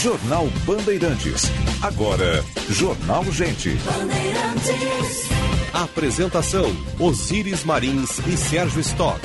Jornal Bandeirantes. Agora, Jornal Gente. Apresentação: Osíris Marins e Sérgio Stock.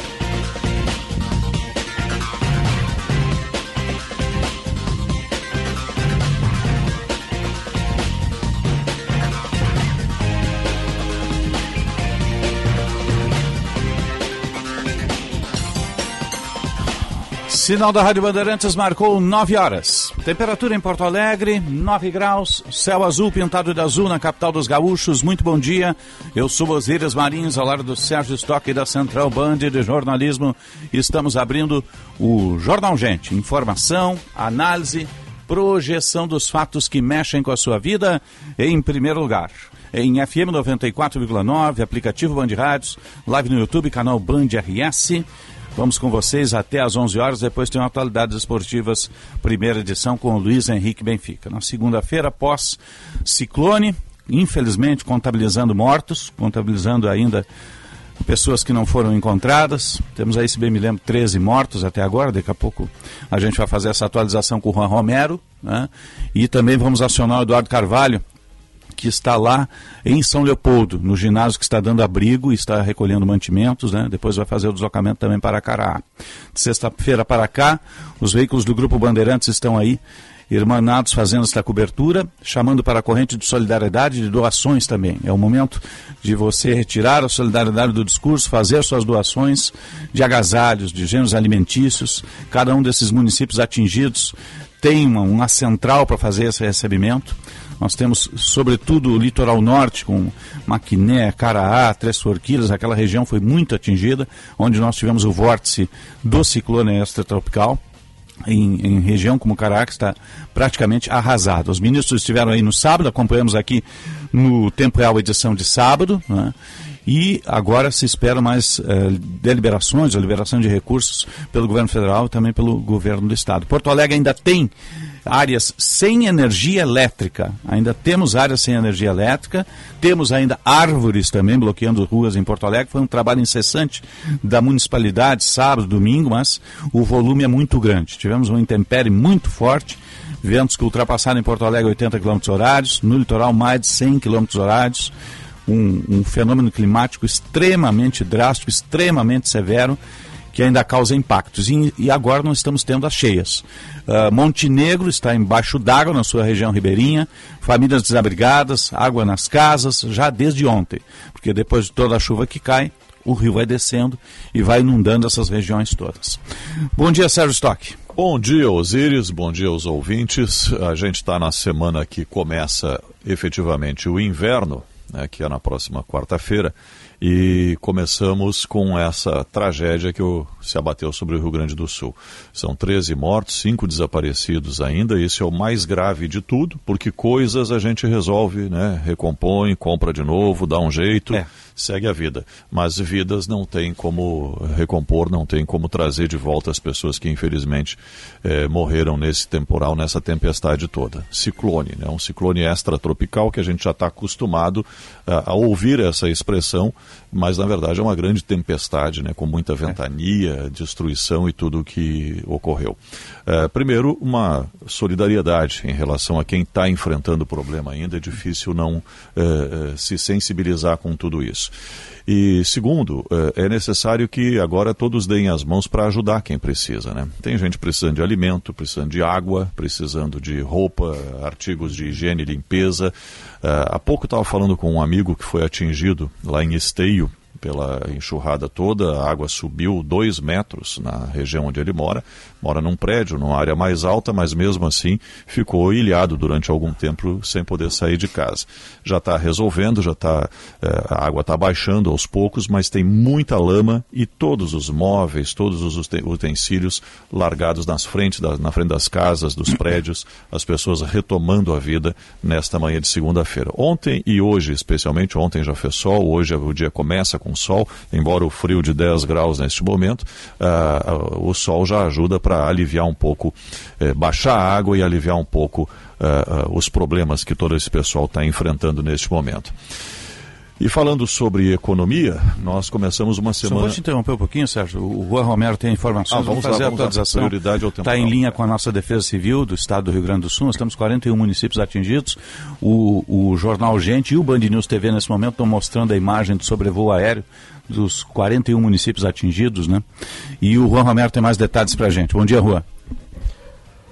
Sinal da Rádio Bandeirantes marcou 9 horas. Temperatura em Porto Alegre, 9 graus, céu azul pintado de azul na capital dos gaúchos. Muito bom dia. Eu sou Osíris Marins, ao lado do Sérgio Stock da Central Band de Jornalismo. Estamos abrindo o Jornal Gente. Informação, análise, projeção dos fatos que mexem com a sua vida em primeiro lugar em FM 94,9, aplicativo Band Rádios, live no YouTube, canal Band RS. Vamos com vocês até às 11 horas, depois tem Atualidades Esportivas, primeira edição com o Luiz Henrique Benfica. Na segunda-feira, após ciclone, infelizmente contabilizando mortos, contabilizando ainda pessoas que não foram encontradas. Temos aí, se bem me lembro, 13 mortos até agora. Daqui a pouco a gente vai fazer essa atualização com o Juan Romero. Né? E também vamos acionar o Eduardo Carvalho, que está lá em São Leopoldo, no ginásio que está dando abrigo e está recolhendo mantimentos, né? Depois vai fazer o deslocamento também para Cará. De sexta-feira para cá, os veículos do Grupo Bandeirantes estão aí irmanados fazendo esta cobertura, chamando para a corrente de solidariedade de doações também. É o momento de você retirar a solidariedade do discurso, fazer suas doações de agasalhos, de gêneros alimentícios. Cada um desses municípios atingidos tem uma, uma central para fazer esse recebimento. Nós temos, sobretudo, o litoral norte, com Maquiné, Caraá, Três Forquilhas, aquela região foi muito atingida, onde nós tivemos o vórtice do ciclone extratropical. Em, em, região como Caraá, que está praticamente arrasado. Os ministros estiveram aí no sábado, acompanhamos aqui no Tempo Real edição de sábado, né? e agora se espera mais eh, deliberações, a liberação de recursos pelo governo federal e também pelo governo do estado. Porto Alegre ainda tem áreas sem energia elétrica. Ainda temos áreas sem energia elétrica, temos ainda árvores também bloqueando ruas em Porto Alegre. Foi um trabalho incessante da municipalidade, sábado, domingo, mas o volume é muito grande. Tivemos um intempérie muito forte, ventos que ultrapassaram em Porto Alegre 80 km horários, no litoral mais de 100 km horários. Um, um fenômeno climático extremamente drástico, extremamente severo que ainda causa impactos. E, e agora nós estamos tendo as cheias. Uh, Montenegro está embaixo d'água na sua região ribeirinha, famílias desabrigadas, água nas casas, já desde ontem, porque depois de toda a chuva que cai, o rio vai descendo e vai inundando essas regiões todas. Bom dia, Sérgio Stock. Bom dia, Osíris. Bom dia aos ouvintes. A gente está na semana que começa efetivamente o inverno, né, que é na próxima quarta-feira. E começamos com essa tragédia que se abateu sobre o Rio Grande do Sul. São 13 mortos, 5 desaparecidos ainda. Esse é o mais grave de tudo, porque coisas a gente resolve, né? Recompõe, compra de novo, dá um jeito. É segue a vida. Mas vidas não tem como recompor, não tem como trazer de volta as pessoas que infelizmente eh, morreram nesse temporal, nessa tempestade toda. Ciclone, né? um ciclone extratropical que a gente já está acostumado a, a ouvir essa expressão, mas na verdade é uma grande tempestade, né? com muita ventania, destruição e tudo o que ocorreu. Eh, primeiro, uma solidariedade em relação a quem está enfrentando o problema ainda, é difícil não eh, se sensibilizar com tudo isso. E segundo, eh, é necessário que agora todos deem as mãos para ajudar quem precisa. Né? Tem gente precisando de alimento, precisando de água, precisando de roupa, artigos de higiene e limpeza. Uh, há pouco estava falando com um amigo que foi atingido lá em Esteio, pela enxurrada toda, a água subiu dois metros na região onde ele mora. Mora num prédio, numa área mais alta, mas mesmo assim ficou ilhado durante algum tempo sem poder sair de casa. Já está resolvendo, já está é, a água está baixando aos poucos, mas tem muita lama e todos os móveis, todos os utensílios largados nas frente da, na frente das casas, dos prédios, as pessoas retomando a vida nesta manhã de segunda-feira. Ontem e hoje, especialmente ontem já fez sol, hoje o dia começa com sol, embora o frio de 10 graus neste momento, uh, uh, o sol já ajuda para aliviar um pouco, uh, baixar a água e aliviar um pouco os problemas que todo esse pessoal está enfrentando neste momento. E falando sobre economia, nós começamos uma semana. Só vou te interromper um pouquinho, Sérgio. O Juan Romero tem informações. Ah, vamos, vamos fazer lá, vamos a atualização. Prioridade ao. Está em linha com a nossa Defesa Civil do Estado do Rio Grande do Sul. Nós temos 41 municípios atingidos. O, o Jornal Gente e o Band News TV nesse momento estão mostrando a imagem do sobrevoo aéreo dos 41 municípios atingidos, né? E o Juan Romero tem mais detalhes para a gente. Bom dia, Juan.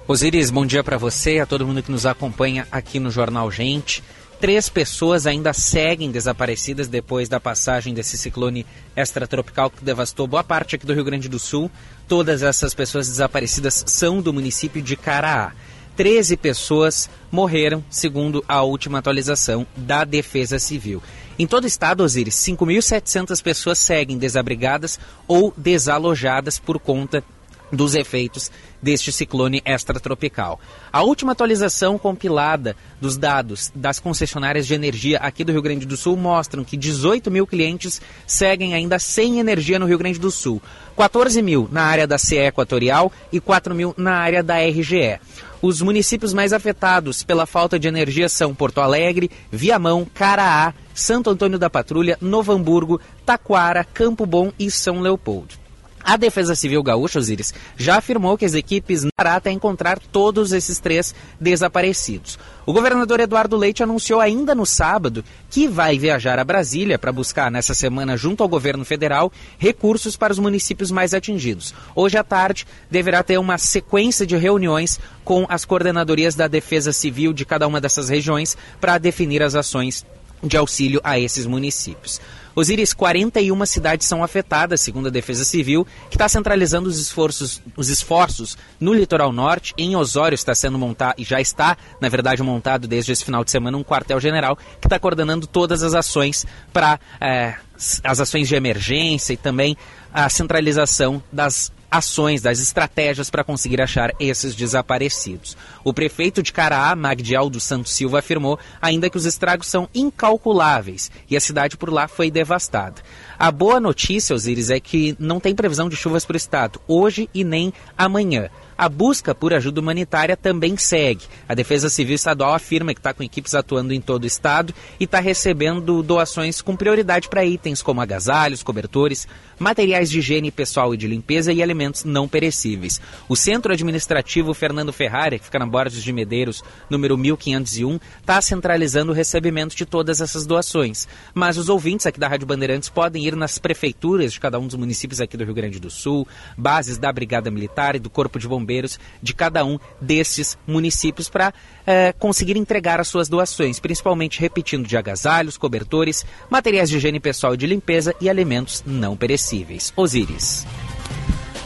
Osiris, bom dia para você e a todo mundo que nos acompanha aqui no Jornal Gente. Três pessoas ainda seguem desaparecidas depois da passagem desse ciclone extratropical que devastou boa parte aqui do Rio Grande do Sul. Todas essas pessoas desaparecidas são do município de Caraá. 13 pessoas morreram, segundo a última atualização da Defesa Civil. Em todo o estado, Osiris, 5.700 pessoas seguem desabrigadas ou desalojadas por conta dos efeitos deste ciclone extratropical. A última atualização compilada dos dados das concessionárias de energia aqui do Rio Grande do Sul mostram que 18 mil clientes seguem ainda sem energia no Rio Grande do Sul, 14 mil na área da CE Equatorial e 4 mil na área da RGE. Os municípios mais afetados pela falta de energia são Porto Alegre, Viamão, Caraá, Santo Antônio da Patrulha, Novo Hamburgo, Taquara, Campo Bom e São Leopoldo. A Defesa Civil Gaúcha, Osiris, já afirmou que as equipes não até encontrar todos esses três desaparecidos. O governador Eduardo Leite anunciou ainda no sábado que vai viajar a Brasília para buscar, nessa semana, junto ao governo federal, recursos para os municípios mais atingidos. Hoje à tarde, deverá ter uma sequência de reuniões com as coordenadorias da Defesa Civil de cada uma dessas regiões para definir as ações de auxílio a esses municípios. Osiris, 41 cidades são afetadas, segundo a Defesa Civil, que está centralizando os esforços, os esforços no litoral norte. Em Osório está sendo montado, e já está, na verdade, montado desde esse final de semana, um quartel-general que está coordenando todas as ações para é, as ações de emergência e também a centralização das ações, das estratégias para conseguir achar esses desaparecidos. O prefeito de Caraá, Magdial dos Santos Silva, afirmou ainda que os estragos são incalculáveis e a cidade por lá foi devastada. A boa notícia, Osiris, é que não tem previsão de chuvas para o estado, hoje e nem amanhã. A busca por ajuda humanitária também segue. A Defesa Civil Estadual afirma que está com equipes atuando em todo o estado e está recebendo doações com prioridade para itens como agasalhos, cobertores, materiais de higiene pessoal e de limpeza e alimentos não perecíveis. O Centro Administrativo Fernando Ferrari, que fica na Borges de Medeiros, número 1501, está centralizando o recebimento de todas essas doações. Mas os ouvintes aqui da Rádio Bandeirantes podem ir nas prefeituras de cada um dos municípios aqui do Rio Grande do Sul, bases da Brigada Militar e do Corpo de Bombeiros bombeiros de cada um desses municípios para é, conseguir entregar as suas doações, principalmente repetindo de agasalhos, cobertores, materiais de higiene pessoal e de limpeza e alimentos não perecíveis. Osíris.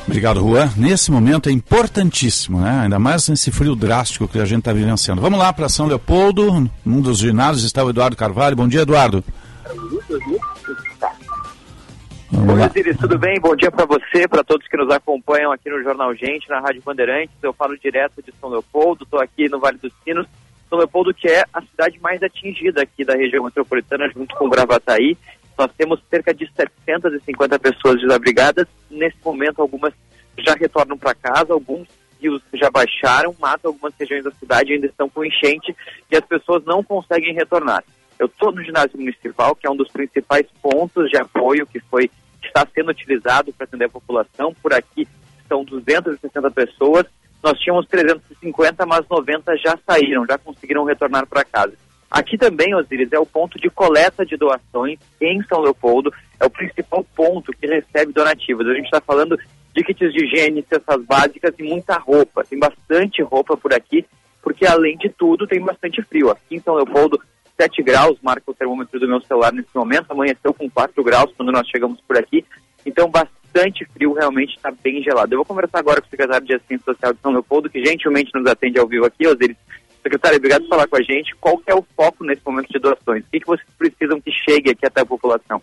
Obrigado, Juan. Nesse momento é importantíssimo, né? ainda mais nesse frio drástico que a gente está vivenciando. Vamos lá para São Leopoldo, num dos ginásios está o Eduardo Carvalho. Bom dia, Eduardo. Oi, Osiris, tudo bem? Bom dia para você, para todos que nos acompanham aqui no Jornal Gente, na Rádio Bandeirantes. Eu falo direto de São Leopoldo, estou aqui no Vale dos Sinos. São Leopoldo, que é a cidade mais atingida aqui da região metropolitana, junto com Gravataí. Nós temos cerca de 750 pessoas desabrigadas. Nesse momento, algumas já retornam para casa, alguns rios já baixaram, mas algumas regiões da cidade ainda estão com enchente e as pessoas não conseguem retornar. Eu estou no ginásio municipal, que é um dos principais pontos de apoio que foi está sendo utilizado para atender a população. Por aqui são 260 pessoas. Nós tínhamos 350, mas 90 já saíram, já conseguiram retornar para casa. Aqui também, Osiris, é o ponto de coleta de doações em São Leopoldo. É o principal ponto que recebe donativos. A gente está falando de kits de higiene, cestas básicas e muita roupa. Tem bastante roupa por aqui, porque além de tudo tem bastante frio. Aqui em São Leopoldo 7 graus, marca o termômetro do meu celular nesse momento, amanheceu com 4 graus quando nós chegamos por aqui, então bastante frio, realmente está bem gelado. Eu vou conversar agora com o secretário de Assistência Social de São Leopoldo, que gentilmente nos atende ao vivo aqui, Osiris. Secretário, obrigado por falar com a gente. Qual é o foco nesse momento de doações? O que, que vocês precisam que chegue aqui até a população?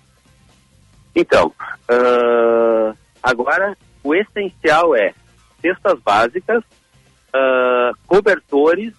Então, uh, agora o essencial é cestas básicas, uh, cobertores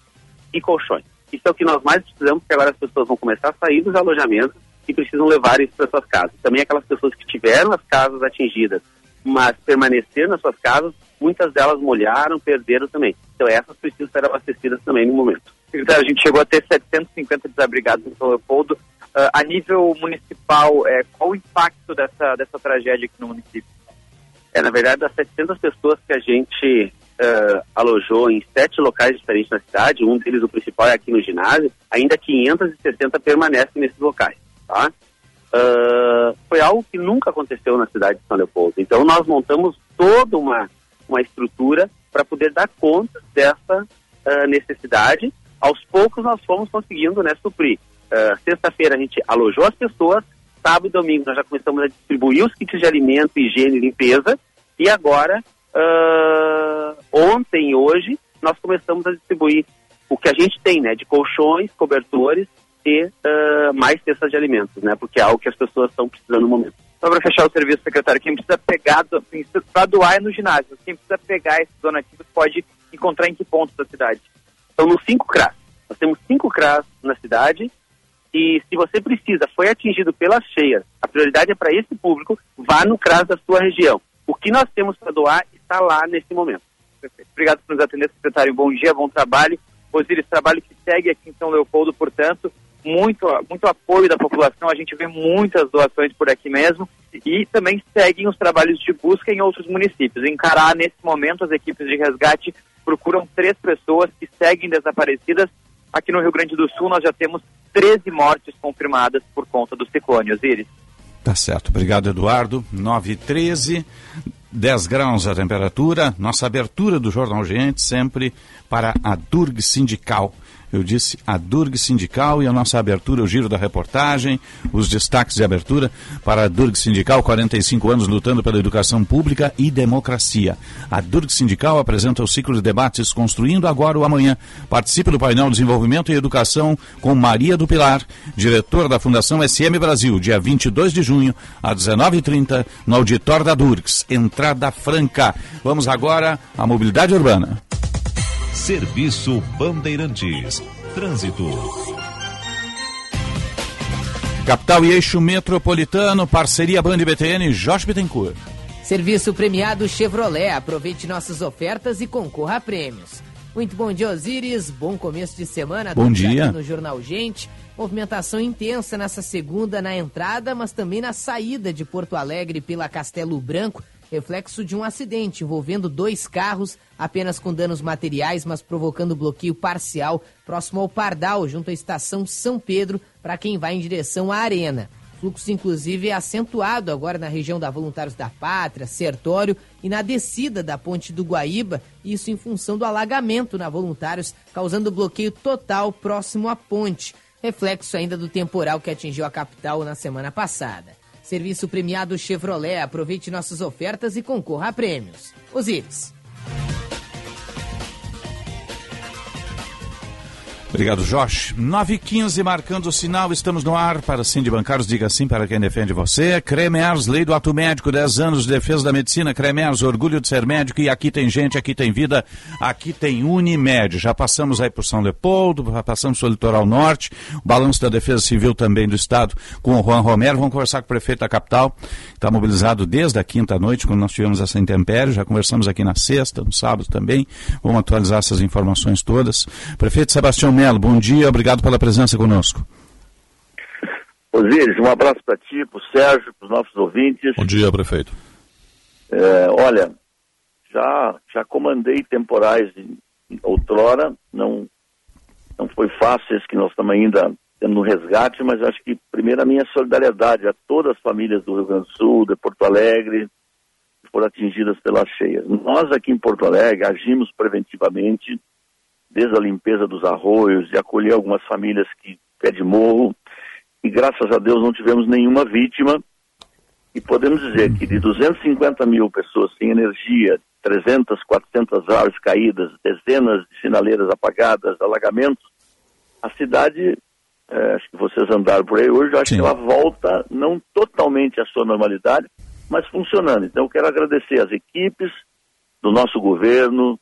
e colchões. Isso é o que nós mais precisamos, porque agora as pessoas vão começar a sair dos alojamentos e precisam levar isso para suas casas. Também aquelas pessoas que tiveram as casas atingidas, mas permaneceram nas suas casas, muitas delas molharam, perderam também. Então essas precisam ser abastecidas também no momento. Secretário, a gente chegou a ter 750 desabrigados em São Leopoldo. uh, a nível municipal, é, qual o impacto dessa, dessa tragédia aqui no município? É, na verdade, das 700 pessoas que a gente uh, alojou em sete locais diferentes na cidade, um deles, o principal, é aqui no ginásio, ainda 560 permanecem nesses locais, tá? Uh, foi algo que nunca aconteceu na cidade de São Leopoldo. Então, nós montamos toda uma, uma estrutura para poder dar conta dessa uh, necessidade. Aos poucos, nós fomos conseguindo né, suprir. Sexta-feira, a gente alojou as pessoas, sábado e domingo, nós já começamos a distribuir os kits de alimento, higiene e limpeza, e agora uh, ontem e hoje nós começamos a distribuir o que a gente tem, né, de colchões, cobertores e uh, mais cestas de alimentos, né, porque é algo que as pessoas estão precisando no momento. Só para fechar o serviço, secretário, quem precisa pegar, para doar é no ginásio, quem precisa pegar esses donativos pode encontrar em que pontos da cidade? Então, nos cinco CRAS. Nós temos cinco CRAS na cidade e se você precisa, foi atingido pelas cheias, a prioridade é para esse público, vá no CRAS da sua região. O que nós temos para doar está lá nesse momento. Obrigado por nos atender, secretário. Bom dia, bom trabalho. Osiris, trabalho que segue aqui em São Leopoldo, portanto, muito, muito apoio da população, a gente vê muitas doações por aqui mesmo e também seguem os trabalhos de busca em outros municípios. Em Cará, nesse momento, as equipes de resgate procuram três pessoas que seguem desaparecidas. Aqui no Rio Grande do Sul, nós já temos 13 mortes confirmadas por conta do ciclone, Osiris. Tá certo. Obrigado, Eduardo. 9 e 13. 10 graus a temperatura, nossa abertura do Jornal Gente sempre para a Durg Sindical. Eu disse a Durg Sindical e a nossa abertura, o giro da reportagem, os destaques de abertura para a Durg Sindical, 45 anos lutando pela educação pública e democracia. A Durg Sindical apresenta o ciclo de debates Construindo Agora o Amanhã. Participe do painel Desenvolvimento e Educação com Maria do Pilar, diretora da Fundação SM Brasil, dia 22 de junho, às 19h30, no auditório da Durgs. Entrada franca. Vamos agora à mobilidade urbana. Serviço Bandeirantes. Trânsito. Capital e eixo metropolitano, parceria Band BTN, Jorge Bittencourt. Serviço premiado Chevrolet. Aproveite nossas ofertas e concorra a prêmios. Muito bom dia, Osiris. Bom começo de semana. Bom dia. no Jornal Gente. Movimentação intensa nessa segunda na entrada, mas também na saída de Porto Alegre pela Castelo Branco reflexo de um acidente envolvendo dois carros, apenas com danos materiais, mas provocando bloqueio parcial próximo ao Pardal, junto à estação São Pedro, para quem vai em direção à Arena. Fluxo, inclusive, é acentuado agora na região da Voluntários da Pátria, Sertório e na descida da Ponte do Guaíba, isso em função do alagamento na Voluntários, causando bloqueio total próximo à ponte. Reflexo ainda do temporal que atingiu a capital na semana passada. Serviço premiado Chevrolet. Aproveite nossas ofertas e concorra a prêmios. Osíris. Obrigado, Jorge. 9 h 15 marcando o sinal, estamos no ar para Sim de Bancários, diga sim para quem defende você. Cremers, lei do ato médico, 10 anos de defesa da medicina. Cremers, orgulho de ser médico e aqui tem gente, aqui tem vida, aqui tem Unimed. Já passamos aí por São Leopoldo, já passamos pelo litoral norte, o balanço da defesa civil também do estado com o Juan Romero. Vamos conversar com o prefeito da capital, está mobilizado desde a quinta noite, quando nós tivemos essa intempérie. Já conversamos aqui na sexta, no sábado também. Vamos atualizar essas informações todas. Prefeito Sebastião Melo, bom dia, obrigado pela presença conosco. Osíris, um abraço para ti, para o Sérgio, para os nossos ouvintes. Bom dia, prefeito. É, olha, já, já comandei temporais em, em outrora, não, não foi fácil esse que nós estamos ainda no resgate, mas acho que primeiro a minha solidariedade a todas as famílias do Rio Grande do Sul, de Porto Alegre, que foram atingidas pelas cheias. Nós aqui em Porto Alegre agimos preventivamente, desde a limpeza dos arroios, de acolher algumas famílias que pé de morro, e graças a Deus não tivemos nenhuma vítima. E podemos dizer que de 250 mil pessoas sem energia, 300, 400 árvores caídas, dezenas de sinaleiras apagadas, alagamentos, a cidade, é, acho que vocês andaram por aí hoje, acho Sim. que ela volta não totalmente à sua normalidade, mas funcionando. Então eu quero agradecer as equipes do nosso governo,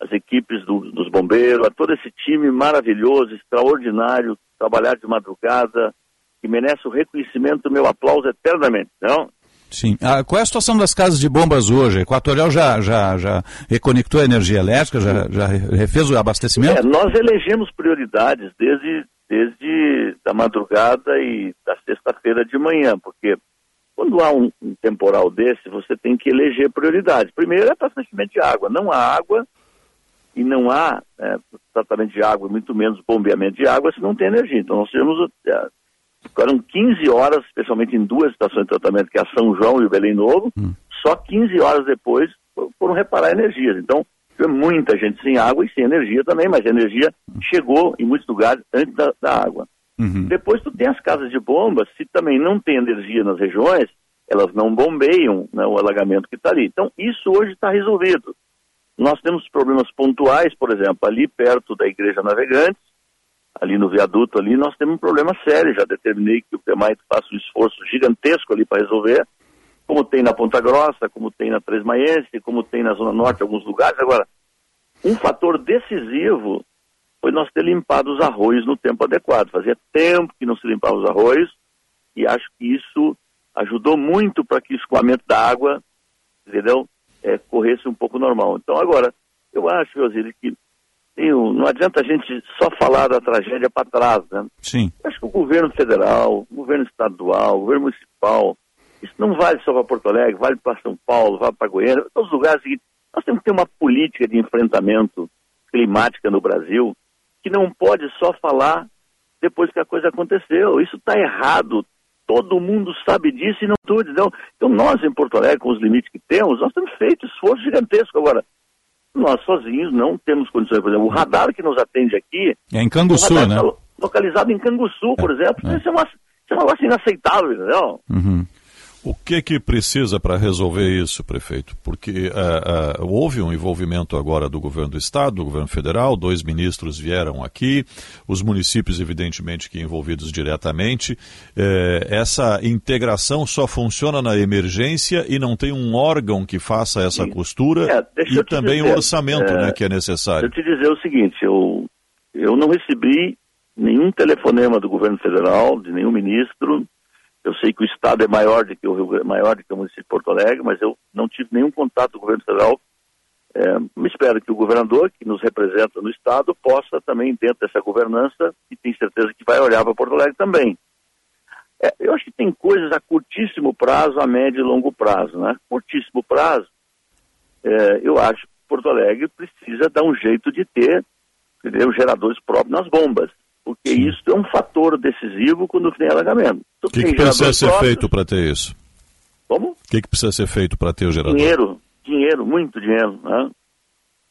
as equipes do, dos bombeiros, a todo esse time maravilhoso, extraordinário, trabalhar de madrugada, que merece o reconhecimento, meu aplauso eternamente, não? Sim. Ah, qual é a situação das casas de bombas hoje? A Equatorial já, já, já reconectou a energia elétrica, já, já refez o abastecimento? É, nós elegemos prioridades desde, desde da madrugada e da sexta-feira de manhã, porque quando há um, um, temporal desse, você tem que eleger prioridades. Primeiro é abastecimento de água. Não há água e não há é, tratamento de água, muito menos bombeamento de água, se não tem energia. Então nós tivemos, é, ficaram 15 horas, especialmente em duas estações de tratamento, que é a São João e o Belém Novo, hum. só 15 horas depois foram reparar energias. Então, muita gente sem água e sem energia também, mas a energia chegou em muitos lugares antes da, da água. Uhum. Depois tu tem as casas de bombas, se também não tem energia nas regiões, elas não bombeiam né, o alagamento que está ali. Então, isso hoje está resolvido. Nós temos problemas pontuais, por exemplo, ali perto da Igreja Navegantes, ali no viaduto ali, nós temos um problema sério. Já determinei que o PEMAI faça um esforço gigantesco ali para resolver, como tem na Ponta Grossa, como tem na Três Maiense, como tem na Zona Norte, alguns lugares. Agora, um fator decisivo foi nós ter limpado os arroios no tempo adequado. Fazia tempo que não se limpava os arroios e acho que isso ajudou muito para que o escoamento da água, entendeu, é, corresse um pouco normal. Então agora, eu acho, Osíris, que eu, não adianta a gente só falar da tragédia para trás, né? Sim. Eu acho que o governo federal, o governo estadual, o governo municipal, isso não vale só para Porto Alegre, vale para São Paulo, vale para Goiânia, todos os lugares. Nós temos que ter uma política de enfrentamento climática no Brasil que não pode só falar depois que a coisa aconteceu. Isso está errado. Todo mundo sabe disso e não tudo. Então, então, nós em Porto Alegre, com os limites que temos, nós temos feito esforço gigantesco. Agora, nós sozinhos não temos condições. Por exemplo, o radar que nos atende aqui... É em Canguçu, né? Tá localizado em Canguçu, por é, exemplo. É. Isso, é uma, isso é um negócio inaceitável, entendeu? Uhum. O que que precisa para resolver isso, prefeito? Porque uh, uh, houve um envolvimento agora do governo do estado, do governo federal, dois ministros vieram aqui, os municípios evidentemente que envolvidos diretamente. Uh, essa integração só funciona na emergência e não tem um órgão que faça essa costura é, e também o orçamento, né, que é necessário. Deixa eu te dizer o seguinte, eu eu não recebi nenhum telefonema do governo federal, de nenhum ministro eu sei que o estado é maior do que o Rio, maior do que o município de Porto Alegre, mas eu não tive nenhum contato com o governo federal. É, me espero que o governador, que nos representa no estado, possa também, dentro dessa governança, e tenho certeza que vai olhar para Porto Alegre também. É, eu acho que tem coisas a curtíssimo prazo, a médio e longo prazo. Né? Curtíssimo prazo, é, eu acho que Porto Alegre precisa dar um jeito de ter entendeu, geradores próprios nas bombas porque isso é um fator decisivo quando tem alagamento. O que, que precisa ser feito para ter isso? Como? O que, que precisa ser feito para ter o gerador? Dinheiro, dinheiro, muito dinheiro. Né?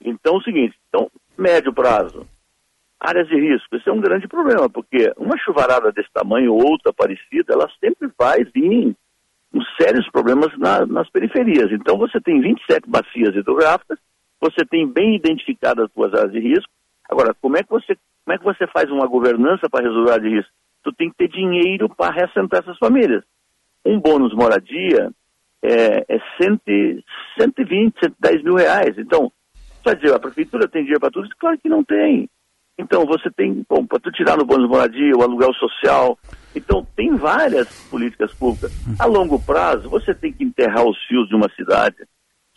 Então, é o seguinte, então, médio prazo, áreas de risco, esse é um grande problema, porque uma chuvarada desse tamanho ou outra parecida, ela sempre vai vir com sérios problemas na, nas periferias. Então, você tem 27 bacias hidrográficas, você tem bem identificadas as suas áreas de risco, Agora, como é que você, como é que você faz uma governança para resolver isso? Tu tem que ter dinheiro para reassentar essas famílias. Um bônus moradia é, é 100, 120, 110 mil reais. Então, vai dizer, a prefeitura tem dinheiro para tudo? Claro que não tem. Então, você tem, bom, para tu tirar no bônus moradia, o aluguel social. Então, tem várias políticas públicas. A longo prazo, você tem que enterrar os fios de uma cidade.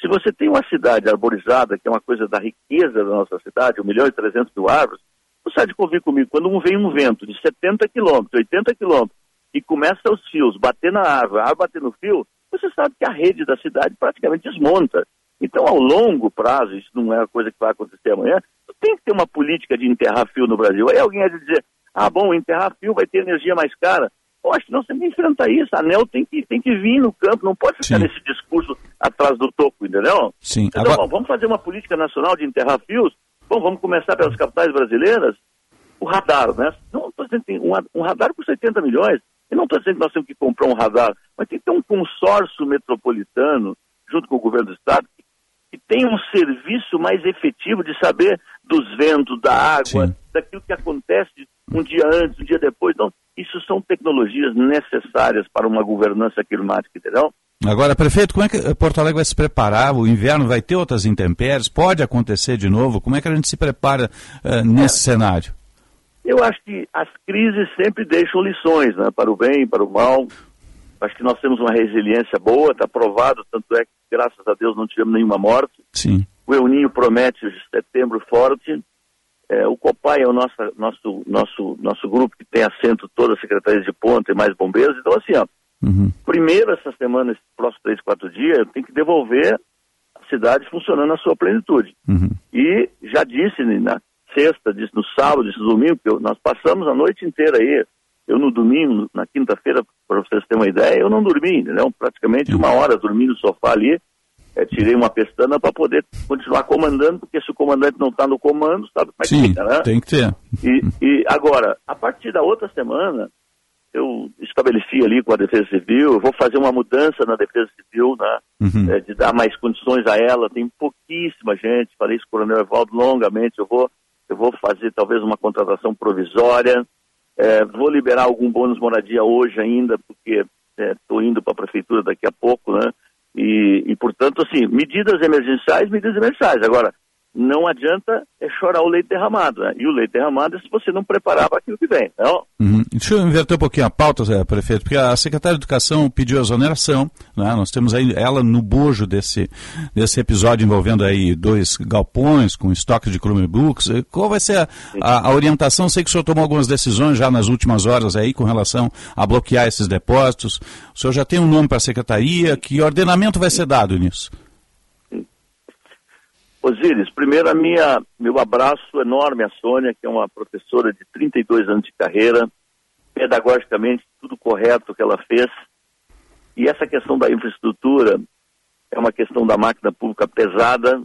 Se você tem uma cidade arborizada, que é uma coisa da riqueza da nossa cidade, 1 milhão e 300 mil árvores, você há convir comigo, quando vem um vento de 70 quilômetros, 80 quilômetros, e começa os fios, bater na árvore, a árvore bater no fio, você sabe que a rede da cidade praticamente desmonta. Então, ao longo prazo, isso não é uma coisa que vai acontecer amanhã, tem que ter uma política de enterrar fio no Brasil. Aí alguém de dizer, ah, bom, enterrar fio vai ter energia mais cara. Eu acho que nós temos que enfrentar isso. A ANEL tem que, tem que vir no campo, não pode ficar Sim. nesse discurso atrás do topo, entendeu? Sim. Então, Agora... bom, vamos fazer uma política nacional de enterrar fios? Bom, vamos começar pelas capitais brasileiras? O radar, né? Não estou dizendo que um, um radar custa 80 milhões. Eu não estou dizendo que nós temos que comprar um radar, mas tem que ter um consórcio metropolitano, junto com o governo do Estado, que, tenha um serviço mais efetivo de saber dos ventos, da água, Sim. daquilo que acontece um dia antes, um dia depois. Então, isso são tecnologias necessárias para uma governança climática, entendeu? Agora, prefeito, como é que Porto Alegre vai se preparar? O inverno vai ter outras intempéries? Pode acontecer de novo? Como é que a gente se prepara uh, nesse é. cenário? Eu acho que as crises sempre deixam lições, né? para o bem, para o mal. Acho que nós temos uma resiliência boa, está provado, tanto é que, graças a Deus, não tivemos nenhuma morte. Sim. O Euninho promete de setembro forte. É, o COPAI é o nosso, nosso, nosso, nosso grupo que tem assento toda a Secretaria de Ponta e mais bombeiros. Então, assim, ó, uhum. primeiro essa semana, esses próximos três, quatro dias, eu tenho que devolver a cidade funcionando na sua plenitude. Uhum. E já disse na sexta, disse no sábado, disse no domingo, que eu, nós passamos a noite inteira aí. Eu no domingo, na quinta-feira, para vocês terem uma ideia, eu não dormi, entendeu? Praticamente uma hora dormi no sofá ali, é, tirei uma pestana para poder continuar comandando, porque se o comandante não está no comando, sabe como é que fica, né? tem que ter. E, e, agora, a partir da outra semana, eu estabeleci ali com a Defesa Civil, eu vou fazer uma mudança na Defesa Civil, né? Uhum. É, de dar mais condições a ela, tem pouquíssima gente, falei isso com o Coronel Evaldo longamente, eu vou, eu vou fazer talvez uma contratação provisória, é, vou liberar algum bônus moradia hoje ainda, porque estou é, indo para a prefeitura daqui a pouco, né? E, e, portanto, assim, medidas emergenciais, medidas emergenciais. Agora, não adianta é chorar o leite derramado, né? E o leite derramado é se você não preparar para aquilo que vem, não? Uhum. Deixa eu inverter um pouquinho a pauta, prefeito, porque a secretária de Educação pediu exoneração, né? Nós temos aí ela no bojo desse, desse episódio envolvendo aí dois galpões com estoque de Chromebooks. Qual vai ser a, a, a orientação? Sei que o senhor tomou algumas decisões já nas últimas horas aí com relação a bloquear esses depósitos. O senhor já tem um nome para a secretaria? Que ordenamento vai ser dado nisso? Osíris, primeiro a minha, meu abraço enorme à Sônia, que é uma professora de 32 anos de carreira, pedagogicamente tudo correto que ela fez. E essa questão da infraestrutura é uma questão da máquina pública pesada.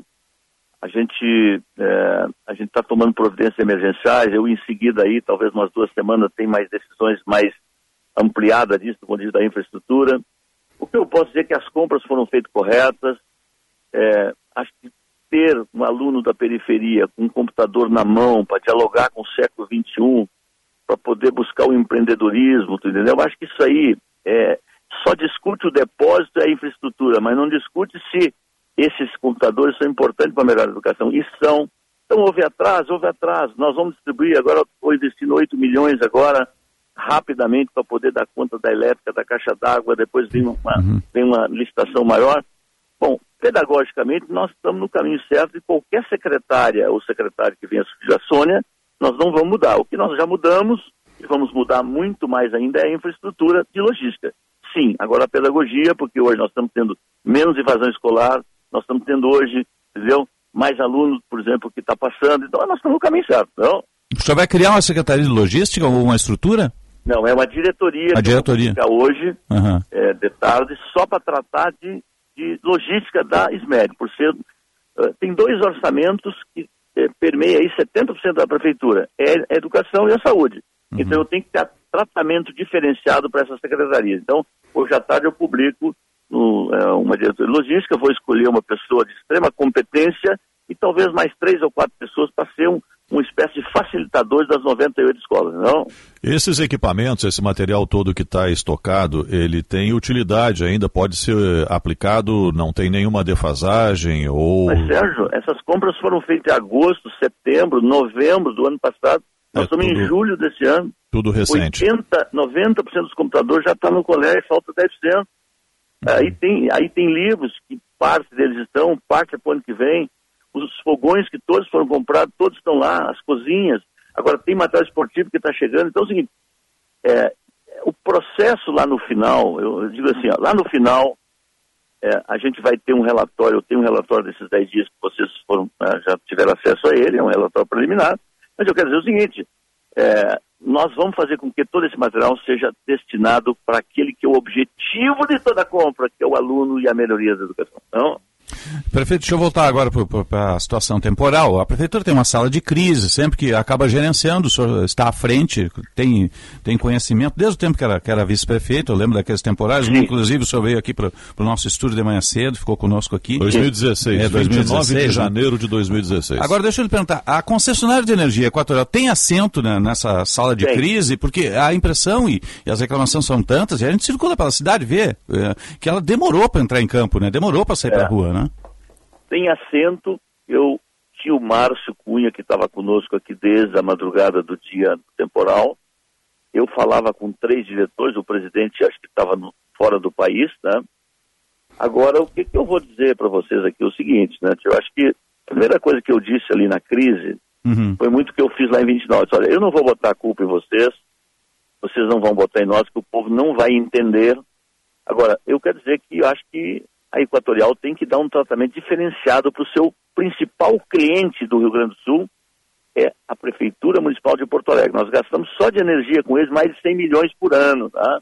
A gente é, a gente está tomando providências emergenciais. Eu em seguida aí, talvez umas duas semanas, tem mais decisões mais ampliadas disso do ponto de vista da infraestrutura. O que eu posso dizer é que as compras foram feitas corretas. É, acho que ter um aluno da periferia com um computador na mão para dialogar com o século XXI, para poder buscar o empreendedorismo, entendeu? Eu acho que isso aí é, só discute o depósito e a infraestrutura, mas não discute se esses computadores são importantes para a melhor educação. E são. Então houve atraso, houve atraso. Nós vamos distribuir agora, estou investindo 8 milhões agora, rapidamente, para poder dar conta da elétrica, da caixa d'água, depois vem uma, uhum. vem uma licitação maior. Bom, pedagogicamente, nós estamos no caminho certo e qualquer secretária ou secretário que venha subir a Sônia, nós não vamos mudar. O que nós já mudamos, e vamos mudar muito mais ainda, é a infraestrutura de logística. Sim, agora a pedagogia, porque hoje nós estamos tendo menos evasão escolar, nós estamos tendo hoje, entendeu? Mais alunos, por exemplo, que está passando, então nós estamos no caminho certo, não? O senhor vai criar uma secretaria de logística ou uma estrutura? Não, é uma diretoria. A diretoria. hoje, uhum. é, de tarde, só para tratar de de logística da SMED, por ser, uh, tem dois orçamentos que uh, permeia aí 70% da prefeitura, é a educação e a saúde. Uhum. Então eu tenho que ter tratamento diferenciado para essas secretarias. Então, hoje à tarde eu publico no, uh, uma diretoria de logística, vou escolher uma pessoa de extrema competência e talvez mais três ou quatro pessoas para ser um, uma espécie de facilitador das 98 escolas, não? Esses equipamentos, esse material todo que está estocado, ele tem utilidade ainda, pode ser aplicado, não tem nenhuma defasagem ou... Mas, Sérgio, essas compras foram feitas em agosto, setembro, novembro do ano passado. Nós é estamos tudo, em julho desse ano. Tudo recente. 80, 90% dos computadores já estão tá no colégio, falta 10%. Uhum. Aí, tem, aí tem livros que parte deles estão, parte é para o ano que vem os fogões que todos foram comprados, todos estão lá, as cozinhas. Agora tem material esportivo que está chegando. Então é o seguinte, é, o processo lá no final, eu, digo assim, ó, lá no final é, a gente vai ter um relatório, eu tenho um relatório desses 10 dias que vocês foram, né, já tiveram acesso a ele, é um relatório preliminar, mas eu quero dizer o seguinte, é, nós vamos fazer com que todo esse material seja destinado para aquele que é o objetivo de toda compra, que é o aluno e a melhoria da educação. Não? Prefeito, deixa eu voltar agora para a situação temporal. A prefeitura tem uma sala de crise, sempre que acaba gerenciando, o senhor está à frente, tem, tem conhecimento, desde o tempo que era, que era vice-prefeito, eu lembro daqueles temporais, Sim. inclusive o senhor veio aqui para o nosso estúdio de manhã cedo, ficou conosco aqui. 2016, é, 2016 29 de né? janeiro de 2016. Agora deixa eu lhe perguntar, a concessionária de energia equatorial tem assento né, nessa sala de crise? Porque a impressão e, e, as reclamações são tantas, e a gente circula pela cidade, vê é, que ela demorou para entrar em campo, né? demorou para sair é. para a rua, né? Tem assento, eu tinha o Márcio Cunha, que estava conosco aqui desde a madrugada do dia temporal. Eu falava com três diretores, o presidente acho que estava fora do país, né? Agora, o que, que eu vou dizer para vocês aqui é o seguinte, né? Eu acho que a primeira coisa que eu disse ali na crise Uhum. Foi muito que eu fiz lá em 29. Olha, eu não vou botar a culpa em vocês, vocês não vão botar em nós, que o povo não vai entender. Agora, eu quero dizer que eu acho que a Equatorial tem que dar um tratamento diferenciado para o seu principal cliente do Rio Grande do Sul, é a Prefeitura Municipal de Porto Alegre. Nós gastamos só de energia com eles mais de 100 milhões por ano, tá?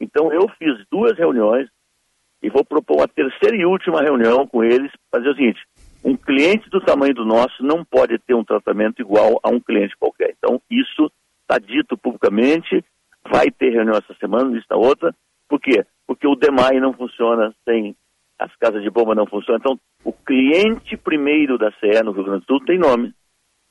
Então eu fiz duas reuniões e vou propor uma terceira e última reunião com eles, fazer o seguinte, um cliente do tamanho do nosso não pode ter um tratamento igual a um cliente qualquer. Então isso está dito publicamente, vai ter reunião essa semana, lista outra, por quê? Porque o DEMAI não funciona sem as casas de bomba não funcionam. Então, o cliente primeiro da CE no Rio Grande do Sul tem nome.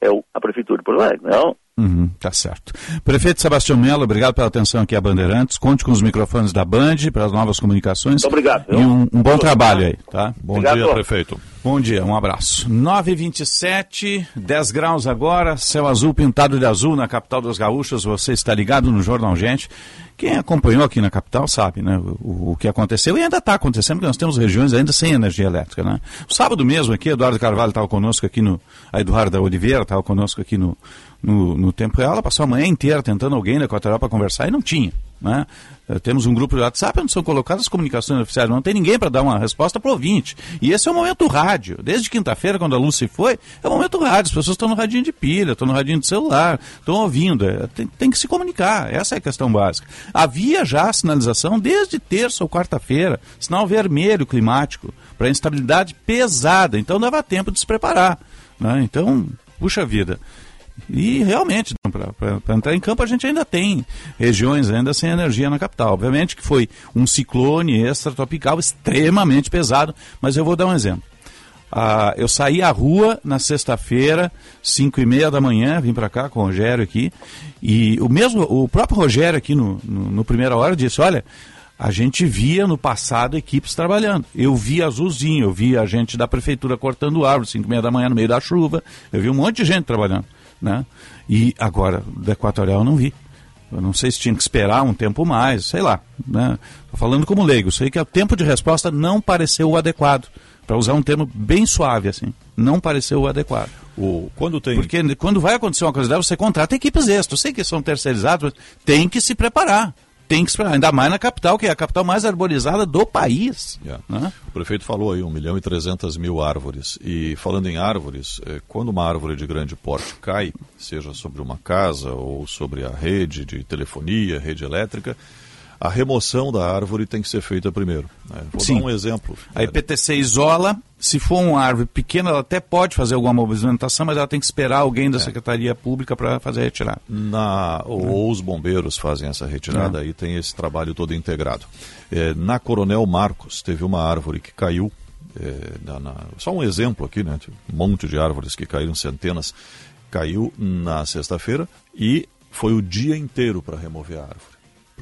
É o, a Prefeitura de Porto Alegre, não? Uhum, tá certo. Prefeito Sebastião Melo, obrigado pela atenção aqui a Bandeirantes. Conte com os microfones da Band para as novas comunicações. Muito obrigado. E um, um bom trabalho aí, tá? Bom obrigado, dia, prefeito. Bom dia, um abraço. 9h27, 10 graus agora, céu azul pintado de azul na capital dos gaúchos. Você está ligado no Jornal Gente. Quem acompanhou aqui na capital sabe, né, o, o que aconteceu e ainda está acontecendo, porque nós temos regiões ainda sem energia elétrica, né? sábado mesmo aqui, Eduardo Carvalho estava conosco aqui no, a Eduardo Oliveira estava conosco aqui no, no, no tempo real, ela passou a manhã inteira tentando alguém da Equatorial para conversar e não tinha. Né? Eh, temos um grupo de WhatsApp onde são colocadas as comunicações oficiais, não tem ninguém para dar uma resposta para o ouvinte. E esse é o momento rádio. Desde quinta-feira, quando a luz se foi, é o momento rádio. As pessoas estão no radinho de pilha, estão no radinho de celular, estão ouvindo. É, tem, tem, que se comunicar, essa é a questão básica. Havia já sinalização desde terça ou quarta-feira, sinal vermelho climático, para instabilidade pesada, então dava tempo de se preparar. Né? Então, puxa vida. E realmente, para entrar em campo, a gente ainda tem regiões ainda sem energia na capital. Obviamente que foi um ciclone extratropical extremamente pesado, mas eu vou dar um exemplo. Ah, eu saí à rua na sexta-feira, 5 e meia da manhã, vim para cá com o Rogério aqui, e o mesmo, o próprio Rogério aqui no, no, no primeira hora disse, olha, a gente via no passado equipes trabalhando. Eu vi azulzinho, eu vi a gente da prefeitura cortando árvore, 5 e meia da manhã no meio da chuva, eu vi um monte de gente trabalhando. Né? E agora, da Equatorial eu não vi. Eu não sei se tinha que esperar um tempo mais, sei lá. Né? falando como leigo, sei que o tempo de resposta não pareceu o adequado. Para usar um termo bem suave, assim. Não pareceu o adequado. O, quando tem... Porque quando vai acontecer uma coisa dessa, você contrata equipes extras. Eu sei que são terceirizados, mas tem que se preparar tem que esperar, ainda mais na capital, que é a capital mais arborizada do país. Yeah. Né? O prefeito falou aí 1 milhão e 300 mil árvores. E falando em árvores, é, quando uma árvore de grande porte cai, seja sobre uma casa ou sobre a rede de telefonia, rede elétrica, a remoção da árvore tem que ser feita primeiro. Né? Vou Sim. dar um exemplo. A IPTC isola, se for uma árvore pequena, ela até pode fazer alguma movimentação, mas ela tem que esperar alguém da é. Secretaria Pública para fazer a retirada. Na, ou, os bombeiros fazem essa retirada, é. aí tem esse trabalho todo integrado. É, na Coronel Marcos, teve uma árvore que caiu. É, na, na, só um exemplo aqui, né? Um monte de árvores que caíram, centenas. Caiu na sexta-feira e foi o dia inteiro para remover a árvore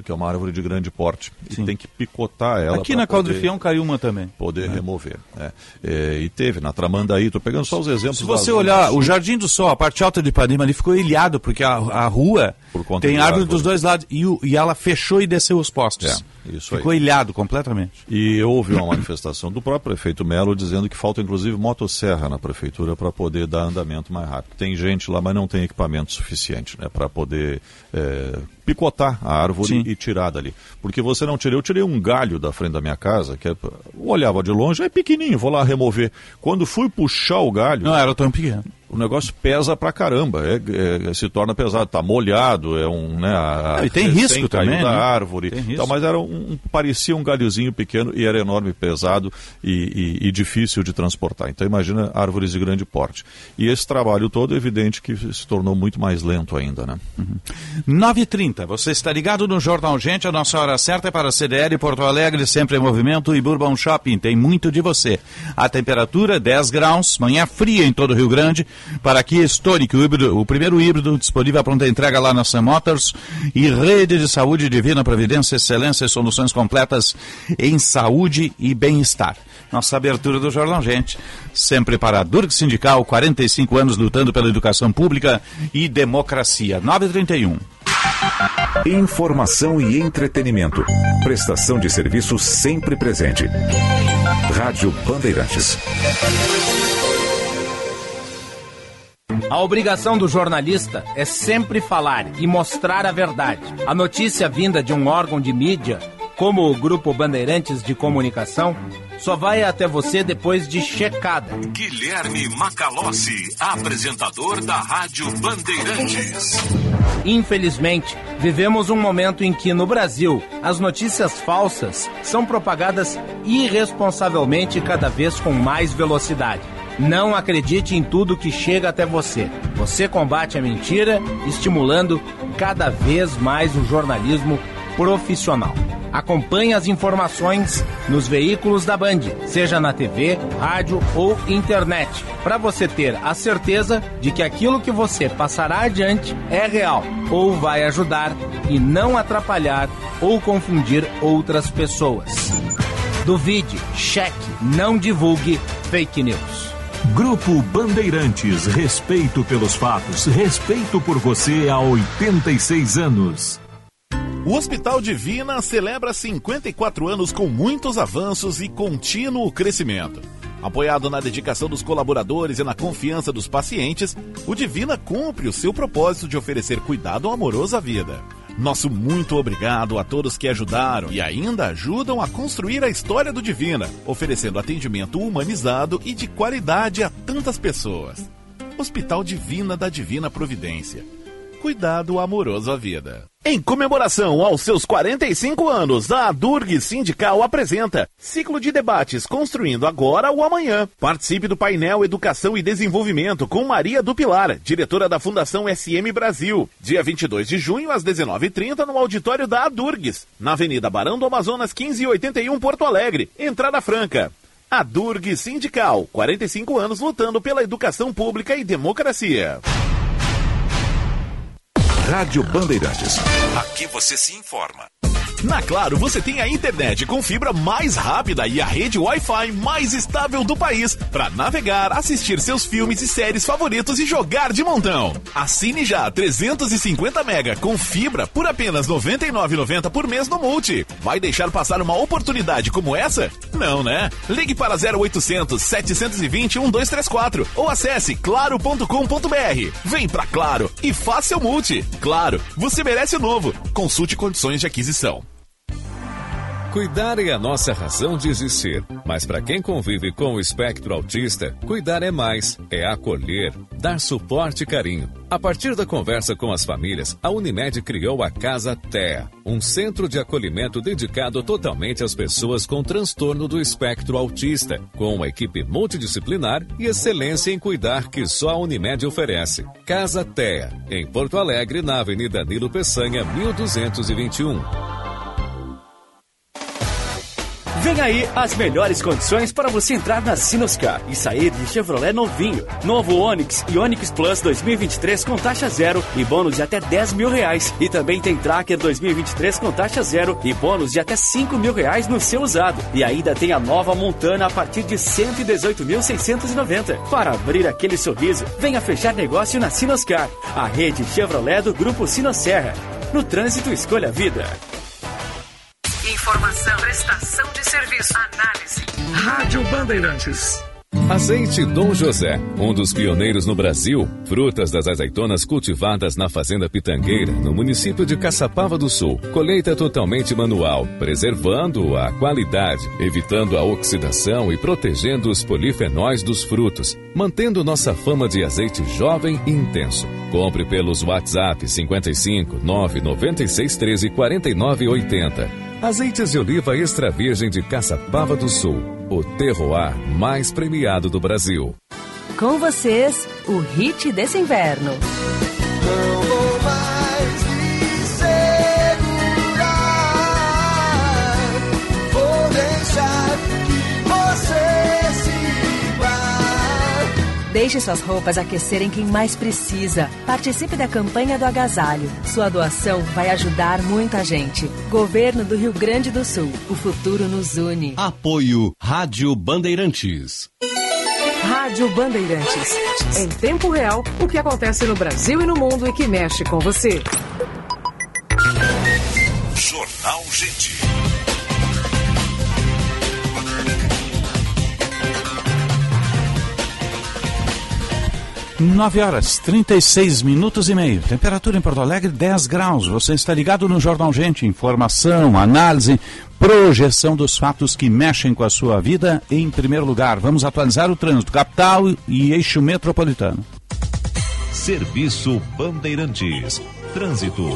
porque é uma árvore de grande porte Sim. e tem que picotar ela. Aqui na Caldrifião caiu uma também. Poder é. remover. É. É, e teve na Tramandaí, estou pegando só os exemplos. Se você olhar, o Jardim do Sol, a parte alta de Ipanema ali ficou ilhado, porque a, a rua tem árvore, árvore, dos dois lados e, e ela fechou e desceu os postos. É, isso ficou aí. ilhado completamente. E houve uma manifestação do próprio prefeito Melo dizendo que falta inclusive motosserra na prefeitura para poder dar andamento mais rápido. Tem gente lá, mas não tem equipamento suficiente né, para poder é, picotar a árvore Sim. e tirar dali. Porque você não tirei, eu tirei um galho da frente da minha casa, que é, eu olhava de longe, é pequenininho, vou lá remover. Quando fui puxar o galho. Não era tão pequeno o negócio pesa pra caramba, é, é, se torna pesado, tá molhado, é um, né, a, e tem risco também, da né? árvore, então, mas era um, parecia um galhozinho pequeno e era enorme, pesado e, e, e, difícil de transportar. Então imagina árvores de grande porte. E esse trabalho todo, é evidente que se tornou muito mais lento ainda, né? Uhum. 9h30, você está ligado no Jornal Gente, a nossa hora certa é para a CDL Porto Alegre, sempre em movimento e Bourbon Shopping, tem muito de você. A temperatura 10 graus, manhã fria em todo o Rio Grande, para aqui Stonic, o, híbrido, o primeiro híbrido disponível à pronta entrega lá na Sam Motors e Rede de Saúde Divina Providência, excelência e soluções completas em saúde e bem-estar. Nossa abertura do Jornal Gente, sempre para a Sindical, 45 anos lutando pela educação pública e democracia. 931. Informação e entretenimento. Prestação de serviço sempre presente. Rádio Bandeirantes. A obrigação do jornalista é sempre falar e mostrar a verdade. A notícia vinda de um órgão de mídia, como o Grupo Bandeirantes de Comunicação, só vai até você depois de checada. Guilherme Macalossi, apresentador da Rádio Bandeirantes. Infelizmente, vivemos um momento em que no Brasil as notícias falsas são propagadas irresponsavelmente cada vez com mais velocidade. Não acredite em tudo que chega até você. Você combate a mentira, estimulando cada vez mais o jornalismo profissional. Acompanhe as informações nos veículos da Band, seja na TV, rádio ou internet, para você ter a certeza de que aquilo que você passará adiante é real ou vai ajudar e não atrapalhar ou confundir outras pessoas. Duvide, cheque, não divulgue fake news. Grupo Bandeirantes, respeito pelos fatos, respeito por você há 86 anos. O Hospital Divina celebra 54 anos com muitos avanços e contínuo crescimento. Apoiado na dedicação dos colaboradores e na confiança dos pacientes, o Divina cumpre o seu propósito de oferecer cuidado amoroso à vida. Nosso muito obrigado a todos que ajudaram e ainda ajudam a construir a história do Divina, oferecendo atendimento humanizado e de qualidade a tantas pessoas. Hospital Divina da Divina Providência. Cuidado amoroso à vida. Em comemoração aos seus 45 anos, a Durg Sindical apresenta ciclo de debates Construindo Agora o Amanhã. Participe do painel Educação e Desenvolvimento com Maria do Pilar, diretora da Fundação SM Brasil. Dia 22 de junho, às 19h30, no auditório da Adurgs, na Avenida Barão do Amazonas, 1581, Porto Alegre. Entrada franca. A Sindical, 45 anos lutando pela educação pública e democracia. Rádio Bandeirantes. Aqui você se informa. Na Claro, você tem a internet com fibra mais rápida e a rede Wi-Fi mais estável do país para navegar, assistir seus filmes e séries favoritos e jogar de montão. Assine já 350 mega com fibra por apenas R$ 99,90 por mês no Multi. Vai deixar passar uma oportunidade como essa? Não, né? Ligue para 0800 720 1234 ou acesse claro.com.br. Vem pra Claro e faça o Multi. Claro, você merece o novo. Consulte condições de aquisição. Cuidar é a nossa razão de existir, mas para quem convive com o espectro autista, cuidar é mais, é acolher, dar suporte e carinho. A partir da conversa com as famílias, a Unimed criou a Casa TEA, um centro de acolhimento dedicado totalmente às pessoas com transtorno do espectro autista, com uma equipe multidisciplinar e excelência em cuidar que só a Unimed oferece. Casa TEA, em Porto Alegre, na Avenida Nilo Peçanha, 1221. Vem aí as melhores condições para você entrar na Sinoscar e sair de Chevrolet novinho. Novo Onix e Onix Plus 2023 com taxa zero e bônus de até 10 mil reais. E também tem Tracker 2023 com taxa zero e bônus de até 5 mil reais no seu usado. E ainda tem a nova Montana a partir de 118.690. Para abrir aquele sorriso, venha fechar negócio na Sinoscar, a rede Chevrolet do Grupo Sinosserra. No trânsito, escolha a vida. Informação, prestação de serviço, análise. Rádio Bandeirantes. Azeite Dom José, um dos pioneiros no Brasil, frutas das azeitonas cultivadas na Fazenda Pitangueira, no município de Caçapava do Sul. Colheita totalmente manual, preservando a qualidade, evitando a oxidação e protegendo os polifenóis dos frutos, mantendo nossa fama de azeite jovem e intenso. Compre pelos WhatsApp 55 996 13 49 80. Azeites de oliva extra virgem de Caçapava do Sul, o terroir mais premiado do Brasil. Com vocês, o hit desse inverno. Deixe suas roupas aquecerem quem mais precisa. Participe da campanha do agasalho. Sua doação vai ajudar muita gente. Governo do Rio Grande do Sul. O futuro nos une. Apoio Rádio Bandeirantes. Rádio Bandeirantes. Em tempo real, o que acontece no Brasil e no mundo e que mexe com você. Jornal Gente. 9 horas 36 minutos e meio. Temperatura em Porto Alegre 10 graus. Você está ligado no Jornal Gente. Informação, análise, projeção dos fatos que mexem com a sua vida. Em primeiro lugar, vamos atualizar o trânsito capital e eixo metropolitano. Serviço Bandeirantes. Trânsito.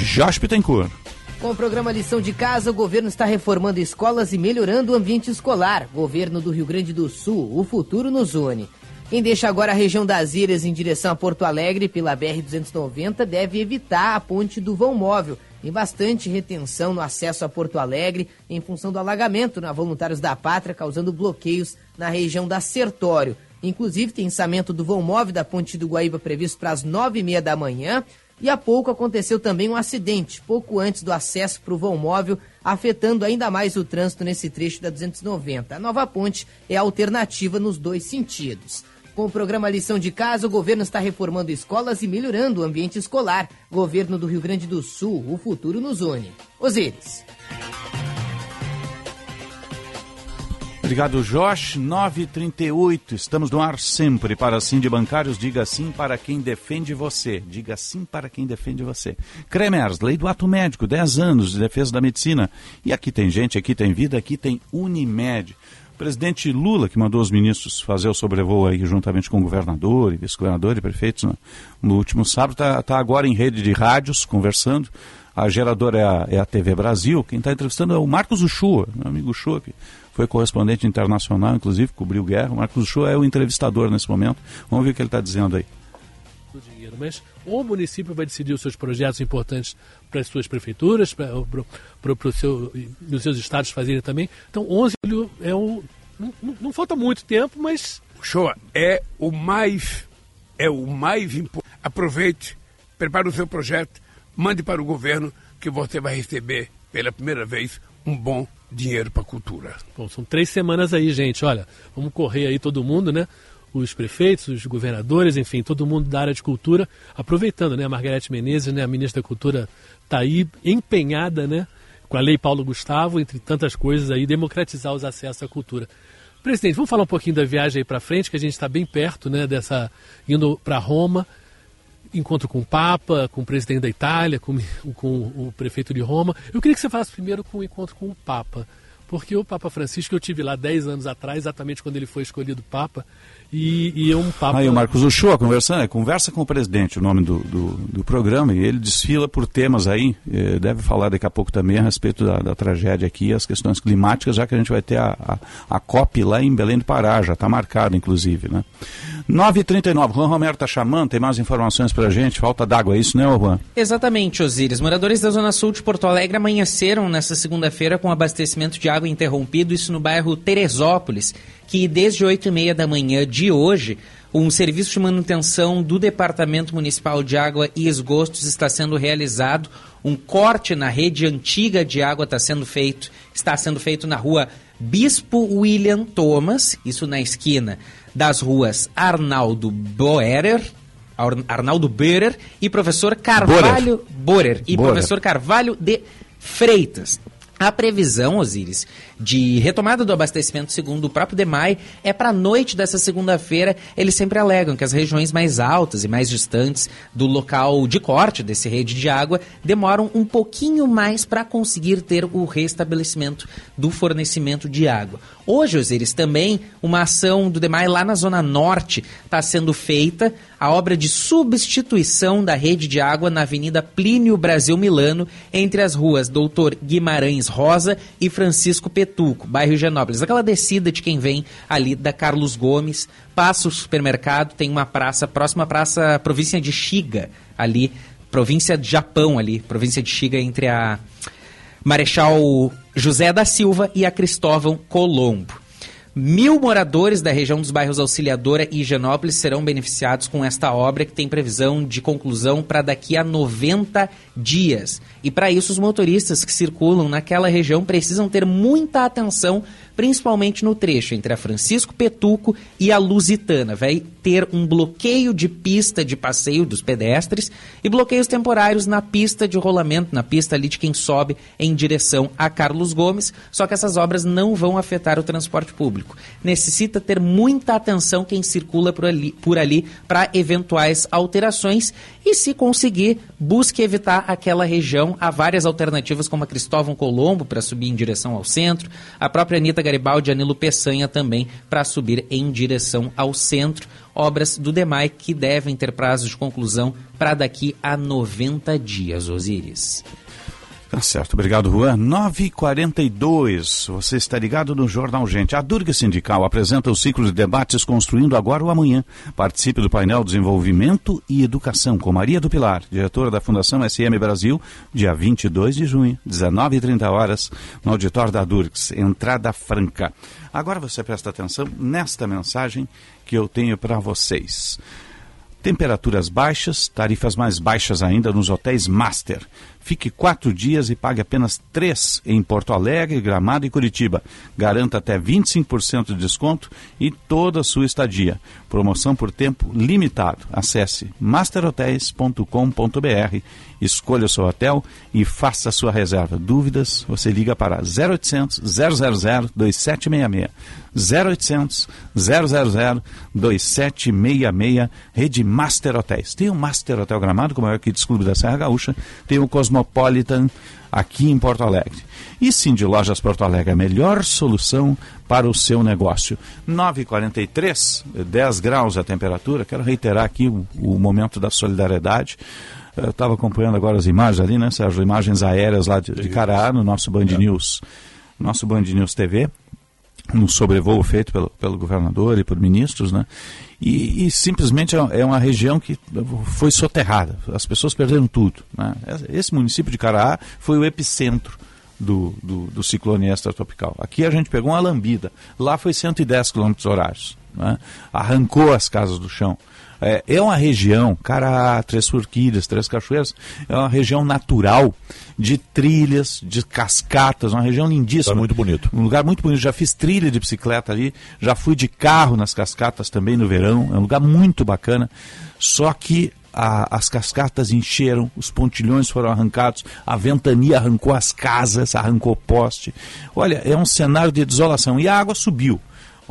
Jorge Pittencourt. Com o programa Lição de Casa, o governo está reformando escolas e melhorando o ambiente escolar. Governo do Rio Grande do Sul, o futuro nos une. Quem deixa agora a região das Ilhas em direção a Porto Alegre pela BR-290 deve evitar a ponte do vão móvel. Tem bastante retenção no acesso a Porto Alegre em função do alagamento na Voluntários da Pátria, causando bloqueios na região da Sertório. Inclusive, tem ensamento do vão móvel da ponte do Guaíba previsto para as nove e meia da manhã. E há pouco aconteceu também um acidente, pouco antes do acesso para o vão móvel, afetando ainda mais o trânsito nesse trecho da 290. A nova ponte é alternativa nos dois sentidos. Com o programa Lição de Casa, o governo está reformando escolas e melhorando o ambiente escolar. Governo do Rio Grande do Sul, o futuro nos une. Osíris. Obrigado, Josh. 938. Estamos no ar sempre para sim de bancários. Diga sim para quem defende você. Diga sim para quem defende você. Cremers, lei do ato médico, 10 anos de defesa da medicina. E aqui tem gente, aqui tem vida, aqui tem Unimed. O presidente Lula, que mandou os ministros fazer o sobrevoo aí juntamente com o governador, e vice-governador e prefeitos no, no último sábado, está tá agora em rede de rádios conversando. A geradora é a, é a TV Brasil. Quem está entrevistando é o Marcos Uchoa, meu amigo Uchoa, que foi correspondente internacional, inclusive, cobriu guerra. O Marcos Uchoa é o entrevistador nesse momento. Vamos ver o que ele está dizendo aí. do dinheiro, mas o município vai decidir os seus projetos importantes para as suas prefeituras, para, para, para o seu, os seus estados fazerem também. Então, 11 de julho é um, não, não- não falta muito tempo, mas Show é o mais é o mais importante. Aproveite, prepare o seu projeto, mande para o governo que você vai receber pela primeira vez um bom dinheiro para a cultura. Bom, são três semanas aí, gente. Olha, vamos correr aí todo mundo, né? Os prefeitos, os governadores, enfim, todo mundo da área de cultura, aproveitando, né? A Margarete Menezes, né? A ministra da Cultura está aí empenhada, né? Com a Lei Paulo Gustavo, entre tantas coisas aí, democratizar os acessos à cultura. Presidente, vamos falar um pouquinho da viagem aí para frente, que a gente está bem perto, né? Dessa indo para Roma, encontro com o Papa, com o presidente da Itália, com, com o prefeito de Roma. Eu queria que você falasse primeiro com o encontro com o Papa, porque o Papa Francisco eu tive lá 10 anos atrás, exatamente quando ele foi escolhido Papa, e, e é um Papa... Aí o Marcos Uchoa conversando, é, conversa com o presidente, o nome do, do, do programa, e ele desfila por temas aí, eh, deve falar daqui a pouco também a respeito da, da tragédia aqui, as questões climáticas, já que a gente vai ter a, a, a COP lá em Belém do Pará, já está marcado inclusive, né? 9h39, Juan Romero está chamando, tem mais informações pra gente, falta d'água, é isso, né, ô Juan? Exatamente, Osíris. Moradores da Zona Sul de Porto Alegre amanheceram nesta segunda-feira com abastecimento de água interrompido, isso no bairro Teresópolis, que desde 8 e meia da manhã de hoje, um serviço de manutenção do Departamento Municipal de Água e Esgostos está sendo realizado. Um corte na rede antiga de água está sendo feito, está sendo feito na rua Bispo William Thomas, isso na esquina das ruas Arnaldo Boerer, Ar- Arnaldo Boerer e professor Carvalho Boerer e professor Carvalho de Freitas. A previsão, Osíris, de retomada do abastecimento, segundo o próprio DEMAI, é para a noite dessa segunda-feira. Eles sempre alegam que as regiões mais altas e mais distantes do local de corte desse rede de água demoram um pouquinho mais para conseguir ter o restabelecimento do fornecimento de água. Hoje, Osíris, também uma ação do DEMAI lá na Zona Norte está sendo feita, a obra de substituição da rede de água na Avenida Plínio Brasil Milano, entre as ruas Doutor Guimarães Rosa e Francisco Petuco, bairro Higienópolis. Aquela descida de quem vem ali da Carlos Gomes, passa o supermercado, tem uma praça, próxima praça, província de Shiga, ali, província de Japão ali, província de Shiga entre a Marechal José da Silva e a Cristóvão Colombo. Mil moradores da região dos bairros Auxiliadora e Higienópolis serão beneficiados com esta obra que tem previsão de conclusão para daqui a 90 dias. E para isso, os motoristas que circulam naquela região precisam ter muita atenção principalmente no trecho entre a Francisco Petuco e a Lusitana. Vai ter um bloqueio de pista de passeio dos pedestres e bloqueios temporários na pista de rolamento, na pista ali de quem sobe em direção a Carlos Gomes, só que essas obras não vão afetar o transporte público. Necessita ter muita atenção quem circula por ali, por ali para eventuais alterações e, se conseguir, busque evitar aquela região. Há várias alternativas, como a Cristóvão Colombo para subir em direção ao centro, a própria Anitta Garibaldi e Anilo Peçanha também para subir em direção ao centro. Obras do DEMAI que devem ter prazo de conclusão para daqui a 90 dias, Osíris. Tá certo, obrigado, Juan. 9h42, você está ligado no Jornal Gente. A Durga Sindical apresenta o ciclo de debates Construindo Agora ou Amanhã. Participe do painel Desenvolvimento e Educação com Maria do Pilar, diretora da Fundação SM Brasil, dia 22 de junho, 19h30 horas, no auditório da Durgs, entrada franca. Agora você presta atenção nesta mensagem que eu tenho para vocês. Temperaturas baixas, tarifas mais baixas ainda nos hotéis Master. Fique quatro dias e pague apenas três em Porto Alegre, Gramado e Curitiba. Garanta até 25% de desconto e toda a sua estadia. Promoção por tempo limitado. Acesse masterhotels.com.br, escolha o seu hotel e faça a sua reserva. Dúvidas, você liga para 0800 000 2766. 0800 000 2766, Rede Master Hotéis. Tem o Master Hotel Gramado, como é o Kids Clube da Serra Gaúcha, tem o Cosmopolitan aqui em Porto Alegre. E sim, de Lojas Porto Alegre, a melhor solução para o seu negócio. 9h43, 10 graus a temperatura. Quero reiterar aqui o, o momento da solidariedade. Eu estava acompanhando agora as imagens ali, né, Sérgio? Imagens aéreas lá de, de Caraá, no nosso Band News, nosso Band News TV um sobrevoo feito pelo, pelo governador e por ministros, né? E, e, simplesmente é- é uma região que foi soterrada. As pessoas perderam tudo. Né? Esse município de Caraá foi o epicentro do, do, do ciclone extratropical. Aqui a gente pegou uma lambida. Lá foi 110 km horários. Né? Arrancou as casas do chão. É, é uma região, Caraá, Três Forquilhas, Três Cachoeiras, é uma região natural de trilhas, de cascatas, uma região lindíssima. Tá muito bonito. Um lugar muito bonito. Já fiz trilha de bicicleta ali, já fui de carro nas cascatas também no verão. É um lugar muito bacana. Só que a- as cascatas encheram, os pontilhões foram arrancados, a ventania arrancou as casas, arrancou poste. Olha, é um cenário de desolação. E a água subiu.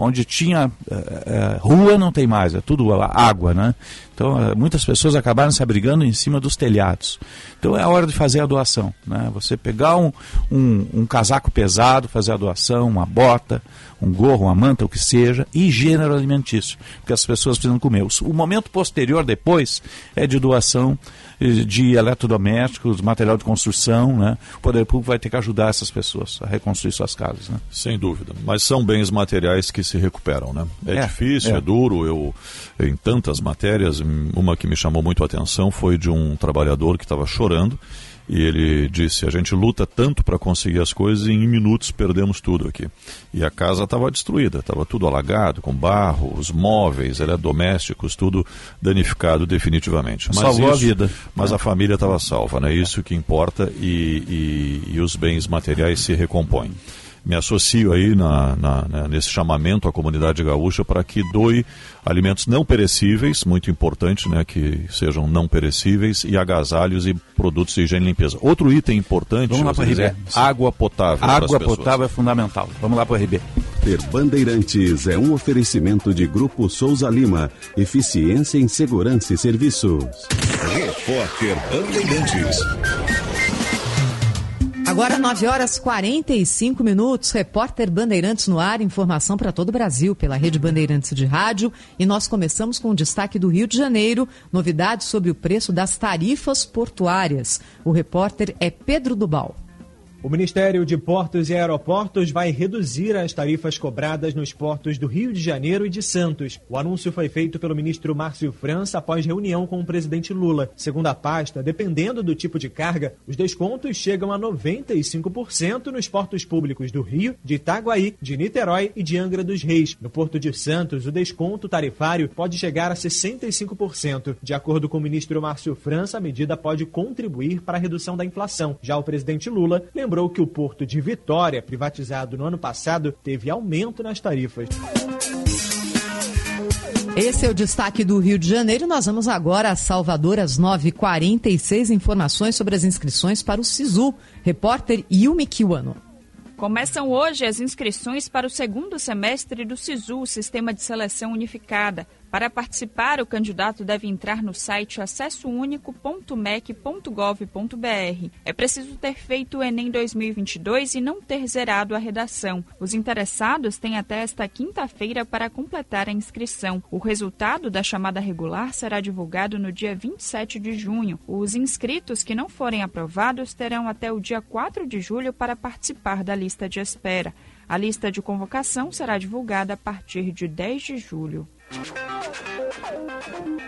Onde tinha eh, rua não tem mais, é tudo água, né? Então eh, muitas pessoas acabaram se abrigando em cima dos telhados. Então é a hora de fazer a doação, né? Você pegar um, um, um casaco pesado, fazer a doação, uma bota, um gorro, uma manta, o que seja, e gênero alimentício, porque as pessoas precisam comer. O- momento posterior depois é de doação de eletrodomésticos, material de construção, né? O poder público vai ter que ajudar essas pessoas a reconstruir suas casas, né? Sem dúvida. Mas são bens materiais que se recuperam, né? É, É, difícil, é. é. duro. Eu, em tantas matérias, uma que me chamou muito a atenção foi de um trabalhador que estava chorando e ele disse: a gente luta tanto para conseguir as coisas e em minutos perdemos tudo aqui. E a casa estava destruída, estava tudo alagado, com barro, os móveis, eletrodomésticos, tudo danificado definitivamente. Mas Salvou a isso- vida. Mas É. a família estava salva, né? Isso que importa e, e- e os bens materiais se recompõem. Me associo aí na, na- na- nesse chamamento à comunidade gaúcha para que doe alimentos não perecíveis, muito importante, né, que sejam não perecíveis, e agasalhos e produtos de higiene e limpeza. Outro item importante Vamos lá para dizer, RB. é água potável. para as Água pessoas. potável é fundamental. Vamos lá para o RB. Ter Bandeirantes é um oferecimento de Grupo Souza Lima. Eficiência em Segurança e Serviços. Repórter Bandeirantes. Agora 9 horas 45 minutos, repórter Bandeirantes no ar, informação para todo o Brasil pela Rede Bandeirantes de Rádio. E nós começamos com o destaque do Rio de Janeiro, novidades sobre o preço das tarifas portuárias. O repórter é Pedro Dubal. O Ministério de Portos e Aeroportos vai reduzir as tarifas cobradas nos portos do Rio de Janeiro e de Santos. O anúncio foi feito pelo ministro Márcio França após reunião com o presidente Lula. Segundo a pasta, dependendo do tipo de carga, os descontos chegam a 95% nos portos públicos do Rio, de Itaguaí, de Niterói e de Angra dos Reis. No Porto de Santos, o desconto tarifário pode chegar a 65%. De acordo com o ministro Márcio França, a medida pode contribuir para a redução da inflação. Já o presidente Lula lembrou lembrou que o porto de Vitória, privatizado no ano passado, teve aumento nas tarifas. Esse é o destaque do Rio de Janeiro. Nós vamos agora a Salvador às 9h46. Informações sobre as inscrições para o SISU. Repórter Yumi Kiwano. Começam hoje as inscrições para o segundo semestre do SISU, Sistema de Seleção Unificada. Para participar, o candidato deve entrar no site acessounico.mec.gov.br. É preciso ter feito o Enem 2022 e não ter zerado a redação. Os interessados têm até esta quinta-feira para completar a inscrição. O resultado da chamada regular será divulgado no dia 27 de junho. Os inscritos que não forem aprovados terão até o dia 4 de julho para participar da lista de espera. A lista de convocação será divulgada a partir de 10 de julho.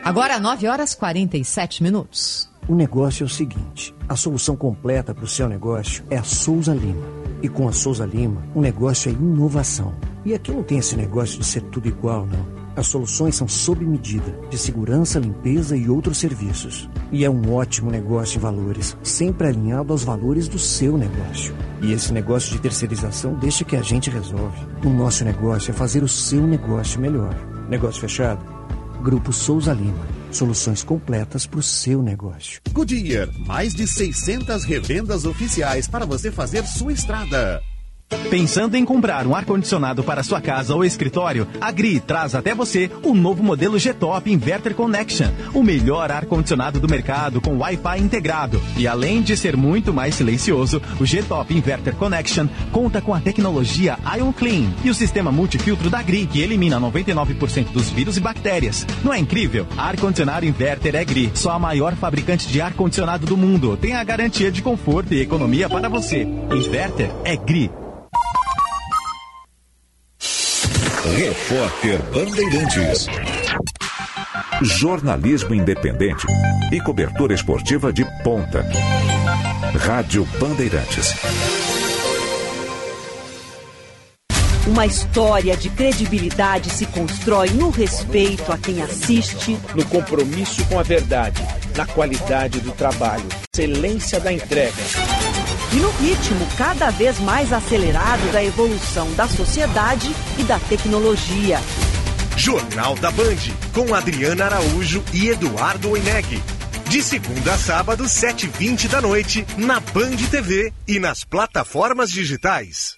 Agora 9 horas 47 minutos. O negócio é o seguinte: a solução completa para o seu negócio é a Souza Lima. E com a Souza Lima, o negócio é inovação. E aqui não tem esse negócio de ser tudo igual, não. As soluções são sob medida, de segurança, limpeza e outros serviços. E é um ótimo negócio em valores, sempre alinhado aos valores do seu negócio. E esse negócio de terceirização deixa que a gente resolve. O nosso negócio é fazer o seu negócio melhor. Negócio fechado? Grupo Souza Lima. Soluções completas para o seu negócio. Goodyear, mais de 600 revendas oficiais para você fazer sua estrada. Pensando em comprar um ar-condicionado para sua casa ou escritório? A GRI traz até você o novo modelo G-Top Inverter Connection, o melhor ar-condicionado do mercado com Wi-Fi integrado. E além de ser muito mais silencioso, o G-Top Inverter Connection conta com a tecnologia Ion Clean e o sistema multifiltro da GRI, que elimina 99% dos vírus e bactérias. Não é incrível? Ar-condicionado Inverter é GRI, só a maior fabricante de ar-condicionado do mundo. Tem a garantia de conforto e economia para você. Inverter é GRI. Repórter Bandeirantes. Jornalismo independente e cobertura esportiva de ponta. Rádio Bandeirantes. Uma história de credibilidade se constrói no respeito a quem assiste, no compromisso com a verdade, na qualidade do trabalho, excelência da entrega. E no ritmo cada vez mais acelerado da evolução da sociedade e da tecnologia. Jornal da Band, com Adriana Araújo e Eduardo Oineg. De segunda a sábado, 7h20 da noite, na Band TV e nas plataformas digitais.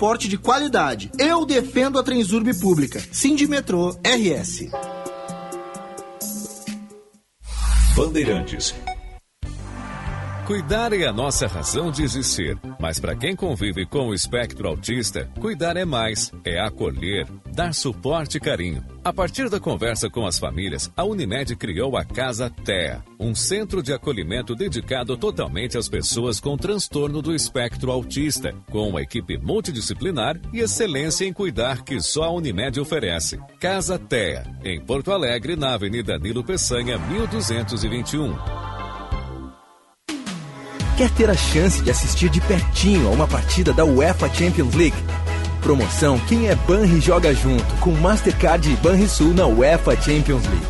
de qualidade. Eu defendo a Transurb pública. Sindimetrô RS. Bandeirantes. Cuidar é a nossa razão de existir, mas para quem convive com o espectro autista, cuidar é mais, é acolher, dar suporte e carinho. A partir da conversa com as famílias, a Unimed criou a Casa TEA, um centro de acolhimento dedicado totalmente às pessoas com transtorno do espectro autista, com uma equipe multidisciplinar e excelência em cuidar que só a Unimed oferece. Casa TEA, em Porto Alegre, na Avenida Nilo Peçanha, 1221. Quer ter a chance de assistir de pertinho a uma partida da UEFA Champions League? Promoção Quem é Banri joga junto com Mastercard e Banrisul na UEFA Champions League.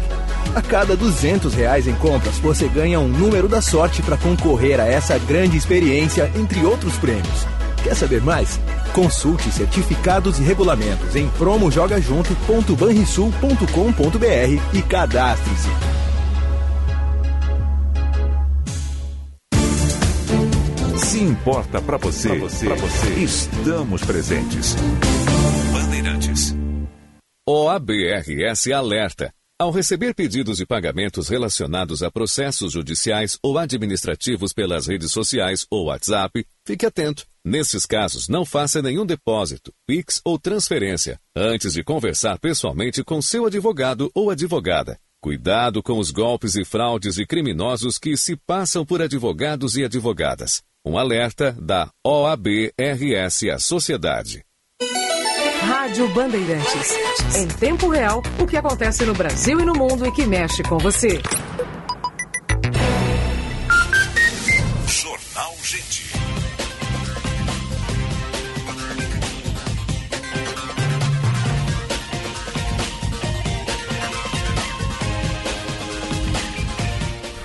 A cada 200 reais em compras, você ganha um número da sorte para concorrer a essa grande experiência, entre outros prêmios. Quer saber mais? Consulte certificados e regulamentos em promojogajunto.banrisul.com.br e cadastre-se. Se importa para você, pra você, pra você, estamos presentes. Bandeirantes. OABRS alerta. Ao receber pedidos de pagamentos relacionados a processos judiciais ou administrativos pelas redes sociais ou WhatsApp, fique atento. Nesses casos, não faça nenhum depósito, PIX ou transferência antes de conversar pessoalmente com seu advogado ou advogada. Cuidado com os golpes e fraudes de criminosos que se passam por advogados e advogadas. Um alerta da OAB-RS à sociedade. Rádio Bandeirantes. Em tempo real, o que acontece no Brasil e no mundo e que mexe com você. Jornal Gente.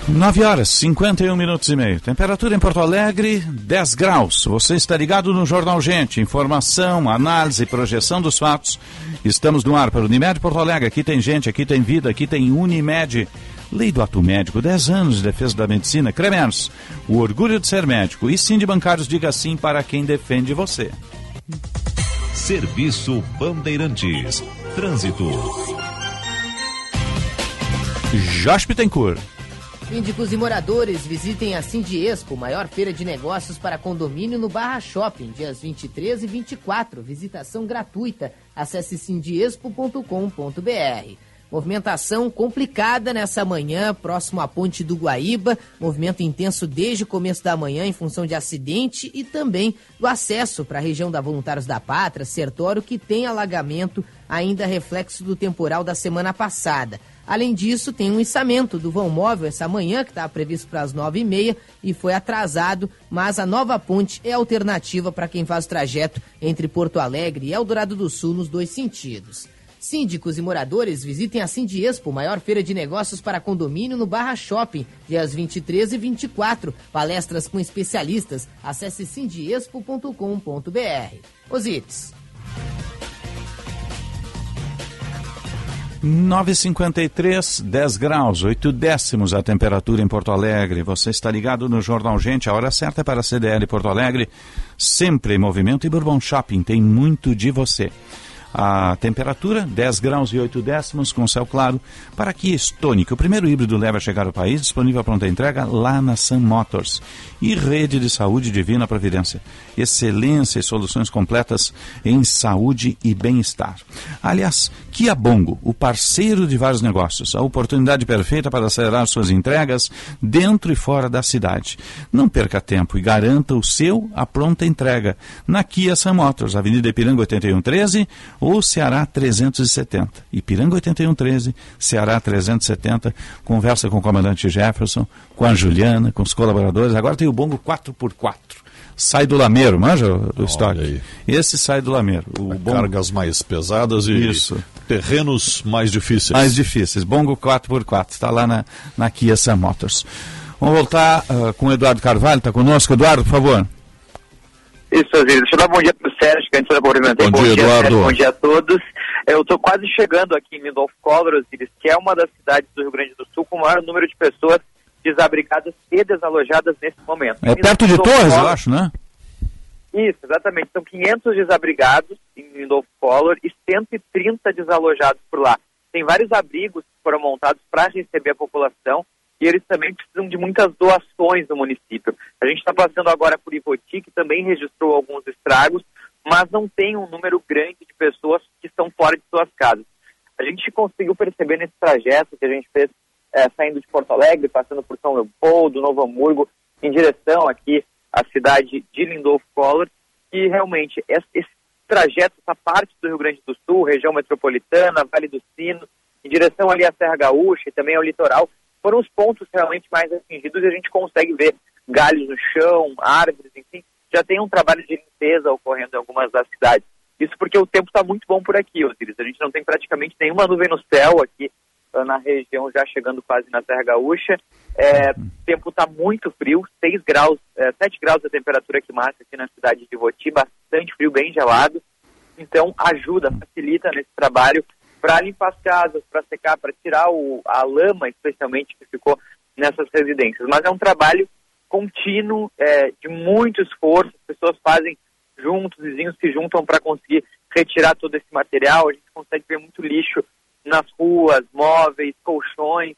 9 horas, 51 minutos e meio. Temperatura em Porto Alegre, 10 graus. Você está ligado no Jornal Gente. Informação, análise e projeção dos fatos. Estamos no ar para Unimed Porto Alegre. Aqui tem gente, aqui tem vida, aqui tem Unimed. Lei do ato médico, 10 anos de defesa da medicina. Cremers, o orgulho de ser médico. E sim de bancários, diga sim para quem defende você. Serviço Bandeirantes. Trânsito. Josh Bittencourt. Síndicos e moradores visitem a Sindiespo, maior feira de negócios para condomínio no Barra Shopping, dias 23 e 24. Visitação gratuita. Acesse sindiespo.com.br. Movimentação complicada nessa manhã, próximo à ponte do Guaíba. Movimento intenso desde o começo da manhã em função de acidente e também do acesso para a região da Voluntários da Pátria, Sertório, que tem alagamento ainda reflexo do temporal da semana passada. Além disso, tem um içamento do vão móvel essa manhã, que estava previsto para as nove e meia e foi atrasado, mas a nova ponte é alternativa para quem faz o trajeto entre Porto Alegre e Eldorado do Sul nos dois sentidos. Síndicos e moradores visitem a Sindiespo, maior feira de negócios para condomínio no Barra Shopping, dias 23 e 24. Palestras com especialistas. Acesse sindiespo.com.br. Osíris. 953, 10 graus, 8 décimos a temperatura em Porto Alegre. Você está ligado no Jornal Gente, a hora certa é para a CDL Porto Alegre, sempre em movimento e Bourbon Shopping tem muito de você. A temperatura, 10 graus e 8 décimos, com céu claro, para Kia Stonic. O primeiro híbrido leva a chegar ao país, disponível a pronta entrega lá na Sun Motors. E Rede de Saúde Divina Providência. Excelência e soluções completas em saúde e bem-estar. Aliás, Kia Bongo, o parceiro de vários negócios. A oportunidade perfeita para acelerar suas entregas dentro e fora da cidade. Não perca tempo e garanta o seu a pronta entrega na Kia Sun Motors, Avenida Ipiranga 8113 ou Ceará 370. Ipiranga 8113, Ceará 370. Conversa com o comandante Jefferson, com a Juliana, com os colaboradores. Agora tem o Bongo 4x4 sai do lameiro, manja o estoque? Esse sai do lameiro. O bongo... Cargas mais pesadas e Isso. terrenos mais difíceis. Mais difíceis. Bongo 4x4, está lá na, na Kia Sun Motors. Vamos voltar uh, com o Eduardo Carvalho, está conosco. Eduardo, por favor. Isso, Osiris. Deixa eu dar bom dia para o Sérgio, que antes eu cumprimentei. Bom, bom dia, Eduardo. Sérgio, bom dia a todos. Eu estou quase chegando aqui em Lindolf Collor, Osiris, que é uma das cidades do Rio Grande do Sul com o maior número de pessoas desabrigadas e desalojadas nesse momento. É perto de Torres, eu acho, né? Isso, exatamente. São 500 desabrigados em Lindolf Collor e 130 desalojados por lá. Tem vários abrigos que foram montados para receber a população e eles também precisam de muitas doações no município. A gente está passando agora por Ivoti, que também registrou alguns estragos, mas não tem um número grande de pessoas que estão fora de suas casas. A gente conseguiu perceber nesse trajeto que a gente fez é, saindo de Porto Alegre, passando por São Leopoldo, Novo Hamburgo, em direção aqui à cidade de Lindolfo Collor, que realmente esse trajeto, essa parte do Rio Grande do Sul, região metropolitana, Vale do Sino, em direção ali à Serra Gaúcha e também ao litoral, foram os pontos realmente mais atingidos e a gente consegue ver galhos no chão, árvores, enfim, já tem um trabalho de limpeza ocorrendo em algumas das cidades. Isso porque o tempo está muito bom por aqui, Osiris. A gente não tem praticamente nenhuma nuvem no céu aqui na região, já chegando quase na Serra Gaúcha. É, o tempo está muito frio, 6 graus, é, 7 graus a temperatura que marca aqui na cidade de Voti, bastante frio, bem gelado. Então ajuda, facilita nesse trabalho para limpar as casas, para secar, para tirar o, a lama, especialmente, que ficou nessas residências. Mas é um trabalho contínuo, é, de muito esforço, as pessoas fazem juntos, vizinhos se juntam para conseguir retirar todo esse material, a gente consegue ver muito lixo nas ruas, móveis, colchões,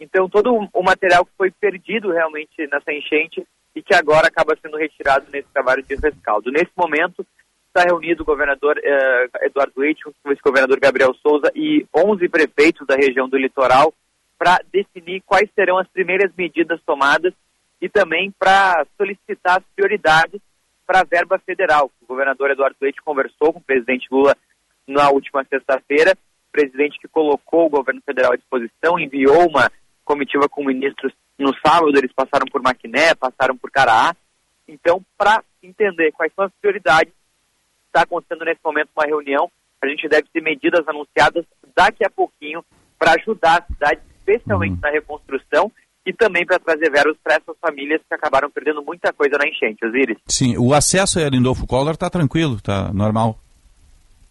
então todo o material que foi perdido realmente nessa enchente e que agora acaba sendo retirado nesse trabalho de rescaldo. Nesse momento está reunido o governador eh, Eduardo Leite, o vice-governador Gabriel Souza e 11 prefeitos da região do litoral para definir quais serão as primeiras medidas tomadas e também para solicitar as prioridades para a verba federal. O governador Eduardo Leite conversou com o presidente Lula na última sexta-feira, presidente que colocou o governo federal à disposição, enviou uma comitiva com ministros no sábado, eles passaram por Maquiné, passaram por Caraá. Então, para entender quais são as prioridades, está acontecendo nesse momento uma reunião. A gente deve ter medidas anunciadas daqui a pouquinho para ajudar a cidade, especialmente uhum. na reconstrução e também para trazer verbas para essas famílias que acabaram perdendo muita coisa na enchente, Osiris. Sim, o acesso a Lindolfo Collor está tranquilo, está normal.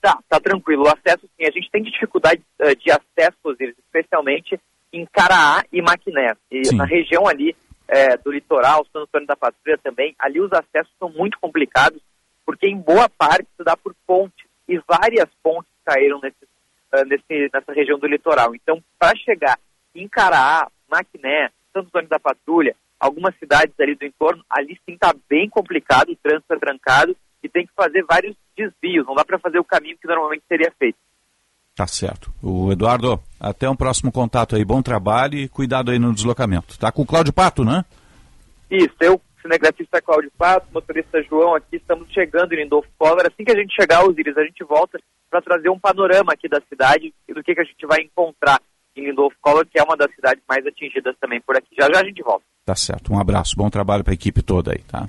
Tá, tá tranquilo. O acesso, sim, a gente tem dificuldade uh, de acesso, Osiris, especialmente em Caraá e Maquiné. E sim. na região ali é, do litoral, São Antônio da Patrulha também, ali os acessos são muito complicados, porque em boa parte se dá por pontes, e várias pontes caíram nesse, uh, nesse, nessa região do litoral. Então, para chegar em Caraá, Maquiné, Santo Antônio da Patrulha, algumas cidades ali do entorno, ali sim está bem complicado, o trânsito é trancado e tem que fazer vários desvios, não dá para fazer o caminho que normalmente seria feito. Tá certo. O Eduardo, até um próximo contato aí, bom trabalho e cuidado aí no deslocamento. Tá com o Cláudio Pato, né? Isso, eu, cinegrafista Cláudio Pato, motorista João aqui, estamos chegando em Lindolfo Collor. Assim que a gente chegar, Osiris, a gente volta para trazer um panorama aqui da cidade e do que, que a gente vai encontrar em Lindolfo Collor, que é uma das cidades mais atingidas também por aqui. Já já a gente volta. Tá certo. Um abraço, bom trabalho para a equipe toda aí, tá?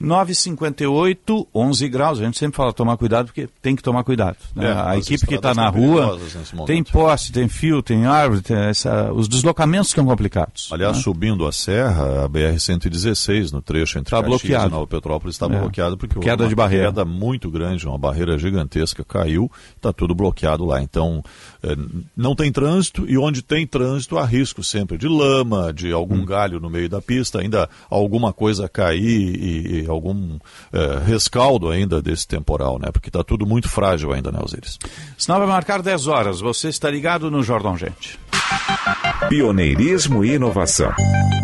9,58, 11 graus. A gente sempre fala tomar cuidado porque tem que tomar cuidado. Né? É, a equipe que está na rua tem poste, tem fio, tem árvore, tem essa, os deslocamentos são complicados. Aliás, né? subindo a serra, a BR-116, no trecho entre tá Caxias bloqueado. e Nova Petrópolis, está é. bloqueado porque queda uma de barreira. queda muito grande, uma barreira gigantesca caiu, está tudo bloqueado lá. Então, é, não tem trânsito e onde tem trânsito há risco sempre de lama, de algum hum. galho no meio da pista, ainda alguma coisa cair e algum é, rescaldo ainda desse temporal, né? Porque está tudo muito frágil ainda, né, Osiris? Senão vai marcar 10 horas. Você está ligado no Jordão Gente. Pioneirismo e inovação.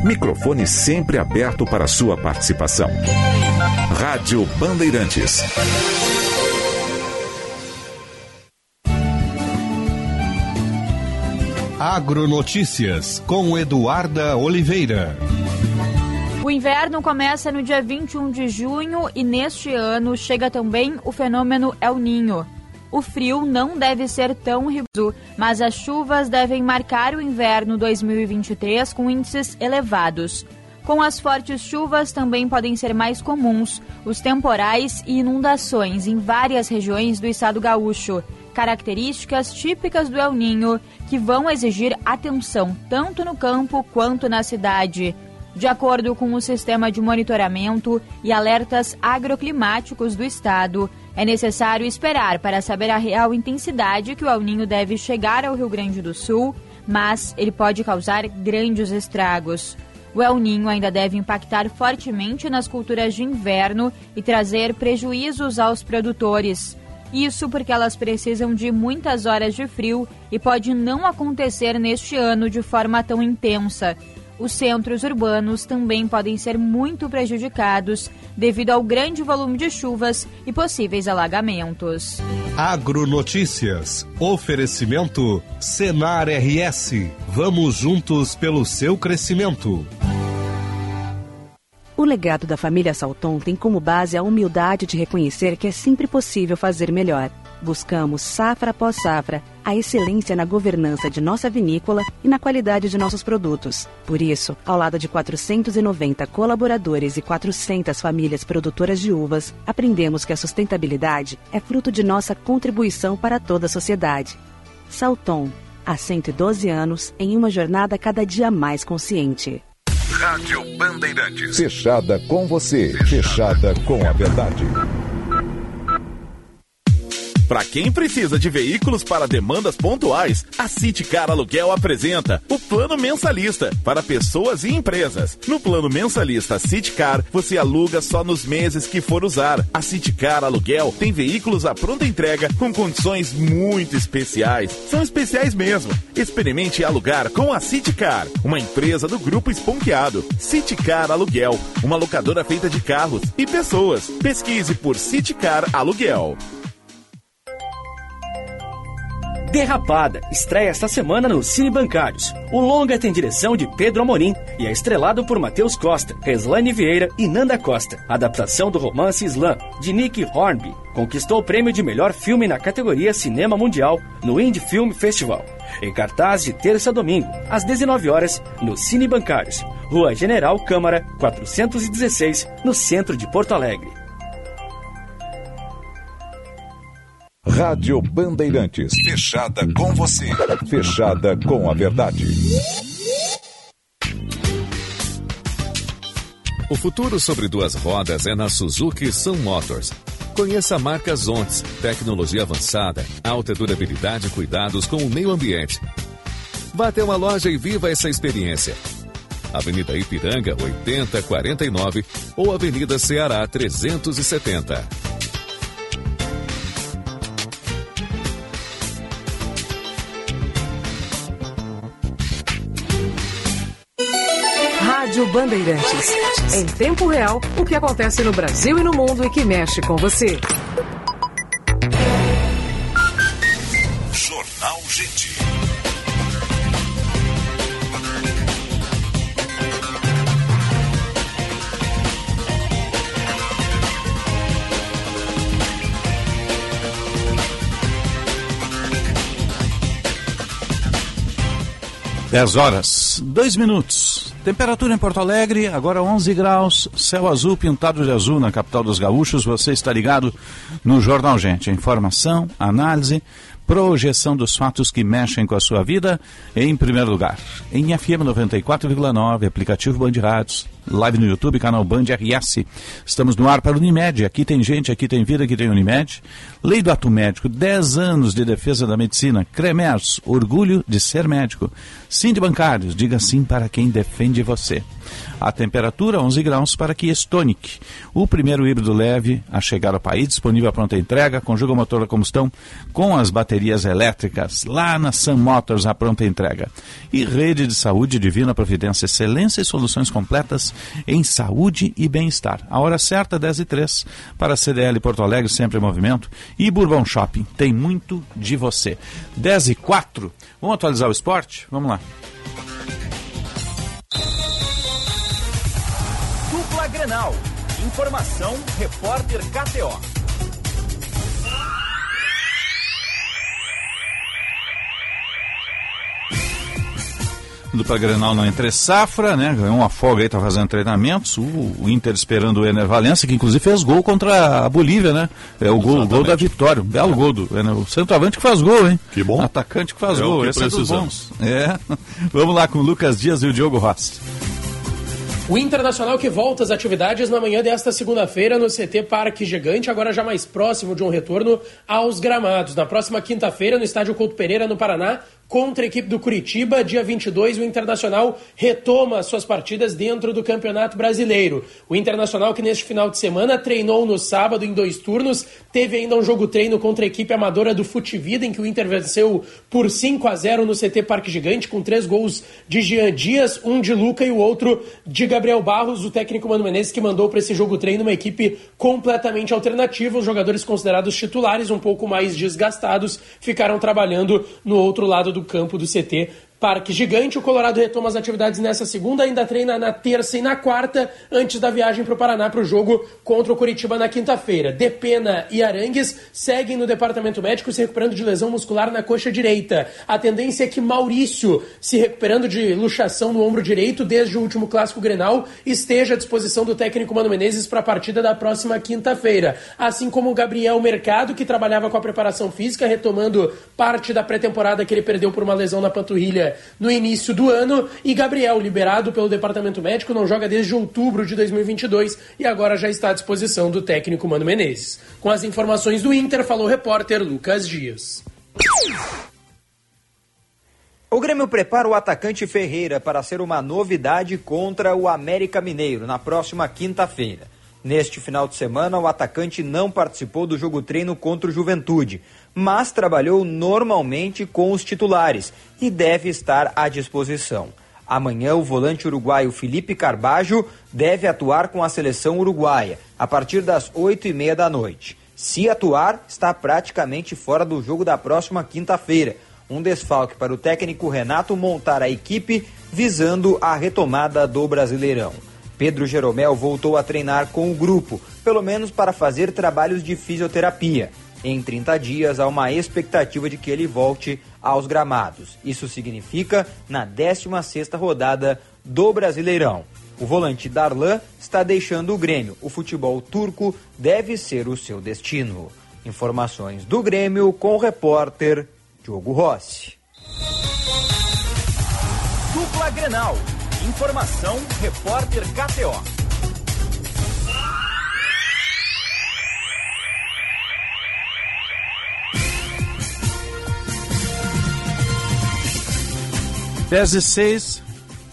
Microfone sempre aberto para sua participação. Rádio Bandeirantes. Agronotícias com Eduarda Oliveira. O inverno começa no dia 21 de junho e neste ano chega também o fenômeno El Ninho. O frio não deve ser tão rigoroso, mas as chuvas devem marcar o inverno 2023 com índices elevados. Com as fortes chuvas também podem ser mais comuns os temporais e inundações em várias regiões do estado gaúcho características típicas do El Ninho que vão exigir atenção tanto no campo quanto na cidade. De acordo com o sistema de monitoramento e alertas agroclimáticos do estado, é necessário esperar para saber a real intensidade que o El Ninho deve chegar ao Rio Grande do Sul, mas ele pode causar grandes estragos. O El Ninho ainda deve impactar fortemente nas culturas de inverno e trazer prejuízos aos produtores. Isso porque elas precisam de muitas horas de frio e pode não acontecer neste ano de forma tão intensa. Os centros urbanos também podem ser muito prejudicados devido ao grande volume de chuvas e possíveis alagamentos. Agronotícias. Oferecimento Senar RS. Vamos juntos pelo seu crescimento. O legado da família Salton tem como base a humildade de reconhecer que é sempre possível fazer melhor. Buscamos, safra após safra, a excelência na governança de nossa vinícola e na qualidade de nossos produtos. Por isso, ao lado de 490 colaboradores e 400 famílias produtoras de uvas, aprendemos que a sustentabilidade é fruto de nossa contribuição para toda a sociedade. Salton, há 112 anos, em uma jornada cada dia mais consciente. Rádio Bandeirantes. Fechada com você, fechada com a verdade. Para quem precisa de veículos para demandas pontuais, a Citicar Aluguel apresenta o Plano Mensalista para pessoas e empresas. No Plano Mensalista Citicar, você aluga só nos meses que for usar. A Citicar Aluguel tem veículos à pronta entrega com condições muito especiais. São especiais mesmo. Experimente alugar com a Citicar, uma empresa do Grupo Esponqueado. Citicar Aluguel, uma locadora feita de carros e pessoas. Pesquise por Citicar Aluguel. Derrapada estreia esta semana no Cine Bancários. O longa tem direção de Pedro Amorim e é estrelado por Matheus Costa, Reslane Vieira e Nanda Costa. Adaptação do romance Slam, de Nick Hornby. Conquistou o prêmio de melhor filme na categoria Cinema Mundial no Indie Film Festival. Em cartaz de terça a domingo, às 19 horas, no Cine Bancários. Rua General Câmara, 416, no centro de Porto Alegre. Rádio Bandeirantes. Fechada com você. Fechada com a verdade. O futuro sobre duas rodas é na Suzuki Sun Motors. Conheça a marca Zontes, tecnologia avançada, alta durabilidade e cuidados com o meio ambiente. Vá até uma loja e viva essa experiência. Avenida Ipiranga 8049 ou Avenida Ceará 370. Rádio Bandeirantes. Em tempo real, o que acontece no Brasil e no mundo e que mexe com você. Jornal Gente. Dez horas, dois minutos. Temperatura em Porto Alegre, agora 11 graus, céu azul pintado de azul na capital dos gaúchos. Você está ligado no Jornal Gente. Informação, análise, projeção dos fatos que mexem com a sua vida, em primeiro lugar. Em FM 94,9, aplicativo Band Rádios, live no YouTube, canal Band RS. Estamos no ar para Unimed. Aqui tem gente, aqui tem vida, aqui tem Unimed. Lei do ato médico, 10 anos de defesa da medicina. Cremers, orgulho de ser médico. Sim de bancários, diga sim para quem defende você. A temperatura 11 graus para Kia Stonic, o primeiro híbrido leve a chegar ao país, disponível à pronta entrega, conjuga motor a combustão com as baterias elétricas, lá na Sun Motors, a pronta entrega. E rede de saúde Divina Providência, excelência e soluções completas em saúde e bem-estar. A hora certa, 10 e 3, para a CDL Porto Alegre, sempre em movimento, e Bourbon Shopping, tem muito de você. 10 e 4, vamos atualizar o esporte? Vamos lá. Dupla Grenal. Informação, repórter KTO. Dupla Grenal na entre safra, né? Ganhou uma folga aí, tá fazendo treinamentos. O, o Inter esperando o Ener Valência, que inclusive fez gol contra a Bolívia, né? É o gol, gol da vitória. Um belo gol do Ener. O centroavante que faz gol, hein? Que bom. Atacante que faz É o gol. que Esse é precisamos. bons. É. Vamos lá com o Lucas Dias e o Diogo Rossi. O Internacional que volta às atividades na manhã desta segunda-feira no CT Parque Gigante, agora já mais próximo de um retorno aos gramados. Na próxima quinta-feira, no estádio Couto Pereira, no Paraná, contra a equipe do Curitiba, dia 22, o Internacional retoma suas partidas dentro do Campeonato Brasileiro. O Internacional que neste final de semana treinou no sábado em dois turnos, teve ainda um jogo treino contra a equipe amadora do Futivida, em que o Inter venceu por 5 a 0 no CT Parque Gigante, com três gols de Jean Dias, um de Luca e o outro de Gabriel Barros, o técnico Mano Menezes, que mandou para esse jogo treino uma equipe completamente alternativa. Os jogadores considerados titulares, um pouco mais desgastados, ficaram trabalhando no outro lado do campo do CT Parque Gigante. O Colorado retoma as atividades nessa segunda, ainda treina na terça e na quarta, antes da viagem para o Paraná para o jogo contra o Curitiba na quinta-feira. Depena e Arangues seguem no departamento médico se recuperando de lesão muscular na coxa direita. A tendência é que Maurício, se recuperando de luxação no ombro direito desde o último clássico Grenal, esteja à disposição do técnico Mano Menezes para a partida da próxima quinta-feira. Assim como o Gabriel Mercado, que trabalhava com a preparação física, retomando parte da pré-temporada que ele perdeu por uma lesão na panturrilha no início do ano. E Gabriel, liberado pelo departamento médico, não joga desde outubro de 2022 e agora já está à disposição do técnico Mano Menezes. Com as informações do Inter, falou o repórter Lucas Dias. O Grêmio prepara o atacante Ferreira para ser uma novidade contra o América Mineiro na próxima quinta-feira. Neste final de semana, o atacante não participou do jogo treino contra o Juventude, mas trabalhou normalmente com os titulares e deve estar à disposição. Amanhã, o volante uruguaio Felipe Carbajo deve atuar com a seleção uruguaia, a partir das oito e meia da noite. Se atuar, está praticamente fora do jogo da próxima quinta-feira. Um desfalque para o técnico Renato montar a equipe visando a retomada do Brasileirão. Pedro Jeromel voltou a treinar com o grupo, pelo menos para fazer trabalhos de fisioterapia. Em 30 dias, há uma expectativa de que ele volte aos gramados. Isso significa na 16ª rodada do Brasileirão. O volante Darlan está deixando o Grêmio. O futebol turco deve ser o seu destino. Informações do Grêmio com o repórter Diogo Rossi. Dupla Grenal. Informação, repórter KTO. Dez e seis,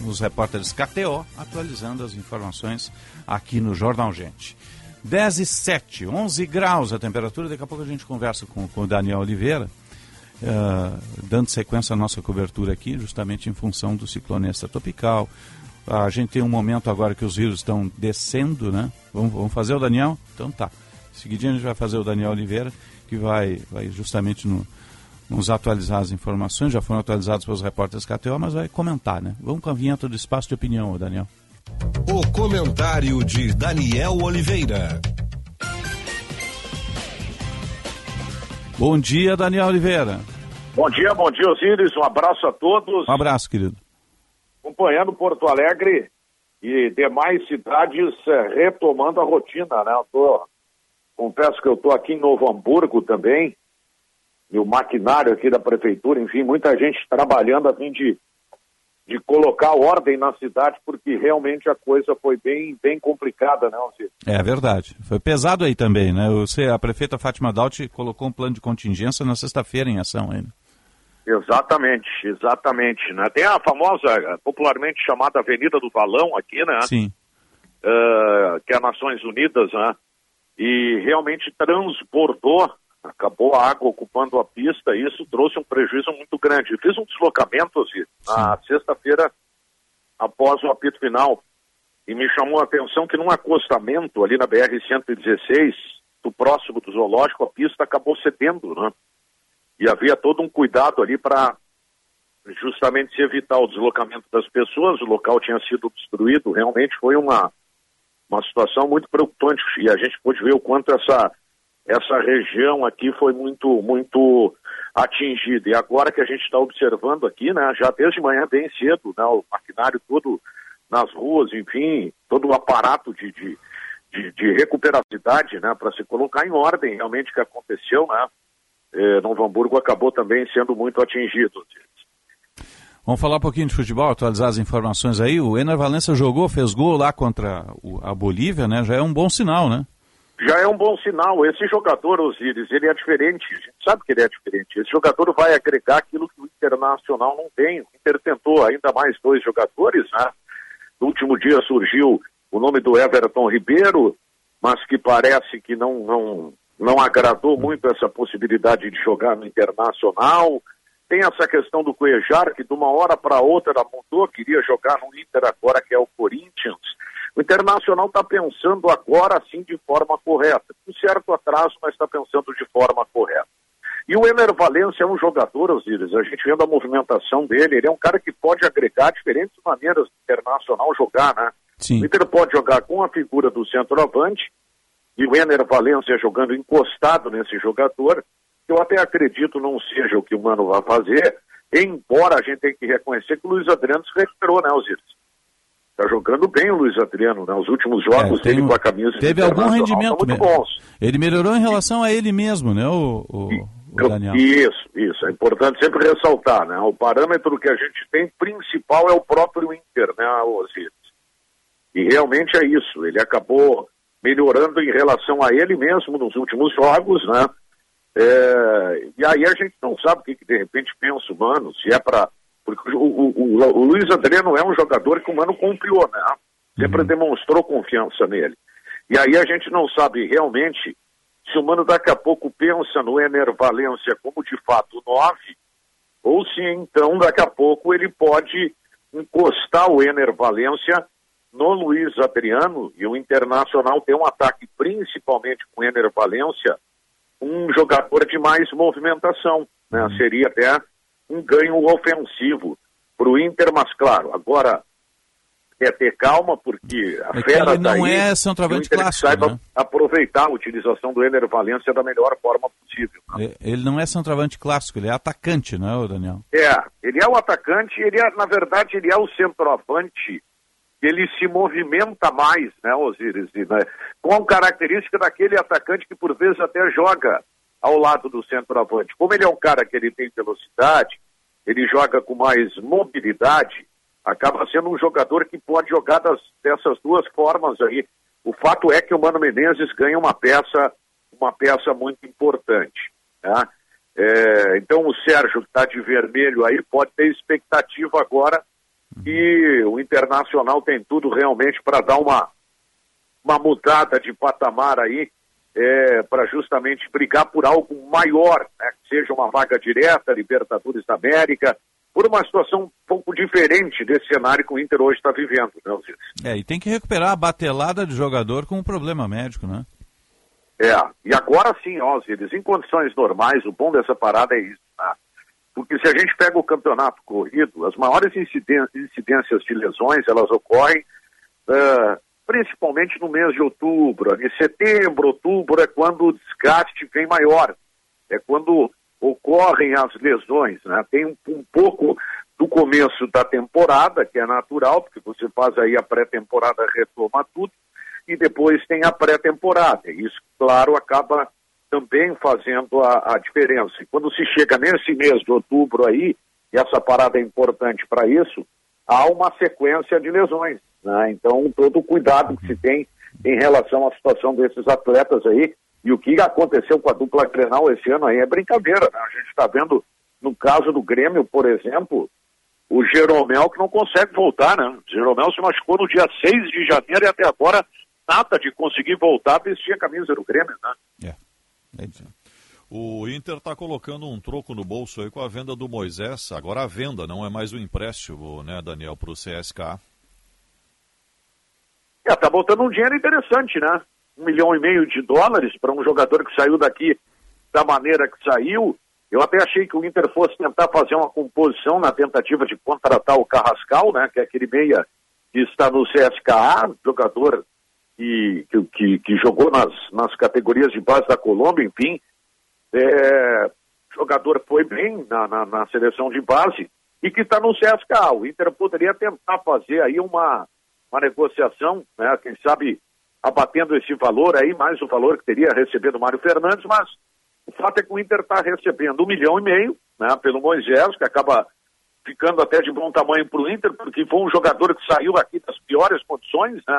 os repórteres KTO atualizando as informações aqui no Jornal Gente. 10 e 7, 11 graus a temperatura. Daqui a pouco a gente conversa com, com o Daniel Oliveira, uh, dando sequência à nossa cobertura aqui, justamente em função do ciclone extratropical. A gente tem um momento agora que os rios estão descendo, né? Vamos, vamos fazer o Daniel? Então tá. Seguidinho a gente vai fazer o Daniel Oliveira, que vai, vai justamente no, nos atualizar as informações, já foram atualizadas pelos repórteres KTO, mas vai comentar, né? Vamos com a vinheta do espaço de opinião, Daniel. O comentário de Daniel Oliveira. Bom dia, Daniel Oliveira. Bom dia, bom dia, Osíris. Um abraço a todos. Um abraço, querido. Acompanhando Porto Alegre e demais cidades eh, retomando a rotina, né? Eu tô, confesso que eu estou aqui em Novo Hamburgo também, e o maquinário aqui da prefeitura, enfim, muita gente trabalhando a fim de, de colocar ordem na cidade, porque realmente a coisa foi bem, bem complicada, né, Alcir? É verdade. Foi pesado aí também, né? Você, a prefeita Fátima Daut colocou um plano de contingência na sexta-feira em ação ainda. Exatamente, exatamente. Né? Tem a famosa, popularmente chamada Avenida do Balão aqui, né? Sim. Uh, que é Nações Unidas, né? E realmente transbordou acabou a água ocupando a pista e isso trouxe um prejuízo muito grande. Eu fiz um deslocamento assim, na sexta-feira após o apito final e me chamou a atenção que num acostamento ali na BR-116, do próximo do zoológico, a pista acabou cedendo, né? E havia todo um cuidado ali para justamente se evitar o deslocamento das pessoas, o local tinha sido obstruído, realmente foi uma, uma situação muito preocupante e a gente pôde ver o quanto essa essa região aqui foi muito, muito atingida. E agora que a gente está observando aqui, né, já desde manhã bem cedo, né, o maquinário todo nas ruas, enfim, todo o aparato de, de, de, de recuperacidade, né, para se colocar em ordem realmente que aconteceu, né, eh, Novo Hamburgo acabou também sendo muito atingido. Vamos falar um pouquinho de futebol, atualizar as informações aí. O Ener Valença jogou, fez gol lá contra a Bolívia, né? Já é um bom sinal, né? Já é um bom sinal. Esse jogador, Osiris, ele é diferente. A gente sabe que ele é diferente. Esse jogador vai agregar aquilo que o Internacional não tem. O Inter tentou ainda mais dois jogadores, né? No último dia surgiu o nome do Everton Ribeiro, mas que parece que não, não, não agradou muito essa possibilidade de jogar no Internacional. Tem essa questão do Cuejar, que de uma hora para outra mudou, queria jogar no Inter agora, que é o Corinthians. O Internacional está pensando agora sim de forma correta. Com certo atraso, mas está pensando de forma correta. E o Ener Valencia é um jogador, Osiris, a gente vendo a movimentação dele, ele é um cara que pode agregar diferentes maneiras do Internacional jogar, né? Sim. O Inter pode jogar com a figura do centroavante, e o Ener Valencia jogando encostado nesse jogador, eu até acredito não seja o que o Mano vai fazer, embora a gente tenha que reconhecer que o Luiz Adriano se recuperou, né, Osiris? Está jogando bem o Luiz Adriano, né? Os últimos jogos é, dele com a camisa Teve algum rendimento muito bons. Ele melhorou em relação a ele mesmo, né, o, o, o Daniel? Isso, isso. É importante sempre ressaltar, né? O parâmetro que a gente tem principal é o próprio Inter, né, Osiris? E realmente é isso. Ele acabou melhorando em relação a ele mesmo nos últimos jogos, né? É, e aí a gente não sabe o que, que de repente pensa o Mano, se é para porque o, o, o, Luiz Adriano é um jogador que o Mano confiou, né? Sempre uhum. demonstrou confiança nele. E aí a gente não sabe realmente se o Mano daqui a pouco pensa no Ener Valência como de fato nove, ou se então daqui a pouco ele pode encostar o Ener Valência no Luiz Adriano e o Internacional tem um ataque principalmente com o Ener Valência um jogador de mais movimentação. Né? Uhum. Seria até um ganho ofensivo para o Inter, mas claro, agora é ter calma, porque a É fera ele não tá aí, é centroavante o Inter clássico, saiba né? aproveitar a utilização do Ener Valência da melhor forma possível. É, Ele não é centroavante clássico, ele é atacante, não é, Daniel? É, ele é o atacante, ele é, na verdade, ele é o centroavante, ele se movimenta mais, né, Osiris, né, com a característica daquele atacante que por vezes até joga ao lado do centroavante. Como ele é um cara que ele tem velocidade, ele joga com mais mobilidade, acaba sendo um jogador que pode jogar das, dessas duas formas aí. O fato é que o Mano Menezes ganha uma peça, uma peça muito importante. Tá? É, então o Sérgio que está de vermelho aí pode ter expectativa agora e o Internacional tem tudo realmente para dar uma, uma mudada de patamar aí é, para justamente brigar por algo maior, né? seja uma vaga direta, Libertadores da América, por uma situação um pouco diferente desse cenário que o Inter hoje está vivendo. Né, Osiris? É, e tem que recuperar a batelada de jogador com um problema médico, né? É, e agora sim, Osiris, em condições normais, o bom dessa parada é isso, tá? Porque se a gente pega o campeonato corrido, as maiores incidências de lesões, elas ocorrem ah, principalmente no mês de outubro. Em setembro, outubro é quando o desgaste vem maior. É quando ocorrem as lesões, né? Tem um, um pouco do começo da temporada, que é natural, porque você faz aí a pré-temporada, retoma tudo, e depois tem a pré-temporada. Isso, claro, acaba também fazendo a, a diferença. E quando se chega nesse mês de outubro aí, e essa parada é importante para isso, há uma sequência de lesões. Né? Então, todo o cuidado que se tem em relação à situação desses atletas aí, e o que aconteceu com a dupla Grenal esse ano aí é brincadeira. Né? A gente está vendo, no caso do Grêmio, por exemplo, o Jeromel que não consegue voltar, né? O Jeromel se machucou no dia 6 de janeiro e até agora nada de conseguir voltar vestir a camisa do Grêmio, né? O Inter está colocando um troco no bolso aí com a venda do Moisés. Agora a venda, não é mais o empréstimo, né, Daniel, para o CSK. É, tá botando um dinheiro interessante, né? Um milhão e meio de dólares para um jogador que saiu daqui da maneira que saiu. Eu até achei que o Inter fosse tentar fazer uma composição na tentativa de contratar o Carrascal, né? Que é aquele meia que está no CSKA, jogador que, que, que, que jogou nas, nas categorias de base da Colômbia, enfim. É, jogador foi bem na, na, na seleção de base e que está no CSKA. O Inter poderia tentar fazer aí uma, uma negociação, né, quem sabe abatendo esse valor aí, mais o valor que teria recebido Mário Fernandes, mas o fato é que o Inter está recebendo um milhão e meio né, pelo Moisés, que acaba ficando até de bom tamanho para o Inter, porque foi um jogador que saiu aqui das piores condições, né,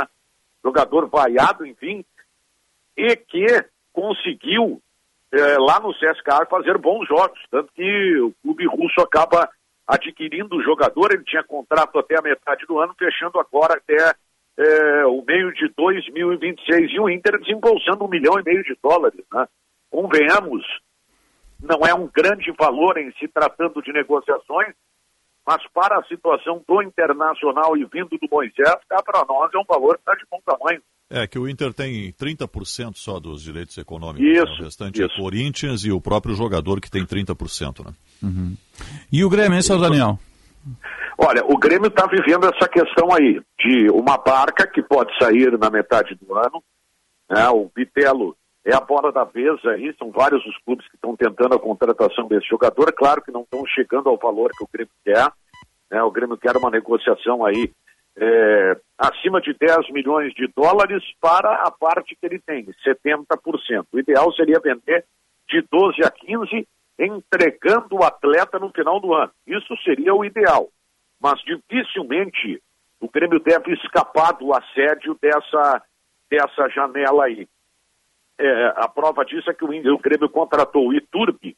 jogador vaiado, enfim, e que conseguiu eh, lá no CSKA fazer bons jogos, tanto que o clube russo acaba adquirindo o jogador, ele tinha contrato até a metade do ano, fechando agora até eh, o meio de 2026, e o Inter desembolsando um milhão e meio de dólares, né? Convenhamos, não é um grande valor em se tratando de negociações, mas para a situação do Internacional e vindo do Moisés, cá para nós é um valor que está de bom tamanho. É que o Inter tem 30% só dos direitos econômicos. Isso, né? O restante é Corinthians e o próprio jogador que tem 30%, né? Uhum. E o Grêmio, é o Daniel? Olha, o Grêmio está vivendo essa questão aí, de uma barca que pode sair na metade do ano. Né? O Bitelo é a bola da vez aí, são vários os clubes que estão tentando a contratação desse jogador. Claro que não estão chegando ao valor que o Grêmio quer. Né? O Grêmio quer uma negociação aí é, acima de 10 milhões de dólares para a parte que ele tem, 70%. O ideal seria vender de 12 a 15, entregando o atleta no final do ano. Isso seria o ideal. Mas dificilmente o Grêmio deve escapar do assédio dessa, dessa janela aí. É, a prova disso é que o, o Grêmio contratou o Iturbe,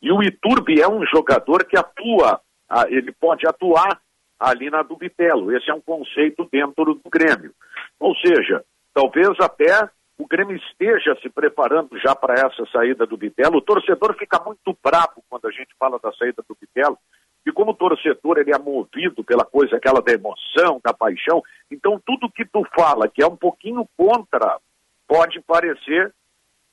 e o Iturbe é um jogador que atua, ele pode atuar ali na do Bitelo. Esse é um conceito dentro do Grêmio. Ou seja, talvez até o Grêmio esteja se preparando já para essa saída do Bitelo. O torcedor fica muito bravo quando a gente fala da saída do Bitelo, e como torcedor ele é movido pela coisa aquela da emoção, da paixão, então tudo que tu fala que é um pouquinho contra pode parecer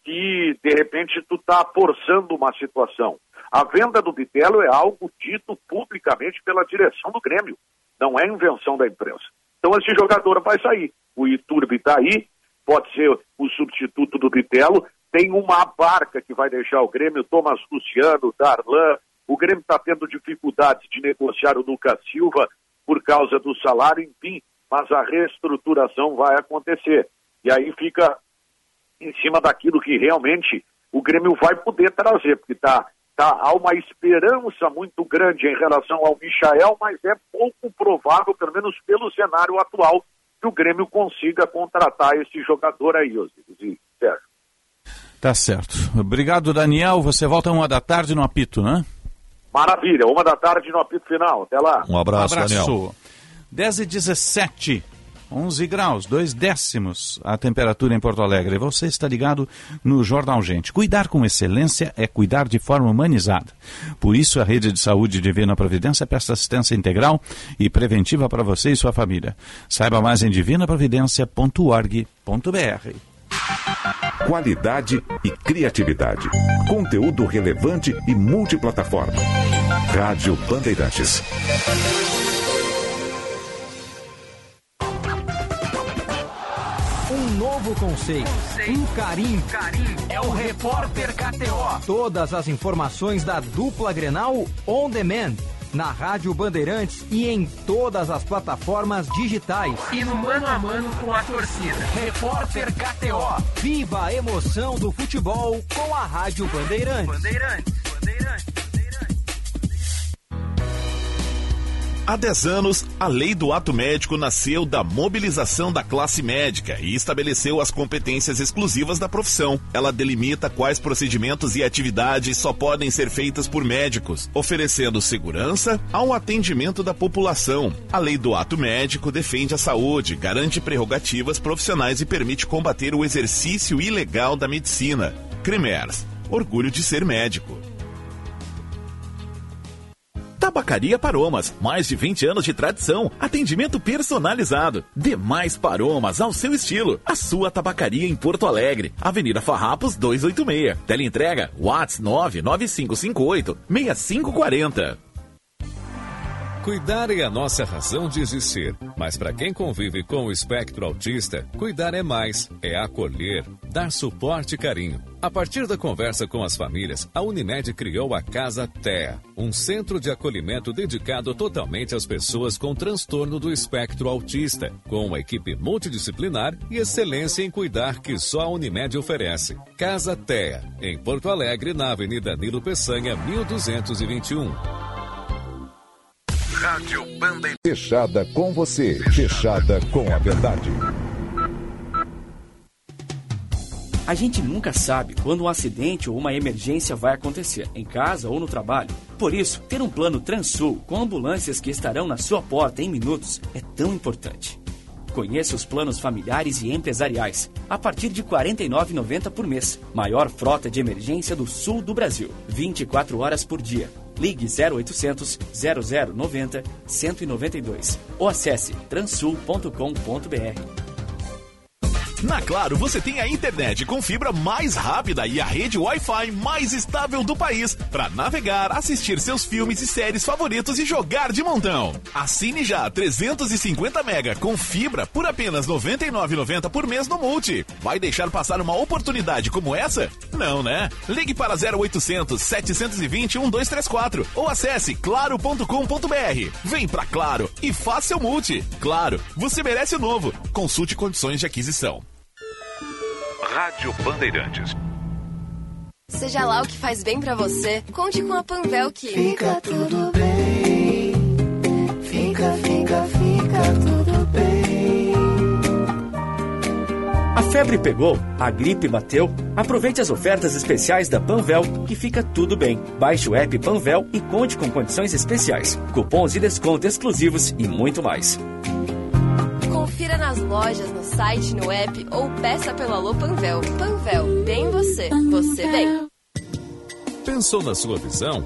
que, de repente, tu está forçando uma situação. A venda do Bitelo é algo dito publicamente pela direção do Grêmio, não é invenção da imprensa. Então esse jogador vai sair. O Iturbe está aí, pode ser o substituto do Bitelo, tem uma barca que vai deixar o Grêmio, Thomas Luciano, Darlan, o Grêmio está tendo dificuldades de negociar o Lucas Silva por causa do salário, enfim, mas a reestruturação vai acontecer. E aí fica em cima daquilo que realmente o Grêmio vai poder trazer, porque tá, tá, há uma esperança muito grande em relação ao Michael, mas é pouco provável, pelo menos pelo cenário atual, que o Grêmio consiga contratar esse jogador aí, Osiris e Sérgio. Tá certo. Obrigado, Daniel. Você volta uma da tarde no apito, né? Maravilha, uma da tarde no apito final. Até lá. Um abraço, um abraço. Daniel. 10 e 17. 11 graus, 2 décimos a temperatura em Porto Alegre. Você está ligado no Jornal Gente. Cuidar com excelência é cuidar de forma humanizada. Por isso, a Rede de Saúde Divina Providência presta assistência integral e preventiva para você e sua família. Saiba mais em divinaprovidência.org.br. Qualidade e criatividade. Conteúdo relevante e multiplataforma. Rádio Bandeirantes. Novo conceito, um carinho. É o Repórter KTO. Todas as informações da dupla Grenal on demand na Rádio Bandeirantes e em todas as plataformas digitais. E no mano a mano com a torcida. Repórter KTO. Viva a emoção do futebol com a Rádio. Bandeirantes, Bandeirantes. Há 10 anos, a lei do ato médico nasceu da mobilização da classe médica e estabeleceu as competências exclusivas da profissão. Ela delimita quais procedimentos e atividades só podem ser feitas por médicos, oferecendo segurança ao atendimento da população. A lei do ato médico defende a saúde, garante prerrogativas profissionais e permite combater o exercício ilegal da medicina. Cremers, orgulho de ser médico. Tabacaria Paromas, mais de 20 anos de tradição, atendimento personalizado. Demais Paromas ao seu estilo. A sua tabacaria em Porto Alegre, Avenida Farrapos 286. Teleentrega Whats 99558 6540. Cuidar é a nossa razão de existir, mas para quem convive com o espectro autista, cuidar é mais, é acolher, dar suporte e carinho. A partir da conversa com as famílias, a Unimed criou a Casa TEA, um centro de acolhimento dedicado totalmente às pessoas com transtorno do espectro autista, com uma equipe multidisciplinar e excelência em cuidar que só a Unimed oferece. Casa TEA, em Porto Alegre, na Avenida Nilo Peçanha, 1221. Rádio Bandeirantes. Fechada com você. Fechada com a verdade. A gente nunca sabe quando um acidente ou uma emergência vai acontecer, em casa ou no trabalho. Por isso, ter um plano Transul com ambulâncias que estarão na sua porta em minutos é tão importante. Conheça os planos familiares e empresariais, a partir de R$ 49,90 por mês. Maior frota de emergência do sul do Brasil. 24 horas por dia. Ligue 0800 0090 192 ou acesse transul.com.br. Na Claro, você tem a internet com fibra mais rápida e a rede Wi-Fi mais estável do país para navegar, assistir seus filmes e séries favoritos e jogar de montão. Assine já 350 mega com fibra por apenas R$ 99,90 por mês no Multi. Vai deixar passar uma oportunidade como essa? Não, né? Ligue para 0800 720 1234 ou acesse claro.com.br. Vem pra Claro e faça seu Multi. Claro, você merece o novo. Consulte condições de aquisição. Rádio Bandeirantes. Seja lá o que faz bem pra você, conte com a Panvel que Fica tudo bem. Fica, fica, fica tudo bem. A febre pegou, a gripe bateu. Aproveite as ofertas especiais da Panvel que fica tudo bem. Baixe o app Panvel e conte com condições especiais, cupons de desconto exclusivos e muito mais. Confira nas lojas, no site, no app ou peça pelo Alô Panvel. Panvel, bem você, você bem. Pensou na sua visão?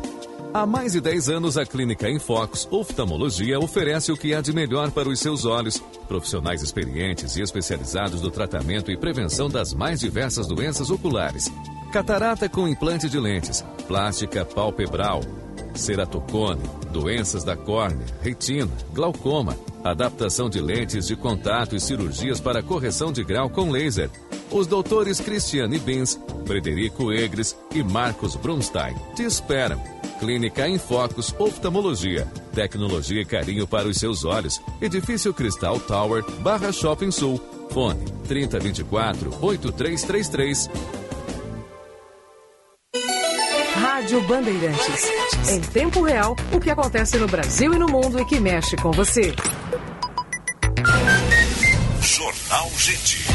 Há mais de 10 anos, a Clínica Infox Oftalmologia oferece o que há de melhor para os seus olhos. Profissionais experientes e especializados no tratamento e prevenção das mais diversas doenças oculares. Catarata com implante de lentes, plástica palpebral, ceratocone, doenças da córnea, retina, glaucoma, adaptação de lentes de contato e cirurgias para correção de grau com laser. Os doutores Cristiane Bins, Frederico Egres e Marcos Brunstein te esperam. Clínica em Focus Oftalmologia. Tecnologia e carinho para os seus olhos. Edifício Cristal Tower, Barra Shopping Sul. Fone 3024 8333. Rádio Bandeirantes. Em tempo real, o que acontece no Brasil e no mundo e que mexe com você. Jornal Gente.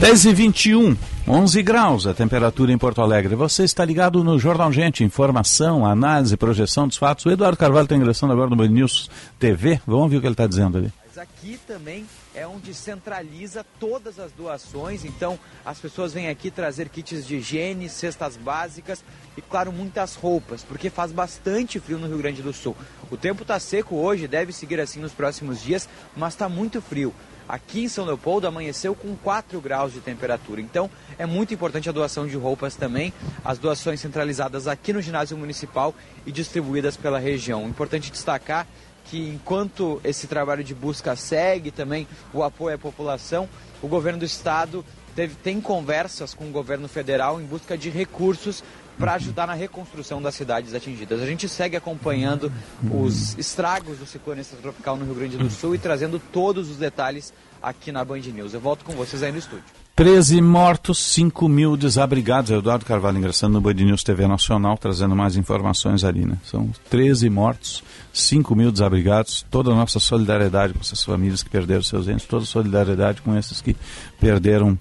Dez e vinte e um, 11 graus a temperatura em Porto Alegre. Você está ligado no Jornal Gente, informação, análise, projeção dos fatos. O Eduardo Carvalho está ingressando agora no Band News TV. Vamos ver o que ele está dizendo ali. Aqui também é onde centraliza todas as doações. Então, as pessoas vêm aqui trazer kits de higiene, cestas básicas e, claro, muitas roupas, porque faz bastante frio no Rio Grande do Sul. O tempo está seco hoje, deve seguir assim nos próximos dias, mas está muito frio. Aqui em São Leopoldo amanheceu com 4 graus de temperatura. Então é muito importante a doação de roupas também, as doações centralizadas aqui no ginásio municipal e distribuídas pela região. Importante destacar que enquanto esse trabalho de busca segue também o apoio à população, o governo do estado teve, tem conversas com o governo federal em busca de recursos para ajudar na reconstrução das cidades atingidas. A gente segue acompanhando os estragos do ciclone extratropical no Rio Grande do Sul e trazendo todos os detalhes aqui na Band News. Eu volto com vocês aí no estúdio. 13 mortos, 5 mil desabrigados. Eduardo Carvalho ingressando no Band News TV Nacional, trazendo mais informações ali, né? São 13 mortos, 5 mil desabrigados. Toda a nossa solidariedade com essas famílias que perderam seus entes, toda a solidariedade com esses que perderam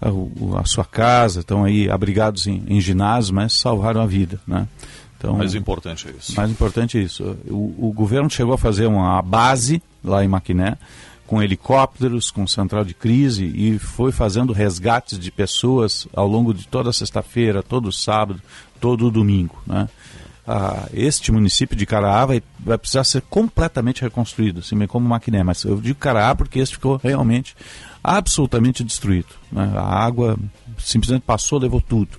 a, a sua casa, estão aí abrigados em, em ginásios, mas salvaram a vida, né? Então, mais importante é isso. Mais importante é isso. O, o governo chegou a fazer uma base lá em Maquiné, com helicópteros, com central de crise e foi fazendo resgates de pessoas ao longo de toda sexta-feira, todo sábado, todo domingo. Né? Ah, este município de Caraá vai, vai precisar ser completamente reconstruído, assim como Maquiné, mas eu digo Caraá porque este ficou realmente absolutamente destruído. Né? A água simplesmente passou, levou tudo.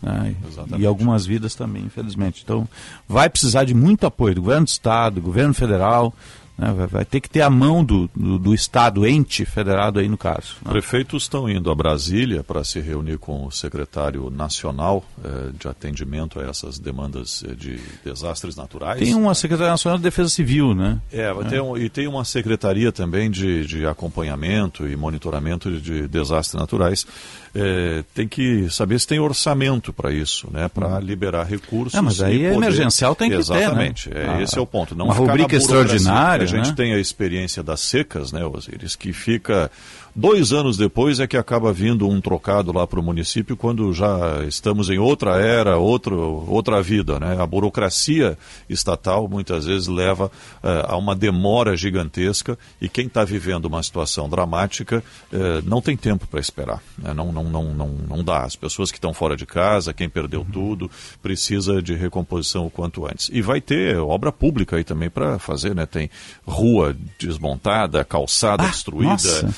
Né? E algumas vidas também, infelizmente. Então, vai precisar de muito apoio do governo do Estado, do governo federal, né? vai, vai, ter que ter a mão do, do, do, Estado, ente federado aí no caso. Né? Prefeitos estão indo a Brasília para se reunir com o secretário nacional eh, de atendimento a essas demandas eh, de desastres naturais. Tem uma Secretaria Nacional de Defesa Civil, né? É, é. Tem um, e tem uma secretaria também de, de acompanhamento e monitoramento de, de desastres naturais. É, tem que saber se tem orçamento para isso, né? Para liberar recursos. É, mas aí poder... emergencial tem que Exatamente, ter, né? Exatamente, é, esse é o ponto. Não uma rubrica extraordinária. A gente né? tem a experiência das secas, né, Osiris, que fica Dois anos depois é que acaba vindo um trocado lá para o município, quando já estamos em outra era, outro, outra vida. Né? A burocracia estatal muitas vezes leva eh, a uma demora gigantesca e quem está vivendo uma situação dramática eh, não tem tempo para esperar. Né? Não, não, não, não, não dá. As pessoas que estão fora de casa, quem perdeu uhum. tudo, precisa de recomposição o quanto antes. E vai ter obra pública aí também para fazer, né? Tem rua desmontada, calçada ah, destruída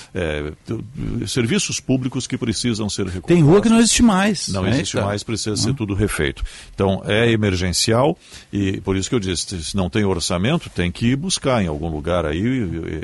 serviços públicos que precisam ser recuperados. Tem rua que não existe mais. Não existe mais, precisa ser tudo refeito. Então, é emergencial e por isso que eu disse, se não tem orçamento, tem que buscar em algum lugar aí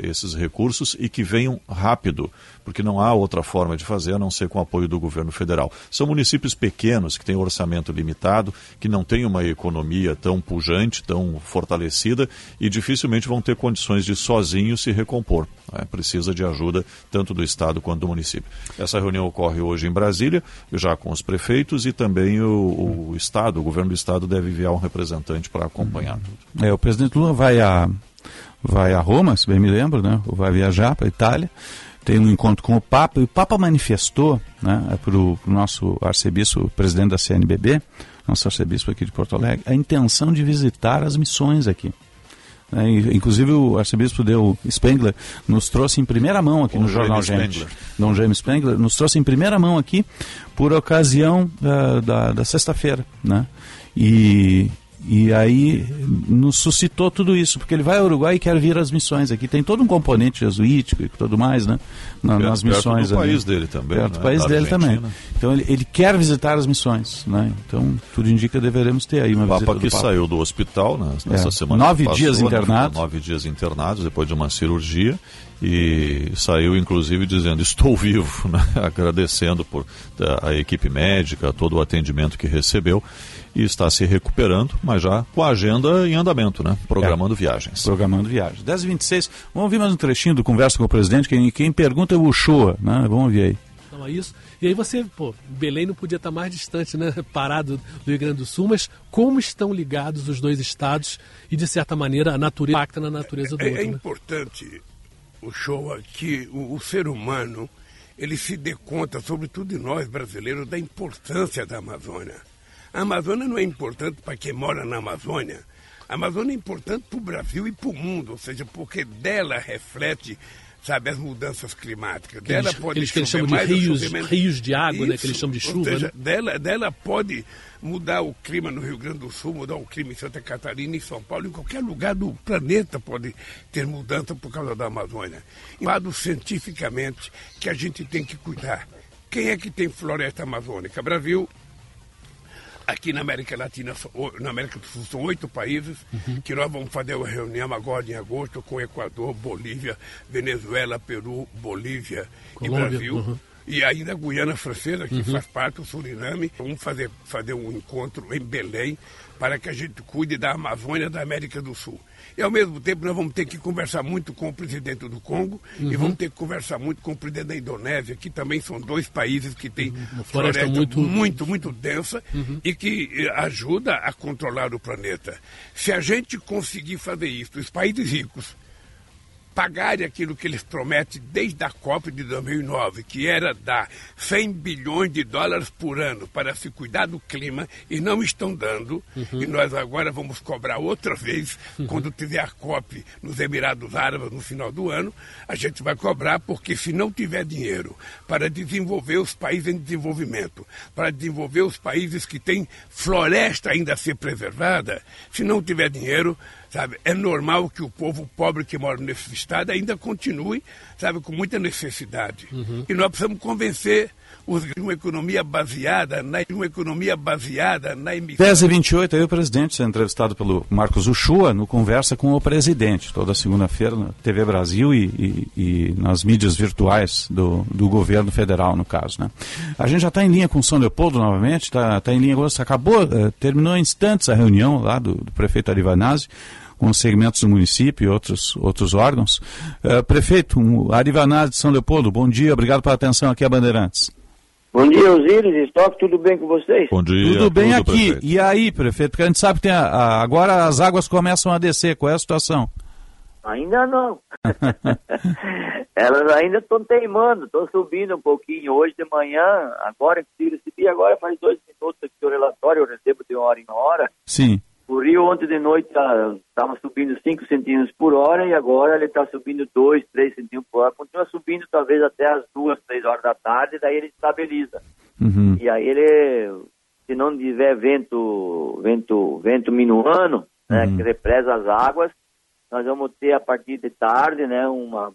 esses recursos e que venham rápido porque não há outra forma de fazer a não ser com o apoio do governo federal. São municípios pequenos que têm orçamento limitado, que não têm uma economia tão pujante, tão fortalecida e dificilmente vão ter condições de sozinhos se recompor. Né? Precisa de ajuda tanto do Estado quanto do município. Essa reunião ocorre hoje em Brasília, já com os prefeitos e também o, o Estado, o governo do Estado deve enviar um representante para acompanhar tudo. É, o presidente Lula vai a, vai a Roma, se bem me lembro, né? vai viajar para a Itália tem um encontro com o Papa, e o Papa manifestou né, para o nosso arcebispo, presidente da CNBB, nosso arcebispo aqui de Porto Alegre, a intenção de visitar as missões aqui. né? Inclusive o arcebispo deu Spengler nos trouxe em primeira mão aqui no Jornal Gente. Spengler. Dom James Spengler nos trouxe em primeira mão aqui por ocasião uh, da, da sexta-feira, né? E, e aí nos suscitou tudo isso, porque ele vai ao Uruguai e quer vir às missões aqui. Tem todo um componente jesuítico e tudo mais, né? Na, perto, nas missões. Perto do ali. país dele também. Perto né? do país da dele Argentina. também. Então ele, ele quer visitar as missões, né? Então tudo indica que deveremos ter aí uma o visita Papa do que Papa. saiu do hospital né, nessa É. semana. Nove passou, dias né? internado. Nove dias internados depois de uma cirurgia e saiu inclusive dizendo estou vivo, né? agradecendo por eh, a equipe médica, todo o atendimento que recebeu e está se recuperando, mas já com a agenda em andamento, né? Programando viagens. Programando viagens. 10 e 26 vamos ouvir mais um trechinho do Conversa com o Presidente. Quem, quem pergunta é o Uchoa, né? Vamos ouvir aí. Então é isso. E aí você, pô, Belém não podia estar mais distante, né? Parado do Rio Grande do Sul, mas como estão ligados os dois estados e, de certa maneira, a natureza impacta na natureza do É, outro. é né? importante, o show que o, o ser humano ele se dê conta, sobretudo nós brasileiros, da importância da Amazônia. A Amazônia não é importante para quem mora na Amazônia. A Amazônia é importante para o Brasil e para o mundo, ou seja, porque dela reflete, sabe, as mudanças climáticas. Que eles- dela pode eles que eles chamam de mais rios- rios de água, né, que Isso, eles chamam de chuva, seja, né? dela, dela pode mudar o clima no Rio Grande do Sul, mudar o clima em Santa Catarina, em São Paulo, em qualquer lugar do planeta pode ter mudança por causa da Amazônia. Lado cientificamente que a gente tem que cuidar. Quem é que tem floresta amazônica? Brasil. Aqui na América Latina, na América do Sul, são oito países que nós vamos fazer uma reunião agora em agosto com Equador, Bolívia, Venezuela, Peru, Bolívia Colômbia, e Brasil. uhum. E ainda a Guiana Francesa, que Uhum. faz parte do Suriname. Vamos fazer, fazer um encontro em Belém para que a gente cuide da Amazônia da América do Sul. E ao mesmo tempo nós vamos ter que conversar muito com o presidente do Congo e Uhum. vamos ter que conversar muito com o presidente da Indonésia, que também são dois países que têm Uhum. floresta floresta muito- muito, muito, densa Uhum. e que eh, ajuda a controlar o planeta. Se a gente conseguir fazer isso, os países ricos pagarem aquilo que eles prometem desde a COP de 2009, que era dar 100 bilhões de dólares por ano para se cuidar do clima, e não estão dando, Uhum. e nós agora vamos cobrar outra vez, quando tiver a COP nos Emirados Árabes no final do ano, a gente vai cobrar, porque se não tiver dinheiro para desenvolver os países em desenvolvimento, para desenvolver os países que têm floresta ainda a ser preservada, se não tiver dinheiro, sabe, é normal que o povo pobre que mora nesse estado ainda continue, sabe, com muita necessidade. E nós precisamos convencer os de uma economia baseada na uma economia baseada na emissão 10 e 28 aí o presidente sendo entrevistado pelo Marcos Uchoa no Conversa com o Presidente, toda segunda-feira na TV Brasil e, e- e nas mídias virtuais do, do governo federal, no caso. Né? A gente já está em linha com São Leopoldo novamente, está tá em linha agora, acabou, eh, terminou em instantes a reunião lá do, do prefeito Arivanazzi com os segmentos do município e outros, outros órgãos. Eh, prefeito, um, Arivanazzi de São Leopoldo, bom dia, obrigado pela atenção aqui a Bandeirantes. Bom dia, Osíris, Estoque, tudo bem com vocês? Bom dia. Tudo bem tudo, aqui. prefeito. E aí, prefeito? Porque a gente sabe que tem a- a- agora as águas começam a descer. Qual é a situação? Ainda não. Elas ainda estão teimando, estão subindo um pouquinho. Hoje de manhã, agora que recebi, agora faz dois minutos aqui o relatório, eu recebo de hora em hora. Sim. O rio ontem de noite estava subindo 5 centímetros por hora e agora ele está subindo 2, 3 centímetros por hora. Continua subindo talvez até as 2, 3 horas da tarde, daí ele estabiliza. Uhum. E aí ele, se não tiver vento, vento, vento minuano, né, que represa as águas, nós vamos ter a partir de tarde, né, uma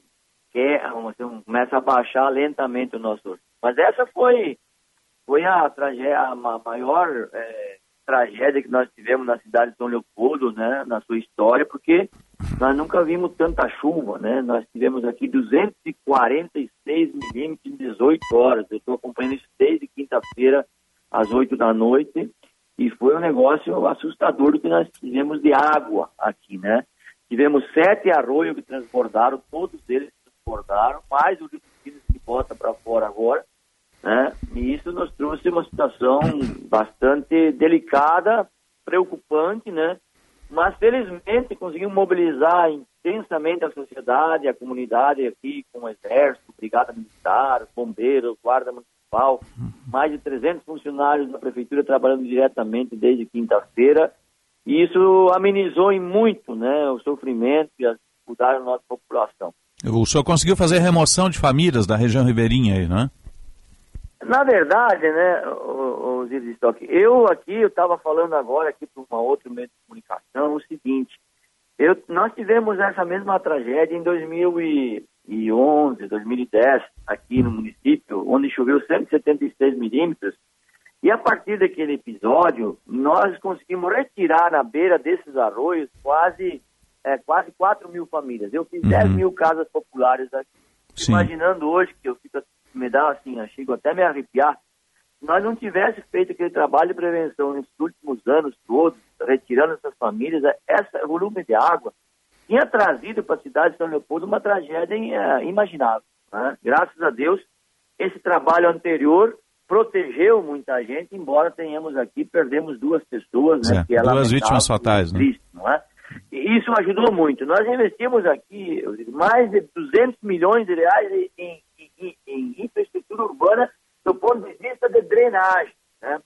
uma, um, começa a baixar lentamente o nosso. Mas essa foi foi a tragédia, a ma- maior eh, tragédia que nós tivemos na cidade de São Leopoldo, né, na sua história, porque nós nunca vimos tanta chuva, né? Nós tivemos aqui 246 milímetros em 18 horas. Eu estou acompanhando isso desde quinta-feira às 8 da noite e foi um negócio assustador do que nós tivemos de água aqui, né? Tivemos sete arroios que transbordaram, todos eles transbordaram, mais o Rio que bota para fora agora, né? E isso nos trouxe uma situação bastante delicada, preocupante, né? Mas felizmente conseguimos mobilizar intensamente a sociedade, a comunidade aqui, com o Exército, Brigada Militar, Bombeiros, Guarda Municipal, mais de 300 funcionários da Prefeitura trabalhando diretamente desde quinta-feira E isso amenizou em muito né, o sofrimento e as dificuldades da nossa população. O senhor conseguiu fazer remoção de famílias da região ribeirinha aí, né? Na verdade, né, o, o eu aqui, eu estava falando agora aqui para uma outra meio de comunicação o seguinte, eu, nós tivemos essa mesma tragédia em 2011, 2010, aqui no município, onde choveu 176 milímetros, e a partir daquele episódio, nós conseguimos retirar na beira desses arroios quase, é, quase 4 mil famílias. Eu fiz uhum. 10 mil casas populares aqui. Sim. Imaginando hoje, que eu fico, me dá assim, eu chego até me arrepiar, se nós não tivéssemos feito aquele trabalho de prevenção nesses últimos anos todos, retirando essas famílias, esse volume de água tinha trazido para a cidade de São Leopoldo uma tragédia uh, imaginável. Né? Graças a Deus, esse trabalho anterior protegeu muita gente, embora tenhamos aqui, perdemos duas pessoas, né? É, duas vítimas fatais, né? Triste, não é? E isso ajudou muito. Nós investimos aqui mais de 200 milhões de reais em, em, infraestrutura urbana do ponto de vista de drenagem. Né?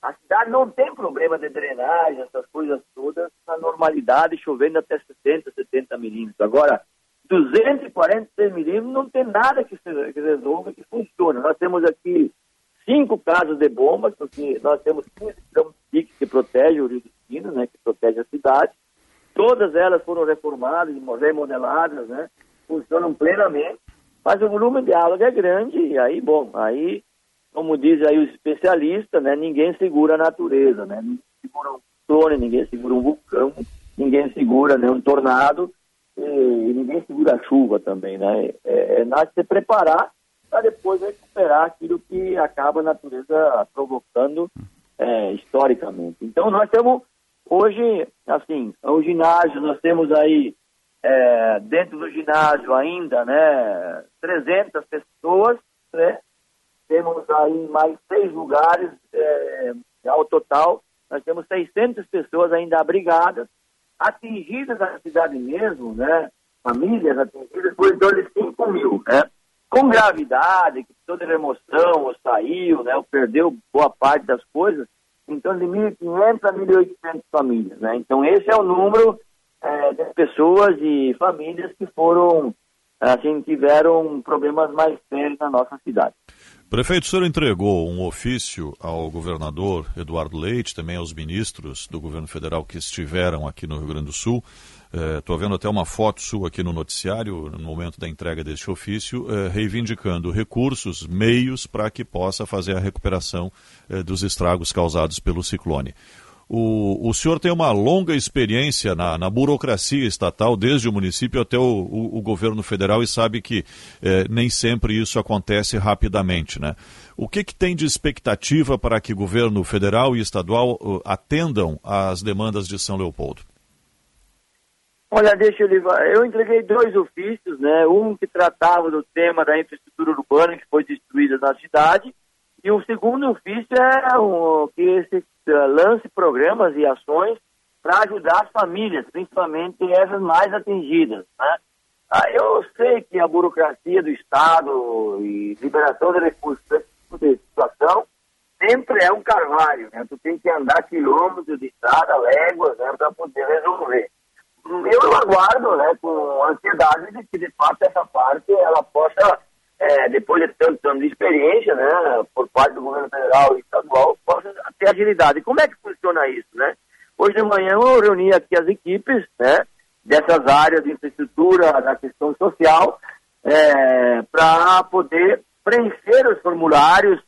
A cidade não tem problema de drenagem, essas coisas todas, na normalidade, chovendo até 60, 70 milímetros. Agora, 246 milímetros não tem nada que se resolva, que funcione. Nós temos aqui cinco casos de bombas, porque nós temos 15 campos que protegem o Rio dos Sinos, né, que protege a cidade. Todas elas foram reformadas, remodeladas, né, funcionam plenamente, mas o volume de água é grande, e aí, bom, aí como diz aí os especialistas, né, ninguém segura a natureza, né? Ninguém segura um clone, ninguém segura um vulcão, ninguém segura né, um tornado e, e ninguém segura a chuva também, né? É, é se preparar para depois recuperar aquilo que acaba a natureza provocando é, historicamente. Então nós temos hoje, assim, o ginásio, nós temos aí é, dentro do ginásio ainda, né, 300 pessoas, né, temos aí mais seis lugares é, ao total. Nós temos 600 pessoas ainda abrigadas, atingidas na cidade mesmo, né? Famílias atingidas por em torno de 5 mil, né? Com gravidade, que toda remoção, ou saiu, né? Ou perdeu boa parte das coisas, então de 1.500 a 1.800 famílias, né? Então esse é o número é, de pessoas e famílias que foram, assim, tiveram problemas mais sérios na nossa cidade. Prefeito, o senhor entregou um ofício ao governador Eduardo Leite, também aos ministros do governo federal que estiveram aqui no Rio Grande do Sul. Estou é, vendo até uma foto sua aqui no noticiário, no momento da entrega deste ofício, é, reivindicando recursos, meios para que possa fazer a recuperação é, dos estragos causados pelo ciclone. O, o senhor tem uma longa experiência na, na burocracia estatal, desde o município até o, o, o governo federal, e sabe que eh, nem sempre isso acontece rapidamente. Né? O que, que tem de expectativa para que governo federal e estadual uh, atendam às demandas de São Leopoldo? Olha, deixa eu levar. Eu entreguei dois ofícios, né? Um que tratava do tema da infraestrutura urbana que foi destruída na cidade, e o segundo ofício é um, que esse uh, lance programas e ações para ajudar as famílias, principalmente essas mais atingidas. Né? Ah, eu sei que a burocracia do Estado e liberação de recursos tipo de situação sempre é um carvalho. Né? Tu tem que andar quilômetros de estrada, léguas, né, para poder resolver. Eu aguardo né, com ansiedade de que, de fato, essa parte ela possa é, depois de tanto ano de experiência, né, por parte do governo federal e estadual, possa ter agilidade. Como é que funciona isso, né? Hoje de manhã eu reuni aqui as equipes, né, dessas áreas de infraestrutura, da questão social, é, para poder preencher os formulários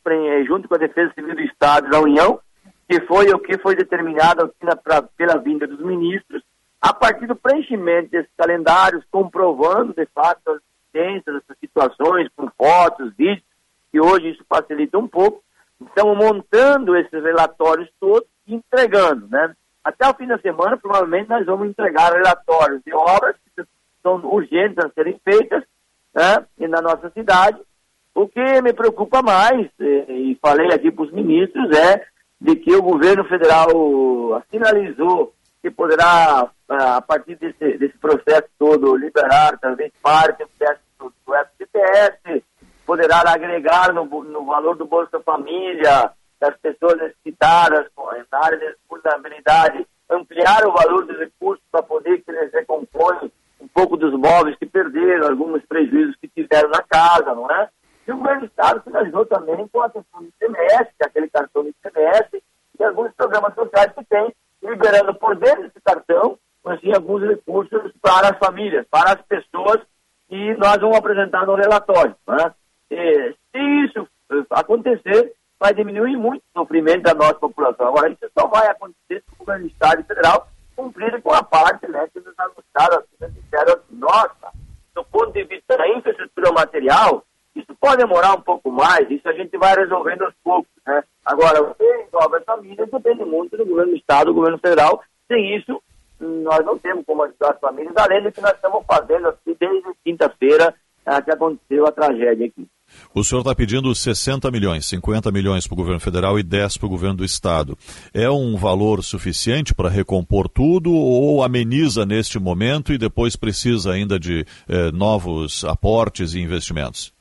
junto com a Defesa Civil do Estado da União, que foi o que foi determinado pra, pela vinda dos ministros, a partir do preenchimento desses calendários, comprovando de fato existência dessas situações, com fotos, vídeos, que hoje isso facilita um pouco. Estamos montando esses relatórios todos e entregando, né? Até o fim da semana, provavelmente, nós vamos entregar relatórios de obras que são urgentes a serem feitas né, e na nossa cidade. O que me preocupa mais, e, e falei aqui para os ministros, é de que o governo federal sinalizou que poderá, ah, a partir desse, desse processo todo, liberar talvez parte do, do FGTS, poderá agregar no, no valor do Bolsa Família das pessoas necessitadas na área de vulnerabilidade ampliar o valor dos recursos para poder que eles recomponham um pouco dos móveis que perderam, alguns prejuízos que tiveram na casa, não é? E o governo do Estado finalizou também com a questão do ICMS, é aquele cartão do ICMS, e alguns programas sociais que tem, liberando por dentro desse cartão, assim, alguns recursos para as famílias, para as pessoas, e nós vamos apresentar no relatório. Né? E, se isso eh, acontecer, vai diminuir muito o sofrimento da nossa população. Agora, isso só vai acontecer se o governo do Estado federal cumprir com a parte né, que nos anunciaram, assim, disseram, nossa, do ponto de vista da infraestrutura material, isso pode demorar um pouco mais, isso a gente vai resolvendo aos poucos. Né? Agora, o que envolve as famílias depende muito do governo do Estado, do governo federal. Sem isso, nós não temos como ajudar as famílias, além do que nós estamos fazendo aqui desde quinta-feira eh, que aconteceu a tragédia aqui. O senhor está pedindo 60 milhões, 50 milhões para o governo federal e 10 para o governo do estado. É um valor suficiente para recompor tudo ou ameniza neste momento e depois precisa ainda de eh, novos aportes e investimentos?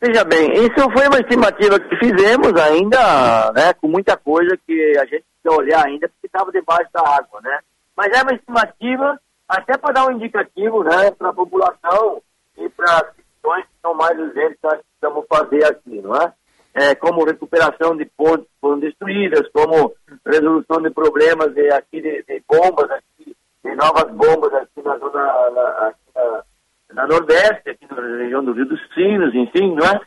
Veja bem, isso foi uma estimativa que fizemos ainda, né, com muita coisa que a gente precisa olhar ainda, porque estava debaixo da água, né? Mas é uma estimativa até para dar um indicativo, né, para a população e para as questões que são mais urgentes que nós precisamos fazer aqui, não é? é como recuperação de pontes que foram destruídas, como resolução de problemas de, aqui de, de bombas, aqui, de novas bombas aqui na zona, na, aqui na, na Nordeste, aqui na região do Rio dos Sinos, enfim, não é?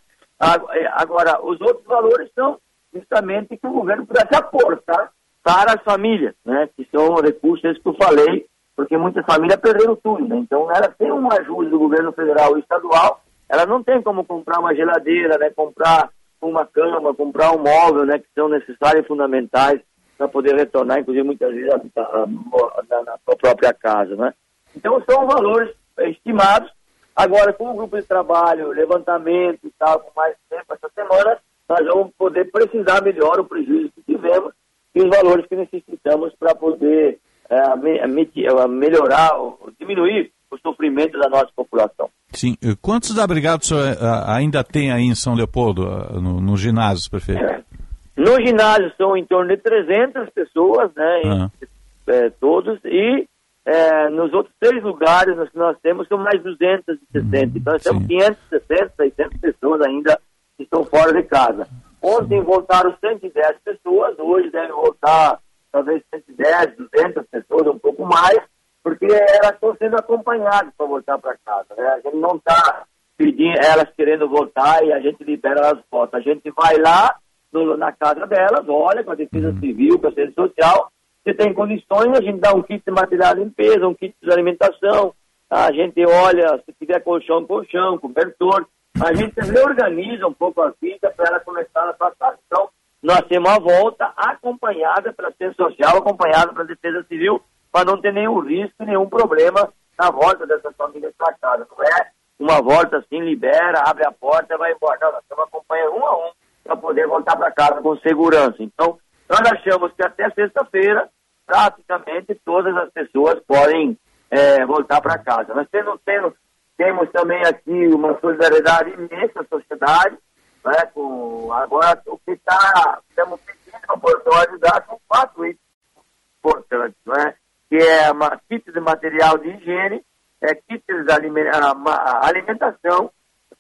Agora, os outros valores são justamente que o governo pudesse aportar para as famílias, né? Que são recursos esses que eu falei, porque muitas famílias perderam tudo, né? Então, ela tem uma ajuda do governo federal e estadual, ela não tem como comprar uma geladeira, né? Comprar uma cama, comprar um móvel, né? Que são necessários e fundamentais para poder retornar, inclusive muitas vezes na, na sua própria casa, né? Então, são valores estimados. Agora, com o grupo de trabalho, levantamento e tal, com mais tempo essa semana, nós vamos poder precisar melhor o prejuízo que tivemos e os valores que necessitamos para poder é, me, é, melhorar, diminuir o sofrimento da nossa população. Sim. Quantos abrigados é, ainda tem aí em São Leopoldo, nos no ginásios, prefeito? É. No ginásio são em torno de 300 pessoas, né? Uhum. É, todos, e é, nos outros três lugares que nós temos são mais 260. Uhum, então nós sim. temos 560, 600 pessoas ainda que estão fora de casa. Ontem voltaram 110 pessoas, hoje devem voltar talvez 110, 200 pessoas, um pouco mais, porque elas estão sendo acompanhadas para voltar para casa. Né? A gente não está pedindo elas querendo voltar e a gente libera elas voltam. A gente vai lá no, na casa delas, olha com a defesa uhum. civil, com a defesa social, se tem condições, a gente dá um kit de material de limpeza, um kit de alimentação, a gente olha, se tiver colchão, colchão, cobertor, a gente reorganiza um pouco a vida para ela começar a passar. Então, nós temos uma volta acompanhada pela assistência social, acompanhada pela defesa civil, para não ter nenhum risco, nenhum problema na volta dessas famílias para casa. Não é uma volta assim, libera, abre a porta vai embora. Não, nós estamos acompanhando um a um para poder voltar para casa com segurança. Então, nós achamos que até sexta-feira, praticamente todas as pessoas podem é, voltar para casa. Nós temos, temos, temos também aqui uma solidariedade imensa na sociedade, né, com, agora o que está, estamos pedindo ao poder ajudar são quatro itens importantes, né, que é uma kit de material de higiene, é, kit de alimentação,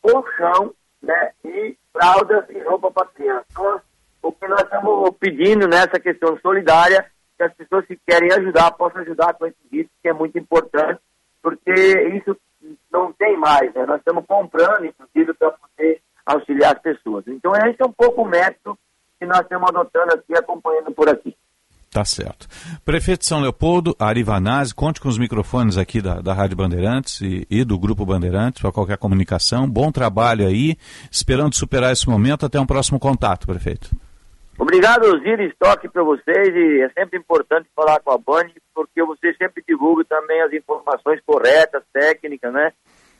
colchão né, e fraldas e roupa para criança. Então, o que nós estamos pedindo nessa questão solidária, que as pessoas que querem ajudar possam ajudar com esse vídeo, que é muito importante, porque isso não tem mais, né? Nós estamos comprando, inclusive, para poder auxiliar as pessoas. Então, esse é um pouco o método que nós estamos adotando aqui, acompanhando por aqui. Tá certo. Prefeito de São Leopoldo, Ari Vanazzi, conte com os microfones aqui da, da Rádio Bandeirantes e, e do Grupo Bandeirantes para qualquer comunicação. Bom trabalho aí, esperando superar esse momento. Até um próximo contato, prefeito. Obrigado, Osiris, toque para vocês e é sempre importante falar com a Band porque vocês sempre divulgam também as informações corretas, técnicas, né?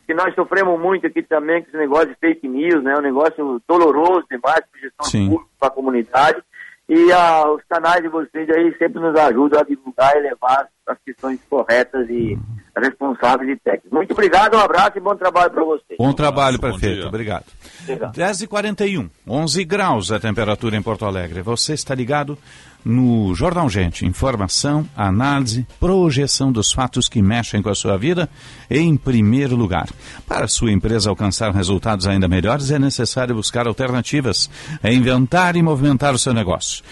Que nós sofremos muito aqui também com esse negócio de fake news, né? Um negócio doloroso demais para gestão pública, para a comunidade. E ah, os canais de vocês aí sempre nos ajudam a divulgar e levar as questões corretas e responsáveis e técnicas. Muito obrigado, um abraço e bom trabalho para vocês. Bom trabalho, prefeito. Obrigado. obrigado. 10h41, 11 graus a temperatura em Porto Alegre. Você está ligado no Jornal Gente. Informação, análise, projeção dos fatos que mexem com a sua vida em primeiro lugar. Para a sua empresa alcançar resultados ainda melhores, é necessário buscar alternativas, é inventar e movimentar o seu negócio.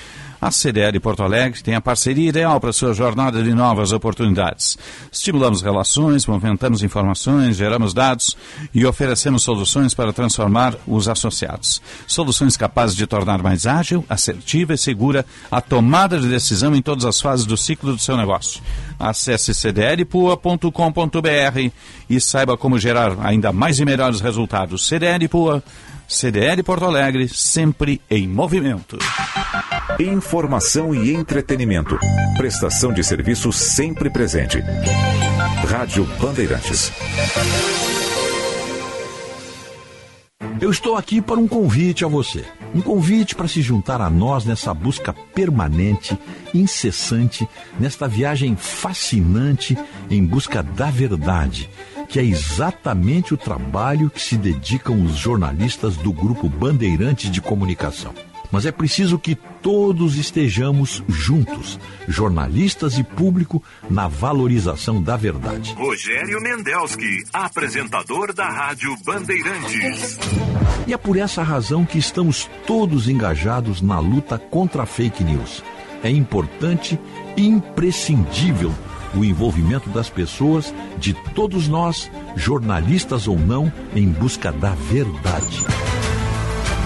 A CDL Porto Alegre tem a parceria ideal para sua jornada de novas oportunidades. Estimulamos relações, movimentamos informações, geramos dados e oferecemos soluções para transformar os associados. Soluções capazes de tornar mais ágil, assertiva e segura a tomada de decisão em todas as fases do ciclo do seu negócio. Acesse cdlpua.com.br e saiba como gerar ainda mais e melhores resultados. CDL Pua CDL Porto Alegre, sempre em movimento. Informação e entretenimento. Prestação de serviço sempre presente. Rádio Bandeirantes. Eu estou aqui para um convite a você. Um convite para se juntar a nós nessa busca permanente, incessante, nesta viagem fascinante em busca da verdade que é exatamente o trabalho que se dedicam os jornalistas do Grupo Bandeirantes de Comunicação. Mas é preciso que todos estejamos juntos, jornalistas e público, na valorização da verdade. Rogério Mendelski, apresentador da Rádio Bandeirantes. E é por essa razão que estamos todos engajados na luta contra a fake news. É importante e imprescindível o envolvimento das pessoas, de todos nós, jornalistas ou não, em busca da verdade.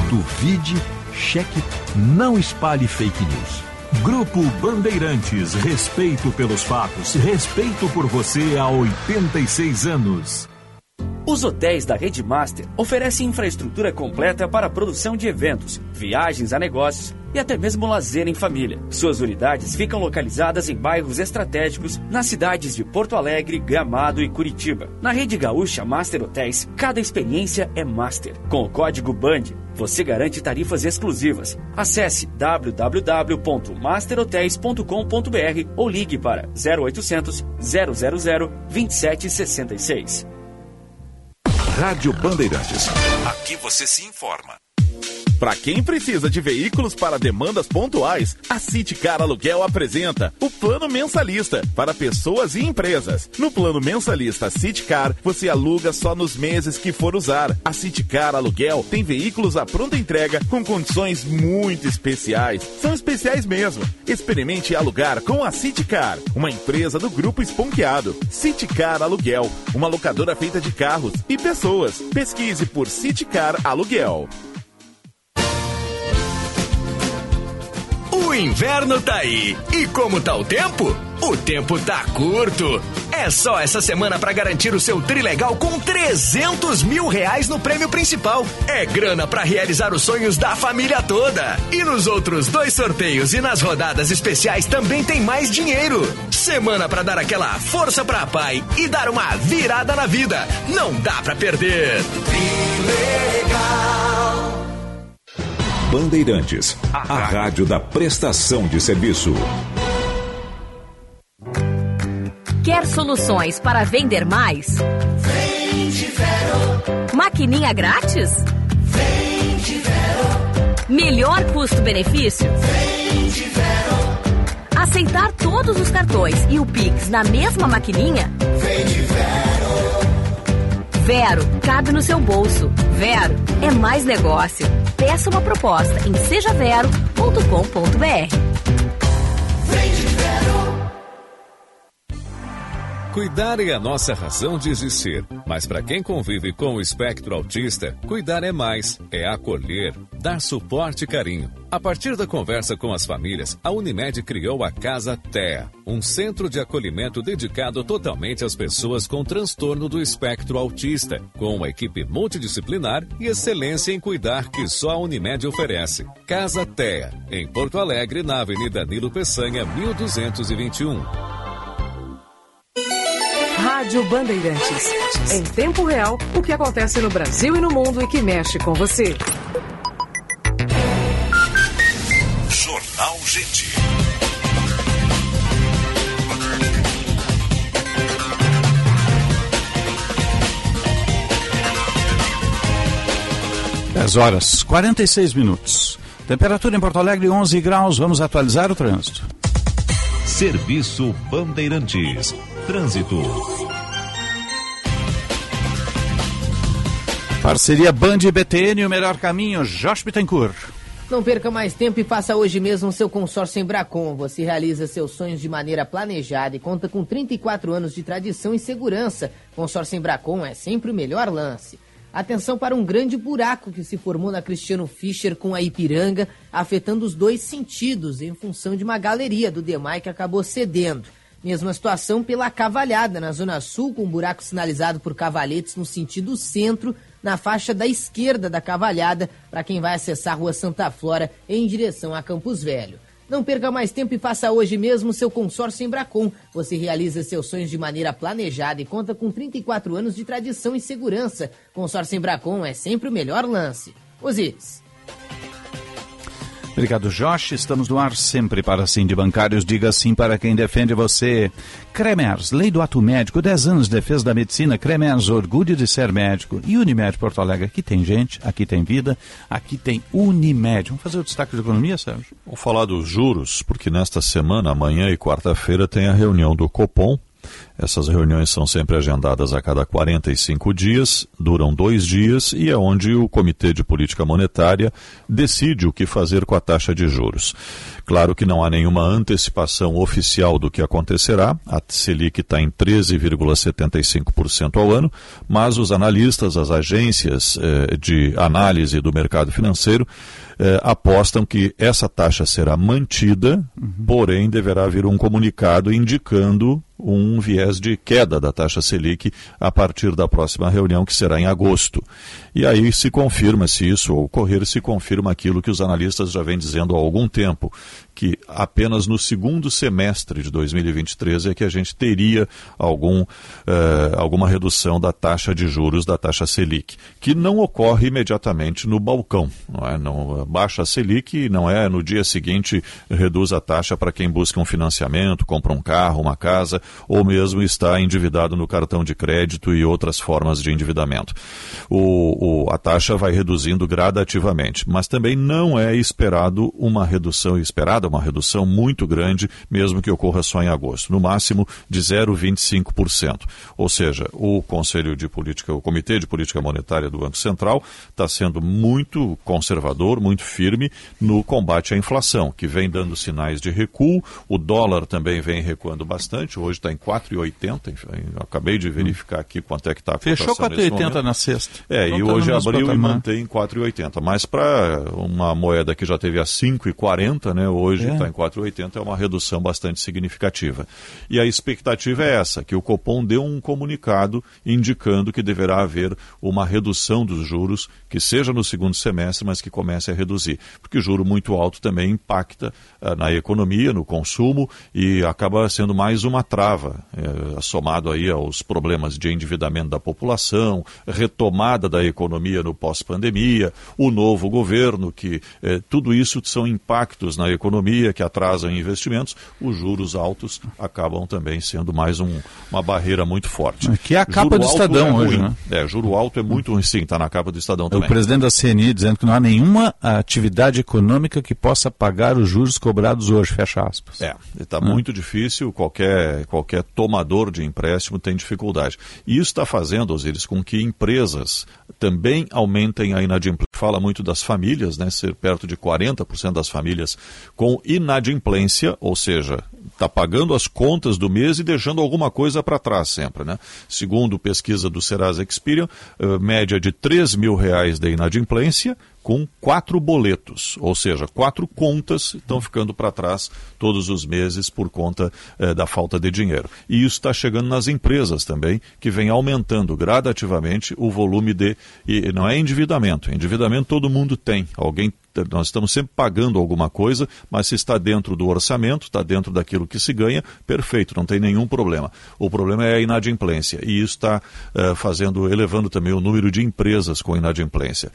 Duvide, cheque, não espalhe fake news. Grupo Bandeirantes, respeito pelos fatos, respeito por você há 86 anos. Os hotéis da Rede Master oferecem infraestrutura completa para a produção de eventos, viagens a negócios e até mesmo lazer em família. Suas unidades ficam localizadas em bairros estratégicos nas cidades de Porto Alegre, Gramado e Curitiba. Na Rede Gaúcha Master Hotéis, cada experiência é master. Com o código BAND, você garante tarifas exclusivas. Acesse www.masterhotels.com.br ou ligue para 0800 000 2766. Rádio Bandeirantes. Aqui você se informa. Para quem precisa de veículos para demandas pontuais, a City Car Aluguel apresenta o Plano Mensalista para pessoas e empresas. No Plano Mensalista City Car, você aluga só nos meses que for usar. A City Car Aluguel tem veículos à pronta entrega com condições muito especiais. São especiais mesmo. Experimente alugar com a City Car, uma empresa do Grupo Esponqueado. City Car Aluguel, uma locadora feita de carros e pessoas. Pesquise por City Car Aluguel. O inverno tá aí. E como tá o tempo? O tempo tá curto. É só essa semana para garantir o seu Trilegal com 300 mil reais no prêmio principal. É grana para realizar os sonhos da família toda. E nos outros dois sorteios e nas rodadas especiais também tem mais dinheiro. Semana para dar aquela força pra pai e dar uma virada na vida. Não dá para perder. Trilegal. Bandeirantes, a rádio da prestação de serviço. Quer soluções para vender mais? Vem de Vero. Maquininha grátis? Vem de Vero. Melhor custo-benefício? Vem de Vero. Aceitar todos os cartões e o Pix na mesma maquininha? Vem de Vero. Vero, cabe no seu bolso. Vero é mais negócio. Peça uma proposta em sejavero.com.br. Vem de Vero. Cuidar é a nossa razão de existir, mas para quem convive com o espectro autista, cuidar é mais, é acolher, dar suporte e carinho. A partir da conversa com as famílias, a Unimed criou a Casa TEA, um centro de acolhimento dedicado totalmente às pessoas com transtorno do espectro autista, com uma equipe multidisciplinar e excelência em cuidar que só a Unimed oferece. Casa TEA, em Porto Alegre, na Avenida Nilo Peçanha, 1221. Rádio Bandeirantes. Em tempo real, o que acontece no Brasil e no mundo e que mexe com você. Jornal Gente. Dez horas, 46 minutos. Temperatura em Porto Alegre 11 graus. Vamos atualizar o trânsito. Serviço Bandeirantes. Trânsito. Parceria Band e BTN, o melhor caminho. Josh Bittencourt. Não perca mais tempo e faça hoje mesmo seu consórcio Embracon. Você realiza seus sonhos de maneira planejada e conta com 34 anos de tradição e segurança. Consórcio Embracon é sempre o melhor lance. Atenção para um grande buraco que se formou na Cristiano Fischer com a Ipiranga, afetando os dois sentidos em função de uma galeria do Demai que acabou cedendo. Mesma situação pela Cavalhada, na Zona Sul, com um buraco sinalizado por cavalhetes no sentido centro, na faixa da esquerda da Cavalhada, para quem vai acessar a Rua Santa Flora em direção a Campos Velho. Não perca mais tempo e faça hoje mesmo seu consórcio Embracon. Você realiza seus sonhos de maneira planejada e conta com 34 anos de tradição e segurança. Consórcio Embracon é sempre o melhor lance. Osiris. Obrigado, Josh. Estamos no ar sempre para sim de bancários. Diga sim para quem defende você. Cremers, Lei do Ato Médico, 10 anos de defesa da medicina. Cremers, orgulho de ser médico. E Unimed Porto Alegre, aqui tem gente, aqui tem vida, aqui tem Unimed. Vamos fazer o destaque de economia, Sérgio? Vamos falar dos juros, porque nesta semana, amanhã e quarta-feira, tem a reunião do Copom, essas reuniões são sempre agendadas a cada 45 dias, duram dois dias e é onde o Comitê de Política Monetária decide o que fazer com a taxa de juros. Claro que não há nenhuma antecipação oficial do que acontecerá, a Selic está em 13,75% ao ano, mas os analistas, as agências eh, de análise do mercado financeiro, eh, apostam que essa taxa será mantida, uhum. porém deverá vir um comunicado indicando um viés de queda da taxa Selic a partir da próxima reunião, que será em agosto. E aí se confirma, se isso ocorrer, se confirma aquilo que os analistas já vêm dizendo há algum tempo, que apenas no segundo semestre de 2023 é que a gente teria algum, eh, alguma redução da taxa de juros da taxa Selic, que não ocorre imediatamente no balcão. Não, é? não baixa a Selic e não é no dia seguinte reduz a taxa para quem busca um financiamento, compra um carro, uma casa, ou mesmo está endividado no cartão de crédito e outras formas de endividamento. O, o, a taxa vai reduzindo gradativamente, mas também não é esperado uma redução esperada, uma redução muito grande, mesmo que ocorra só em agosto, no máximo de 0,25%. Ou seja, o Conselho de Política, o Comitê de Política Monetária do Banco Central está sendo muito conservador, muito firme no combate à inflação, que vem dando sinais de recuo. O dólar também vem recuando bastante, hoje está em 4,80. Acabei de verificar aqui quanto é que está a Fechou 4,80 na sexta. É, Não e tá hoje abriu e mantém 4,80. Mas para uma moeda que já teve a 5,40, né, hoje está é. em 4,80, é uma redução bastante significativa. E a expectativa é essa, que o Copom dê um comunicado indicando que deverá haver uma redução dos juros, que seja no segundo semestre, mas que comece a reduzir. Porque juro muito alto também impacta uh, na economia, no consumo e acaba sendo mais uma trava, uh, somado aí aos problemas de endividamento da população, retomada da economia no pós-pandemia, o novo governo, que uh, tudo isso são impactos na economia que atrasam investimentos, os juros altos acabam também sendo mais um, uma barreira muito forte. Que é a capa juro do Estadão é hoje, né? É, juro alto é muito ruim, sim, está na capa do Estadão também. O presidente da CNI dizendo que não há nenhuma atividade econômica que possa pagar os juros cobrados hoje, fecha aspas. É, está hum. muito difícil, qualquer, qualquer tomador de empréstimo tem dificuldade. E isso está fazendo, Osiris, com que empresas também aumentem a inadimplência. Fala muito das famílias, né? Ser perto de 40% das famílias com inadimplência, ou seja, está pagando as contas do mês e deixando alguma coisa para trás sempre. Né? Segundo pesquisa do Serasa Experian, uh, média de 3 mil reais de inadimplência, com quatro boletos, ou seja, quatro contas estão ficando para trás todos os meses por conta eh, da falta de dinheiro. E isso está chegando nas empresas também, que vem aumentando gradativamente o volume de. E não é endividamento, endividamento todo mundo tem. Alguém nós estamos sempre pagando alguma coisa, mas se está dentro do orçamento, está dentro daquilo que se ganha, perfeito, não tem nenhum problema. O problema é a inadimplência e isso está uh, fazendo, elevando também o número de empresas com inadimplência.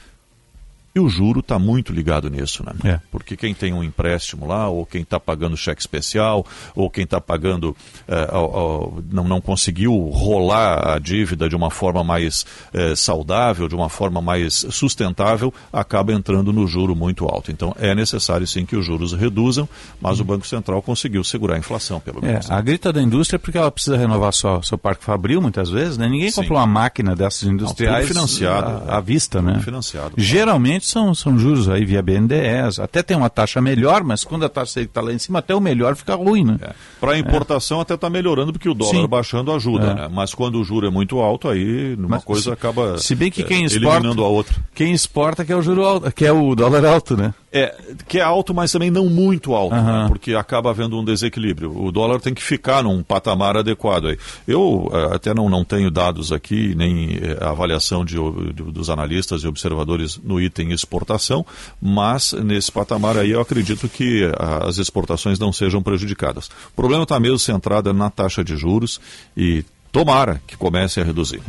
E o juro está muito ligado nisso, né? É. Porque quem tem um empréstimo lá, ou quem está pagando cheque especial, ou quem está pagando, eh, ao- ao- não, não conseguiu rolar a dívida de uma forma mais eh, saudável, de uma forma mais sustentável, acaba entrando no juro muito alto. Então é necessário sim que os juros reduzam, mas o Banco Central conseguiu segurar a inflação, pelo É, menos. a grita da indústria é porque ela precisa renovar sua, seu parque fabril, muitas vezes, né? Ninguém Sim. compra uma máquina dessas industriais tudo financiado, à, à vista, né? Financiado. Geralmente são, são juros aí via BNDES, até tem uma taxa melhor, mas quando a taxa está lá em cima, até o melhor fica ruim, né? Para a importação até está melhorando porque o dólar Sim. baixando ajuda, É. né? Mas quando o juro é muito alto, aí uma Mas coisa se- acaba Se bem que eh, quem exporta, eliminando a outra. quem exporta que é o juro alto, que é o dólar alto, né? É, que é alto, mas também não muito alto, Aham. né? porque acaba havendo um desequilíbrio. O dólar tem que ficar num patamar adequado. aí. Eu eh, até não, não tenho dados aqui, nem a avaliação de, de- dos analistas e observadores no item exportação, mas nesse patamar aí eu acredito que ah, as exportações não sejam prejudicadas. O problema está mesmo centrado na taxa de juros e tomara que comece a reduzir.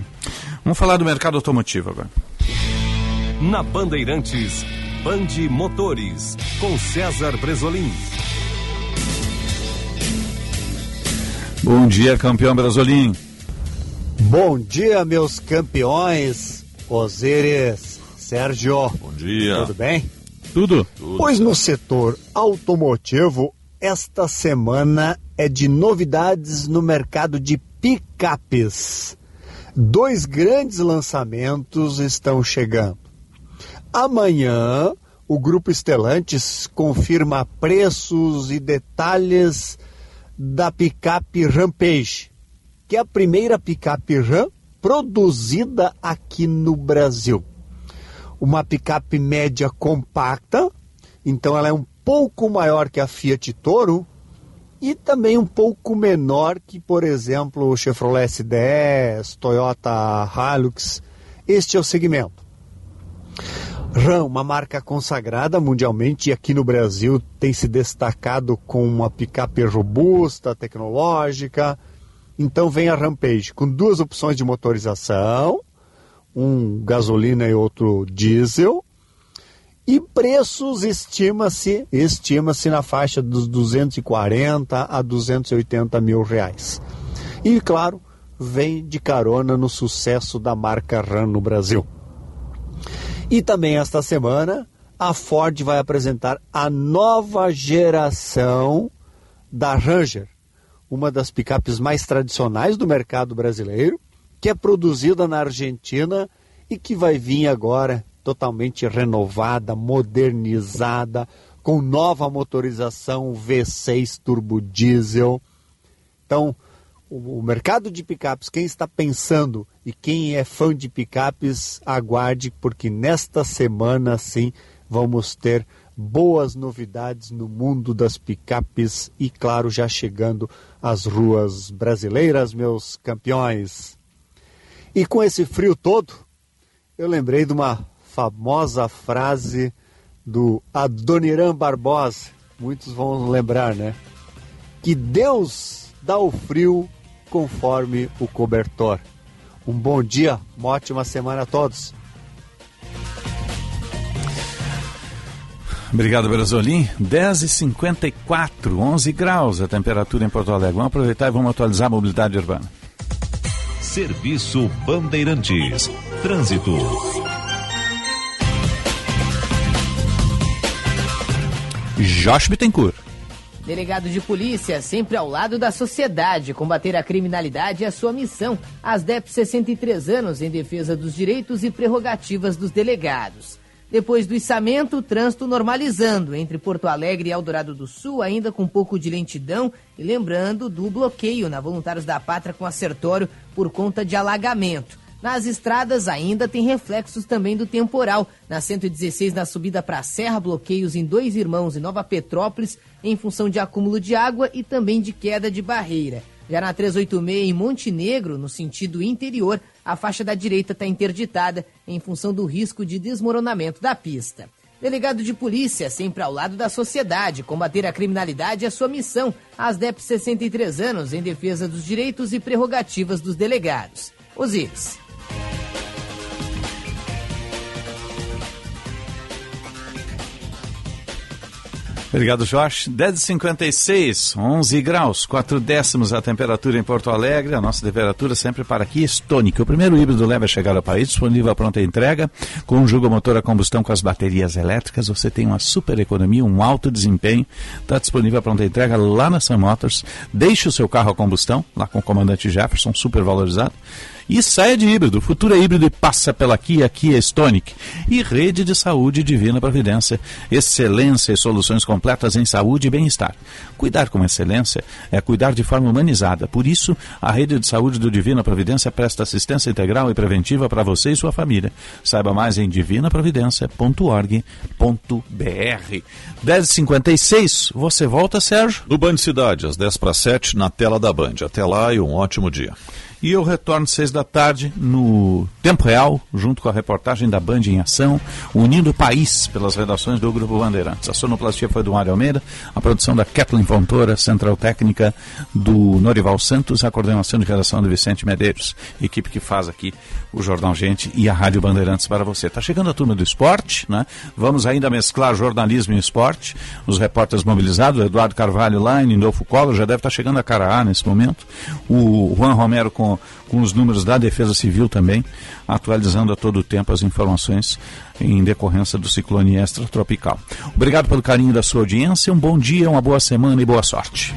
Vamos falar do mercado automotivo agora. Na Bandeirantes, Bande Motores, com César Bresolim. Bom dia, campeão Brasolim. Bom dia, meus campeões, Osíris, Sérgio. Bom dia. Tudo bem? Tudo. Pois no setor automotivo, esta semana é de novidades no mercado de picapes. Dois grandes lançamentos estão chegando. Amanhã, o Grupo Estelantes confirma preços e detalhes da picape Rampage, que é a primeira picape Ram produzida aqui no Brasil. Uma picape média compacta, então ela é um pouco maior que a Fiat Toro e também um pouco menor que, por exemplo, o Chevrolet S10, Toyota Hilux. Este é o segmento. Ram, uma marca consagrada mundialmente e aqui no Brasil tem se destacado com uma picape robusta, tecnológica. Então vem a Rampage com duas opções de motorização, um gasolina e outro diesel. E preços estima-se estima-se na faixa dos 240 a 280 mil reais. E claro, vem de carona no sucesso da marca Ram no Brasil. E também esta semana a Ford vai apresentar a nova geração da Ranger, uma das picapes mais tradicionais do mercado brasileiro, que é produzida na Argentina e que vai vir agora totalmente renovada, modernizada, com nova motorização V6 turbo diesel. Então, o, mercado de picapes, quem está pensando e quem é fã de picapes, aguarde, porque nesta semana sim vamos ter boas novidades no mundo das picapes e, claro, já chegando às ruas brasileiras, meus campeões. E com esse frio todo, eu lembrei de uma famosa frase do Adoniran Barbosa, muitos vão lembrar, né? Que Deus dá o frio conforme o cobertor. Um bom dia, uma ótima semana a todos. Obrigado, Brasolim. 10h54, 11 graus a temperatura em Porto Alegre. Vamos aproveitar e vamos atualizar a mobilidade urbana. Serviço Bandeirantes. Trânsito. Josh Bittencourt. Delegado de polícia, sempre ao lado da sociedade. Combater a criminalidade é sua missão. Asdep 63 anos em defesa dos direitos e prerrogativas dos delegados. Depois do içamento, o trânsito normalizando entre Porto Alegre e Eldorado do Sul, ainda com um pouco de lentidão. E lembrando do bloqueio na Voluntários da Pátria com Acertório por conta de alagamento. Nas estradas ainda tem reflexos também do temporal. Na 116, na subida para a Serra, bloqueios em Dois Irmãos e Nova Petrópolis, em função de acúmulo de água e também de queda de barreira. Já na 386, em Montenegro, no sentido interior, a faixa da direita está interditada em função do risco de desmoronamento da pista. Delegado de polícia, sempre ao lado da sociedade. Combater a criminalidade é sua missão. Asdep 63 anos em defesa dos direitos e prerrogativas dos delegados. Osíris. Obrigado, Jorge. 10h56, 11 graus, 4 décimos a temperatura em Porto Alegre. A nossa temperatura sempre para aqui, Stonic. O primeiro híbrido leve a chegar ao país, disponível a pronta entrega, um jogo motor a combustão com as baterias elétricas. Você tem uma super economia, um alto desempenho. Está disponível a pronta entrega lá na Sun Motors. Deixe o seu carro a combustão, lá com o comandante Jefferson, super valorizado. E saia de híbrido. O futuro é híbrido e passa pela Kia, Kia Stonic. E Rede de Saúde Divina Providência. Excelência e soluções completas em saúde e bem-estar. Cuidar com excelência é cuidar de forma humanizada. Por isso, a Rede de Saúde do Divina Providência presta assistência integral e preventiva para você e sua família. Saiba mais em divinaprovidência.org.br. 10h56, você volta, Sérgio? No Band Cidade, às 10 para 7, na tela da Band. Até lá e um ótimo dia. E eu retorno às seis da tarde no Tempo Real, junto com a reportagem da Band em Ação, unindo o país pelas redações do Grupo Bandeirantes. A sonoplastia foi do Mário Almeida, a produção da Kathleen Fontoura, central técnica do Norival Santos, a coordenação de redação do Vicente Medeiros, equipe que faz aqui o Jornal Gente e a Rádio Bandeirantes para você. Está chegando a turma do esporte, né? Vamos ainda mesclar jornalismo e esporte. Os repórteres mobilizados, Eduardo Carvalho lá em Lindolfo Collor, já deve estar chegando a Cara A nesse momento. O Juan Romero com, com os números da Defesa Civil também, atualizando a todo tempo as informações em decorrência do ciclone extratropical. Obrigado pelo carinho da sua audiência, um bom dia, uma boa semana e boa sorte.